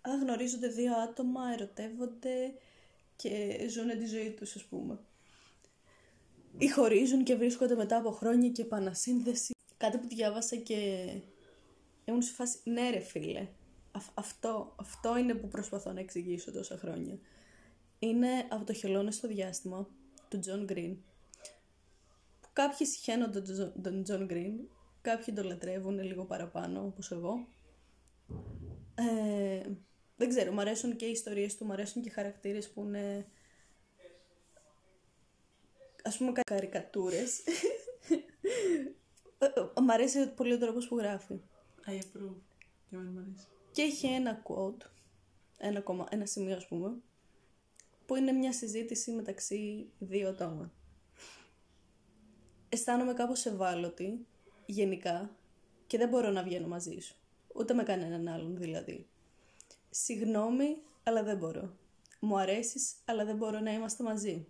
Speaker 2: Α, γνωρίζονται δύο άτομα, ερωτεύονται και ζουν τη ζωή τους, ας πούμε. Ή χωρίζουν και βρίσκονται μετά από χρόνια και επανασύνδεση. Κάτι που διάβασα και ήμουν σε φάση, ναι ρε φίλε, αυτό, αυτό είναι που προσπαθώ να εξηγήσω τόσα χρόνια. Είναι από το Χελώνες στο διάστημα του Τζον Γκριν. Που κάποιοι σιχαίνονται τον Τζον Γκριν, κάποιοι το λατρεύουν λίγο παραπάνω, όπως εγώ. Ε, δεν ξέρω, μου αρέσουν και οι ιστορίες του, μου αρέσουν και οι χαρακτήρες που είναι ας πούμε καρικατούρες. Ε, ε, μ' αρέσει πολύ ο τρόπος που γράφει.
Speaker 1: I approve. Και μ' αρέσει.
Speaker 2: Και έχει ένα quote, ένα, κομμα, ένα σημείο ας πούμε, που είναι μια συζήτηση μεταξύ δύο ατόμων. Αισθάνομαι κάπως ευάλωτη, γενικά, και δεν μπορώ να βγαίνω μαζί σου. Ούτε με κανέναν άλλον δηλαδή. Συγγνώμη, αλλά δεν μπορώ. Μου αρέσεις, αλλά δεν μπορώ να είμαστε μαζί.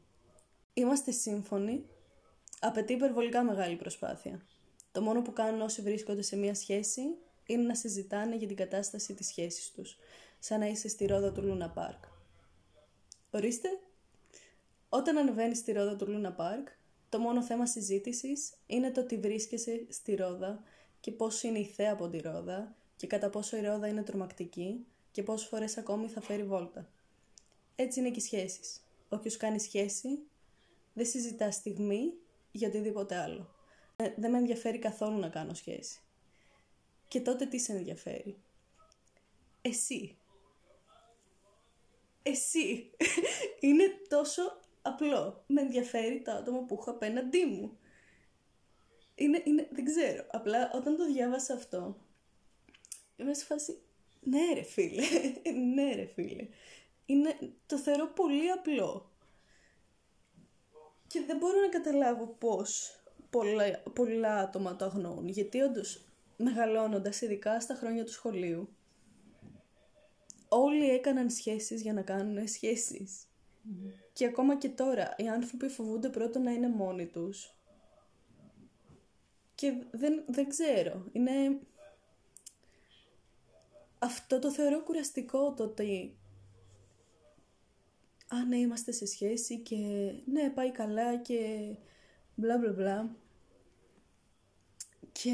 Speaker 2: Είμαστε σύμφωνοι. Απαιτεί υπερβολικά μεγάλη προσπάθεια. Το μόνο που κάνουν όσοι βρίσκονται σε μια σχέση είναι να συζητάνε για την κατάσταση της σχέσης τους, σαν να είσαι στη ρόδα του Λούνα Πάρκ. Ορίστε, όταν ανεβαίνεις στη ρόδα του Λούνα Πάρκ, το μόνο θέμα συζήτησης είναι το ότι βρίσκεσαι στη ρόδα και πώς είναι η θέα από τη ρόδα και κατά πόσο η ρόδα είναι τρομακτική και πόσες φορές ακόμη θα φέρει βόλτα. Έτσι είναι και οι σχέσεις. Όποιος κάνει σχέση δεν συζητά στιγμή για οτιδήποτε άλλο. Ε, δεν με ενδιαφέρει καθόλου να κάνω σχέση. Και τότε τι σε ενδιαφέρει; Εσύ. Εσύ. [LAUGHS] Είναι τόσο απλό. Με ενδιαφέρει το άτομο που έχω απέναντί μου. Είναι, είναι, δεν ξέρω. Απλά όταν το διάβασα αυτό, είμαι σε φάση, ναι ρε φίλε, [LAUGHS] ναι ρε φίλε. Είναι, το θεωρώ πολύ απλό. Και δεν μπορώ να καταλάβω πώς πολλά, πολλά άτομα το αγνοούν. Γιατί όντως μεγαλώνοντας, ειδικά στα χρόνια του σχολείου, όλοι έκαναν σχέσεις για να κάνουν σχέσεις. Και ακόμα και τώρα, οι άνθρωποι φοβούνται πρώτον να είναι μόνοι τους. Και δεν, δεν ξέρω, είναι... Αυτό το θεωρώ κουραστικό το ότι «Α, ναι, είμαστε σε σχέση και ναι, πάει καλά και μπλα μπλα μπλα». Και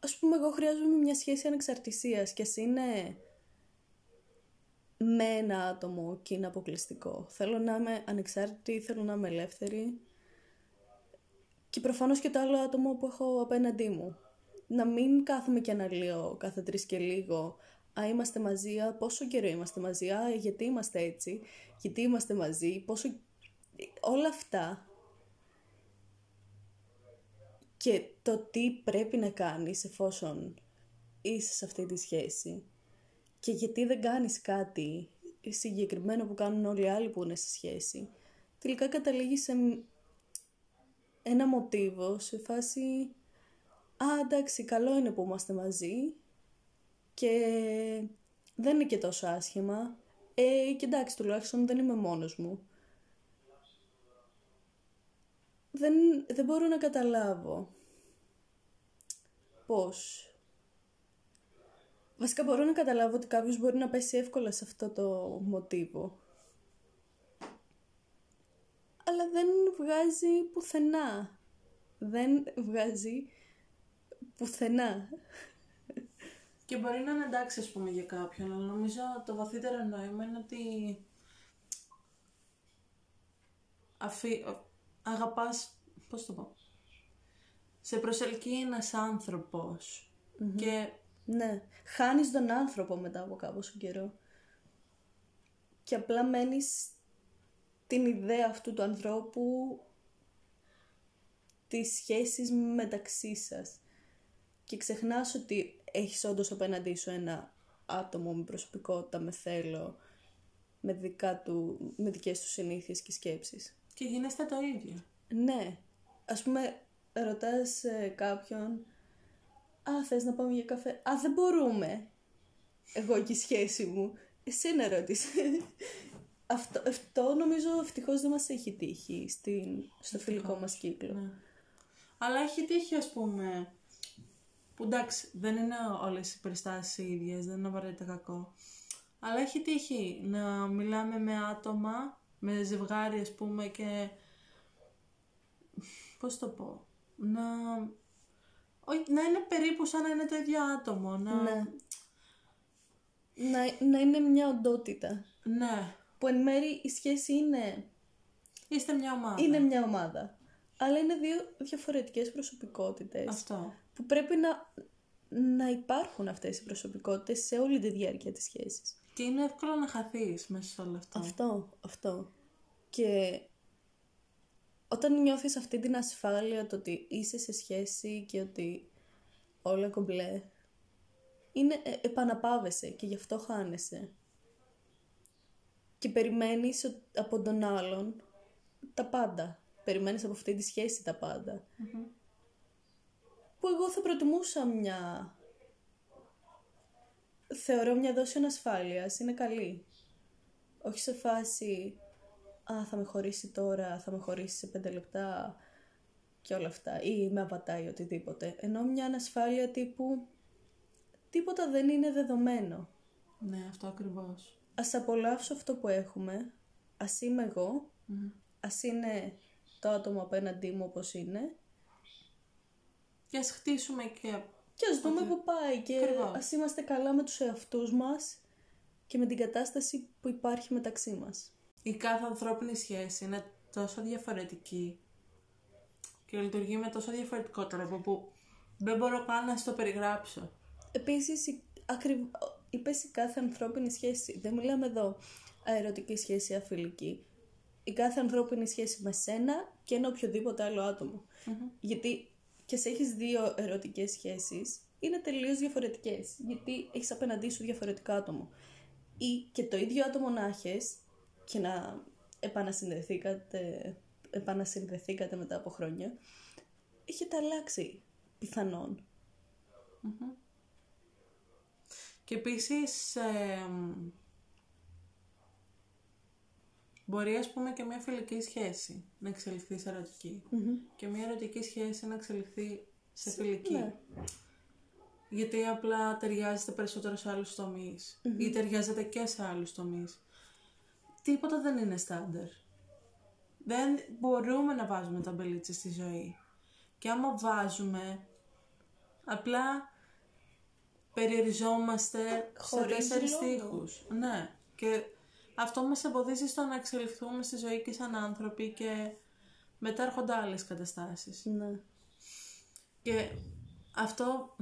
Speaker 2: ας πούμε εγώ χρειάζομαι μια σχέση ανεξαρτησίας και ας είναι με ένα άτομο και είναι αποκλειστικό. Θέλω να είμαι ανεξάρτητη, θέλω να είμαι ελεύθερη και προφανώς και το άλλο άτομο που έχω απέναντί μου. Να μην κάθομαι και αναλύω κάθε τρεις και λίγο Α, είμαστε μαζί, α, πόσο καιρό είμαστε μαζί, α, γιατί είμαστε έτσι, γιατί είμαστε μαζί, πόσο... Όλα αυτά και το τι πρέπει να κάνεις εφόσον είσαι σε αυτή τη σχέση και γιατί δεν κάνεις κάτι συγκεκριμένο που κάνουν όλοι οι άλλοι που είναι σε σχέση τελικά καταλήγεις σε ένα μοτίβο σε φάση «Α, εντάξει, καλό είναι που είμαστε μαζί και δεν είναι και τόσο άσχημα. Ε, και εντάξει, τουλάχιστον δεν είμαι μόνος μου. Δεν, δεν μπορώ να καταλάβω πώς. Βασικά μπορώ να καταλάβω ότι κάποιος μπορεί να πέσει εύκολα σε αυτό το μοτίβο. Αλλά δεν βγάζει πουθενά. Δεν βγάζει πουθενά.
Speaker 1: Και μπορεί να είναι εντάξει, ας πούμε, για κάποιον, αλλά νομίζω το βαθύτερο νόημα είναι ότι αφή... αγαπάς, πώς το πω, σε προσελκύει ένας και...
Speaker 2: Ναι, χάνεις τον άνθρωπο μετά από κάποιο καιρό και απλά μένεις την ιδέα αυτού του ανθρώπου τις σχέσεις μεταξύ σας και ξεχνάς ότι έχεις όντως απέναντί σου ένα άτομο με προσωπικότητα, με θέλω, με, δικά του, με δικές τους συνήθειες και σκέψεις.
Speaker 1: Και γίνεστε το ίδιο.
Speaker 2: Ναι. Ας πούμε, ρωτάς ε, κάποιον «Α, θες να πάμε για καφέ» «Α, δεν μπορούμε» εγώ και η σχέση μου. Εσύ να ρώτησες. [LAUGHS] αυτό, αυτό νομίζω ευτυχώς δεν μας έχει τύχει στην, στο φιλικό μας κύκλο. Ναι.
Speaker 1: Αλλά έχει τύχει ας πούμε που εντάξει, δεν είναι όλες οι περιστάσεις οι ίδιες, δεν είναι απαραίτητα κακό. Αλλά έχει τύχει να μιλάμε με άτομα, με ζευγάρι ας πούμε και... Πώς το πω... Να... όχι, να είναι περίπου σαν να είναι το ίδιο άτομο. Να...
Speaker 2: Ναι. Να, να είναι μια οντότητα.
Speaker 1: ναι.
Speaker 2: Που εν μέρει η σχέση είναι,
Speaker 1: Είστε μια ομάδα.
Speaker 2: είναι μια ομάδα. Αλλά είναι δύο διαφορετικές προσωπικότητες.
Speaker 1: Αυτό.
Speaker 2: Που πρέπει να, να υπάρχουν αυτές οι προσωπικότητες σε όλη τη διάρκεια της σχέσης.
Speaker 1: Και είναι εύκολο να χαθείς μέσα σε όλο αυτό.
Speaker 2: Αυτό, αυτό. Και όταν νιώθεις αυτή την ασφάλεια το ότι είσαι σε σχέση και ότι όλα κομπλέ, είναι ε, επαναπάβεσαι και γι' αυτό χάνεσαι. Και περιμένεις ο- από τον άλλον τα πάντα. Περιμένεις από αυτή τη σχέση τα πάντα. Που εγώ θα προτιμούσα μια... Θεωρώ μια δόση ανασφάλειας, είναι καλή. Όχι σε φάση «Α, θα με χωρίσει τώρα, θα με χωρίσει σε πέντε λεπτά» και όλα αυτά. Ή με απατάει οτιδήποτε. Ενώ μια ανασφάλεια τύπου τίποτα δεν είναι δεδομένο.
Speaker 1: Ναι, αυτό ακριβώς.
Speaker 2: Ας απολαύσω αυτό που έχουμε, ας είμαι εγώ, ας είναι το άτομο απέναντί μου όπως είναι
Speaker 1: Και ας χτίσουμε και...
Speaker 2: και ας δούμε που πάει και
Speaker 1: Ακριβώς.
Speaker 2: ας είμαστε καλά με τους εαυτούς μας και με την κατάσταση που υπάρχει μεταξύ μας.
Speaker 1: Η κάθε ανθρώπινη σχέση είναι τόσο διαφορετική και λειτουργεί με τόσο διαφορετικό τρόπο που δεν μπορώ καν να σου το περιγράψω.
Speaker 2: Επίσης, η- ακριβ... είπες η κάθε ανθρώπινη σχέση. Δεν μιλάμε εδώ αερωτική σχέση, αφιλική. Η κάθε ανθρώπινη σχέση με σένα και ένα οποιοδήποτε άλλο άτομο. Γιατί και σε έχεις δύο ερωτικές σχέσεις, είναι τελείως διαφορετικές. Γιατί έχεις απέναντί σου διαφορετικά άτομο. Ή και το ίδιο άτομο να έχεις και να επανασυνδεθήκατε, επανασυνδεθήκατε μετά από χρόνια, έχετε αλλάξει πιθανόν.
Speaker 1: Και επίσης εμ, μπορεί ας πούμε και μια φιλική σχέση να εξελιχθεί σε ερωτικη και μια ερωτική σχέση να εξελιχθεί σε φιλική.
Speaker 2: ναι.
Speaker 1: Γιατί απλά ταιριάζεται περισσότερο σε άλλους τομείς ή ταιριάζεται και σε άλλους τομείς. Τίποτα δεν είναι στάνταρ. Δεν μπορούμε να βάζουμε τα μπελίτσες στη ζωή. Και άμα βάζουμε, απλά περιοριζόμαστε
Speaker 2: Χωρίς
Speaker 1: σε τέσσερις
Speaker 2: λόγο.
Speaker 1: τείχους. Ναι. Και αυτό μας εμποδίζει στο να εξελιχθούμε στη ζωή και σαν άνθρωποι και μετά έρχονται άλλες καταστάσεις.
Speaker 2: Ναι.
Speaker 1: Και αυτό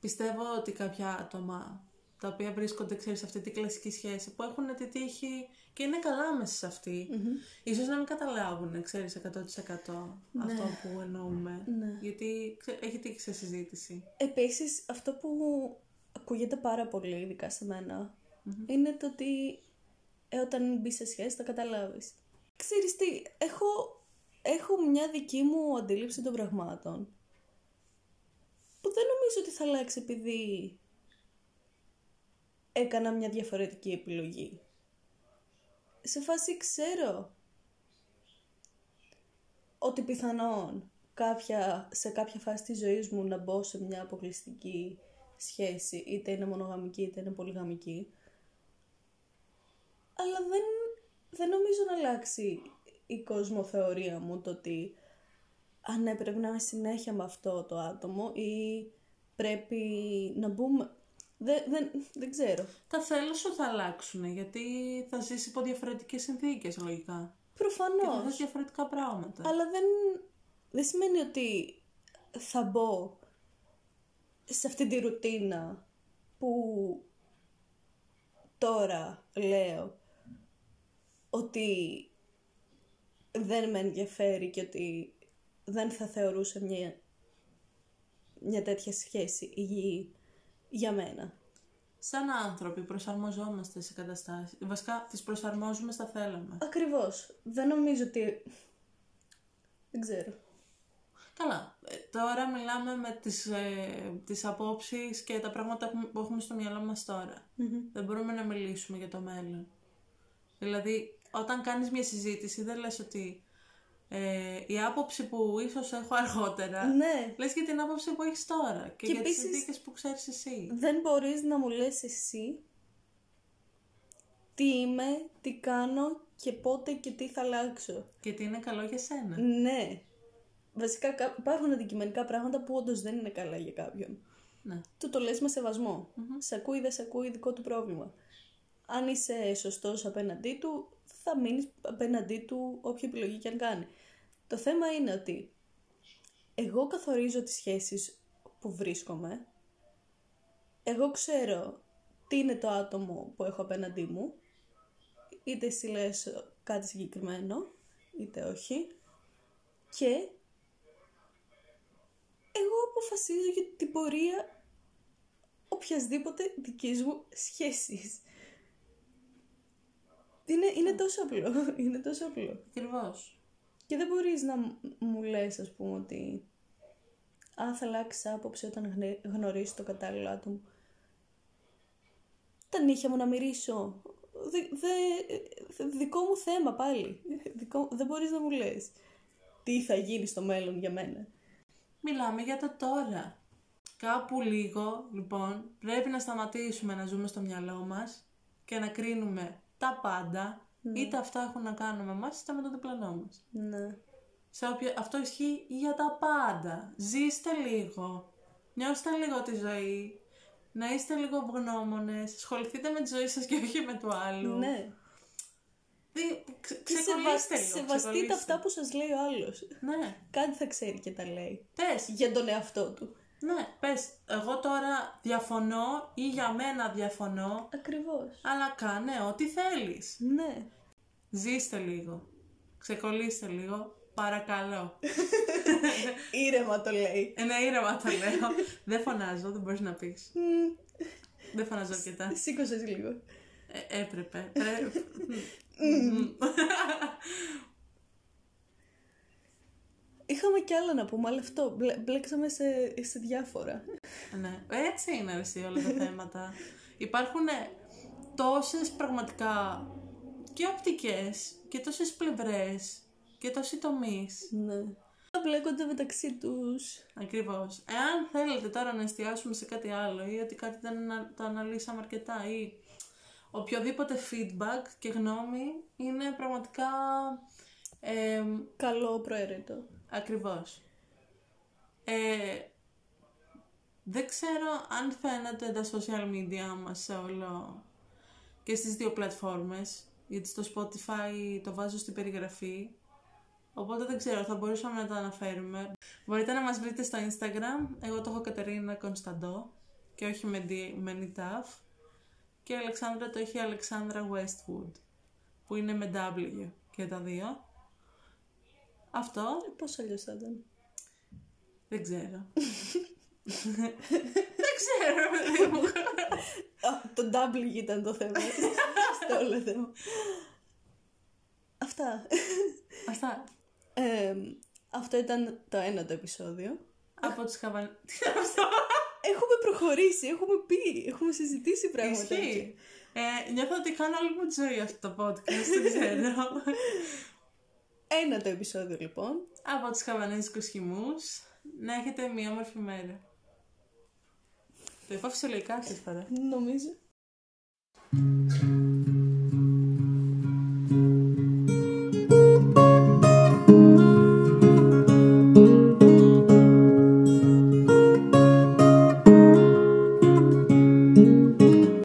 Speaker 1: πιστεύω ότι κάποια άτομα τα οποία βρίσκονται, ξέρεις, σε αυτή τη κλασική σχέση που έχουν τη τύχη και είναι καλά μέσα σε αυτη ίσως να μην καταλάβουν, ξέρεις, 100% αυτό που εννοούμε.
Speaker 2: Ναι.
Speaker 1: Γιατί ξέ- έχει τύχει σε συζήτηση.
Speaker 2: Επίσης, αυτό που ακούγεται πάρα πολύ, ειδικά σε μενα είναι το ότι ε, όταν μπεις σε σχέση θα καταλάβεις. Ξέρεις τι, έχω, έχω μια δική μου αντίληψη των πραγμάτων που δεν νομίζω ότι θα αλλάξει επειδή έκανα μια διαφορετική επιλογή. Σε φάση ξέρω ότι πιθανόν κάποια, σε κάποια φάση της ζωής μου να μπω σε μια αποκλειστική σχέση, είτε είναι μονογαμική είτε είναι πολυγαμική. Αλλά δεν, δεν νομίζω να αλλάξει η κοσμοθεωρία μου το ότι αν ναι, πρέπει να είμαι συνέχεια με αυτό το άτομο ή πρέπει να μπούμε... Δεν, δεν, δεν ξέρω.
Speaker 1: Τα θέλω σου θα αλλάξουν γιατί θα ζήσει υπό διαφορετικές συνθήκες λογικά. Και θα
Speaker 2: Προφανώς.
Speaker 1: δεις διαφορετικά πράγματα.
Speaker 2: Αλλά δεν, δεν σημαίνει ότι θα μπω σε αυτή τη ρουτίνα που τώρα λέω ότι δεν με ενδιαφέρει και ότι δεν θα θεωρούσε μια, μια τέτοια σχέση υγιή για μένα.
Speaker 1: Σαν άνθρωποι προσαρμοζόμαστε σε καταστάσεις. Βασικά τις προσαρμόζουμε στα θέλαμε.
Speaker 2: Ακριβώς. Δεν νομίζω ότι... Δεν ξέρω.
Speaker 1: Καλά. Ε, τώρα μιλάμε με τις, ε, τις απόψεις και τα πράγματα που- που έχουμε στο μυαλό μας τώρα. Δεν μπορούμε να μιλήσουμε για το μέλλον. Δηλαδή, όταν κάνεις μια συζήτηση δεν λες ότι ε, η άποψη που ίσως έχω αργότερα,
Speaker 2: Ναι.
Speaker 1: λες για την άποψη που έχεις τώρα και,
Speaker 2: Και
Speaker 1: για τις
Speaker 2: επίσης-
Speaker 1: συνθήκες που ξέρεις εσύ.
Speaker 2: δεν μπορείς να μου λες εσύ τι είμαι, τι κάνω και πότε και τι θα αλλάξω.
Speaker 1: Και τι είναι καλό για σένα.
Speaker 2: Ναι. Βασικά κα- υπάρχουν αντικειμενικά πράγματα που όντως δεν είναι καλά για κάποιον.
Speaker 1: Ναι.
Speaker 2: Του το λες με σεβασμο Σε ακούει, δεν σε ακούει, δικό του πρόβλημα. Αν είσαι σωστός απέναντί του, θα μείνεις απέναντί του όποια επιλογή και αν κάνει. Το θέμα είναι ότι εγώ καθορίζω τις σχέσεις που βρίσκομαι. Εγώ ξέρω τι είναι το άτομο που έχω απέναντί μου. Είτε εσύ λες κάτι συγκεκριμένο, είτε όχι. Και εγώ αποφασίζω για την πορεία οποιασδήποτε δικής μου σχέσης. Είναι, είναι τόσο απλό. [LAUGHS] Είναι τόσο απλό.
Speaker 1: Ακριβώς.
Speaker 2: Και δεν μπορείς να μ- μου λες, ας πούμε, ότι «Α, θα αλλάξεις άποψη όταν γνε- γνωρίσεις το κατάλληλο άτομο». Τα νύχια μου να μυρίσω. Δε, δε- δικό μου θέμα πάλι. Δικό, δεν μπορείς να μου λες τι θα γίνει στο μέλλον για μένα.
Speaker 1: Μιλάμε για το τώρα. Κάπου λίγο, λοιπόν, πρέπει να σταματήσουμε να ζούμε στο μυαλό μας και να κρίνουμε τα πάντα, είτε αυτά έχουν να κάνουν με εμάς, είτε με το διπλανό μας.
Speaker 2: Ναι.
Speaker 1: Σε όποια... Αυτό ισχύει για τα πάντα. Ζήστε λίγο. Νιώστε λίγο τη ζωή. Να είστε λίγο ευγνώμονες. Ασχοληθείτε με τη ζωή σας και όχι με του άλλου.
Speaker 2: Ναι.
Speaker 1: Δι... Ξε...
Speaker 2: Και
Speaker 1: Ξεκολλήστε
Speaker 2: σεβα...
Speaker 1: λίγο.
Speaker 2: σεβαστείτε
Speaker 1: ξεκολλήστε.
Speaker 2: αυτά που σας λέει ο άλλος.
Speaker 1: Ναι.
Speaker 2: Κάτι θα ξέρει και τα λέει.
Speaker 1: Πες.
Speaker 2: Για τον εαυτό του.
Speaker 1: Ναι, πες. Εγώ τώρα διαφωνώ ή για μένα διαφωνώ,
Speaker 2: Ακριβώς.
Speaker 1: αλλά κάνε ό,τι θέλεις.
Speaker 2: Ναι.
Speaker 1: Ζήστε λίγο. Ξεκολλήστε λίγο. Παρακαλώ. [LAUGHS]
Speaker 2: Ήρεμα το λέει.
Speaker 1: Ε, ναι, ήρεμα το λέω. δεν φωνάζω, δεν μπορείς να πεις. δεν φωνάζω αρκετά.
Speaker 2: Σήκωσες λίγο.
Speaker 1: Ε, έπρεπε. Πρέ... [LAUGHS] [LAUGHS]
Speaker 2: Είχαμε κι άλλα να πούμε, αλλά αυτό. Μπλε, μπλέξαμε σε, σε διάφορα.
Speaker 1: ναι, έτσι είναι εσύ όλα τα θέματα. Υπάρχουν τόσες πραγματικά και οπτικές και τόσες πλευρές και τόσοι τομείς.
Speaker 2: Ναι. Μπλέκονται μεταξύ τους.
Speaker 1: Ακριβώς. Εάν θέλετε τώρα να εστιάσουμε σε κάτι άλλο ή ότι κάτι δεν ανα- το αναλύσαμε αρκετά ή οποιοδήποτε feedback και γνώμη είναι πραγματικά ε,
Speaker 2: Καλό προαίρετο.
Speaker 1: Ακριβώς. Ε, δεν ξέρω αν φαίνεται τα social media μας σε όλο και στις δύο πλατφόρμες γιατί στο Spotify το βάζω στην περιγραφή Οπότε δεν ξέρω, θα μπορούσαμε να το αναφέρουμε. Μπορείτε να μας βρείτε στο Instagram. Εγώ το έχω Κατερίνα Κωνσταντό και όχι με, D, με Nitaf. Και η Αλεξάνδρα το έχει Αλεξάνδρα Westwood που είναι με W και τα δύο. Αυτό
Speaker 2: Ε, πώς αλλιώς θα ήταν;
Speaker 1: δεν ξέρω. [LAUGHS] δεν ξέρω, παιδί μου.
Speaker 2: Α, το W ήταν το θέμα. [LAUGHS] Στο όλο θέμα. Αυτά.
Speaker 1: Αυτά.
Speaker 2: Ε, αυτό ήταν το ένα το επεισόδιο.
Speaker 1: Από τους χαβαν... Τι [LAUGHS] είναι αυτό;
Speaker 2: Έχουμε προχωρήσει, έχουμε πει, έχουμε συζητήσει πράγματα.
Speaker 1: Ισχύει. Ε, νιώθω ότι κάνω όλη μου τη ζωή αυτό το podcast, δεν ξέρω.
Speaker 2: Ένα το επεισόδιο λοιπόν.
Speaker 1: Από τους χαβανέζικους χυμούς, να έχετε μία όμορφη μέρα. Το είπα φυσιολογικά αυτές τις φορές.
Speaker 2: Νομίζω.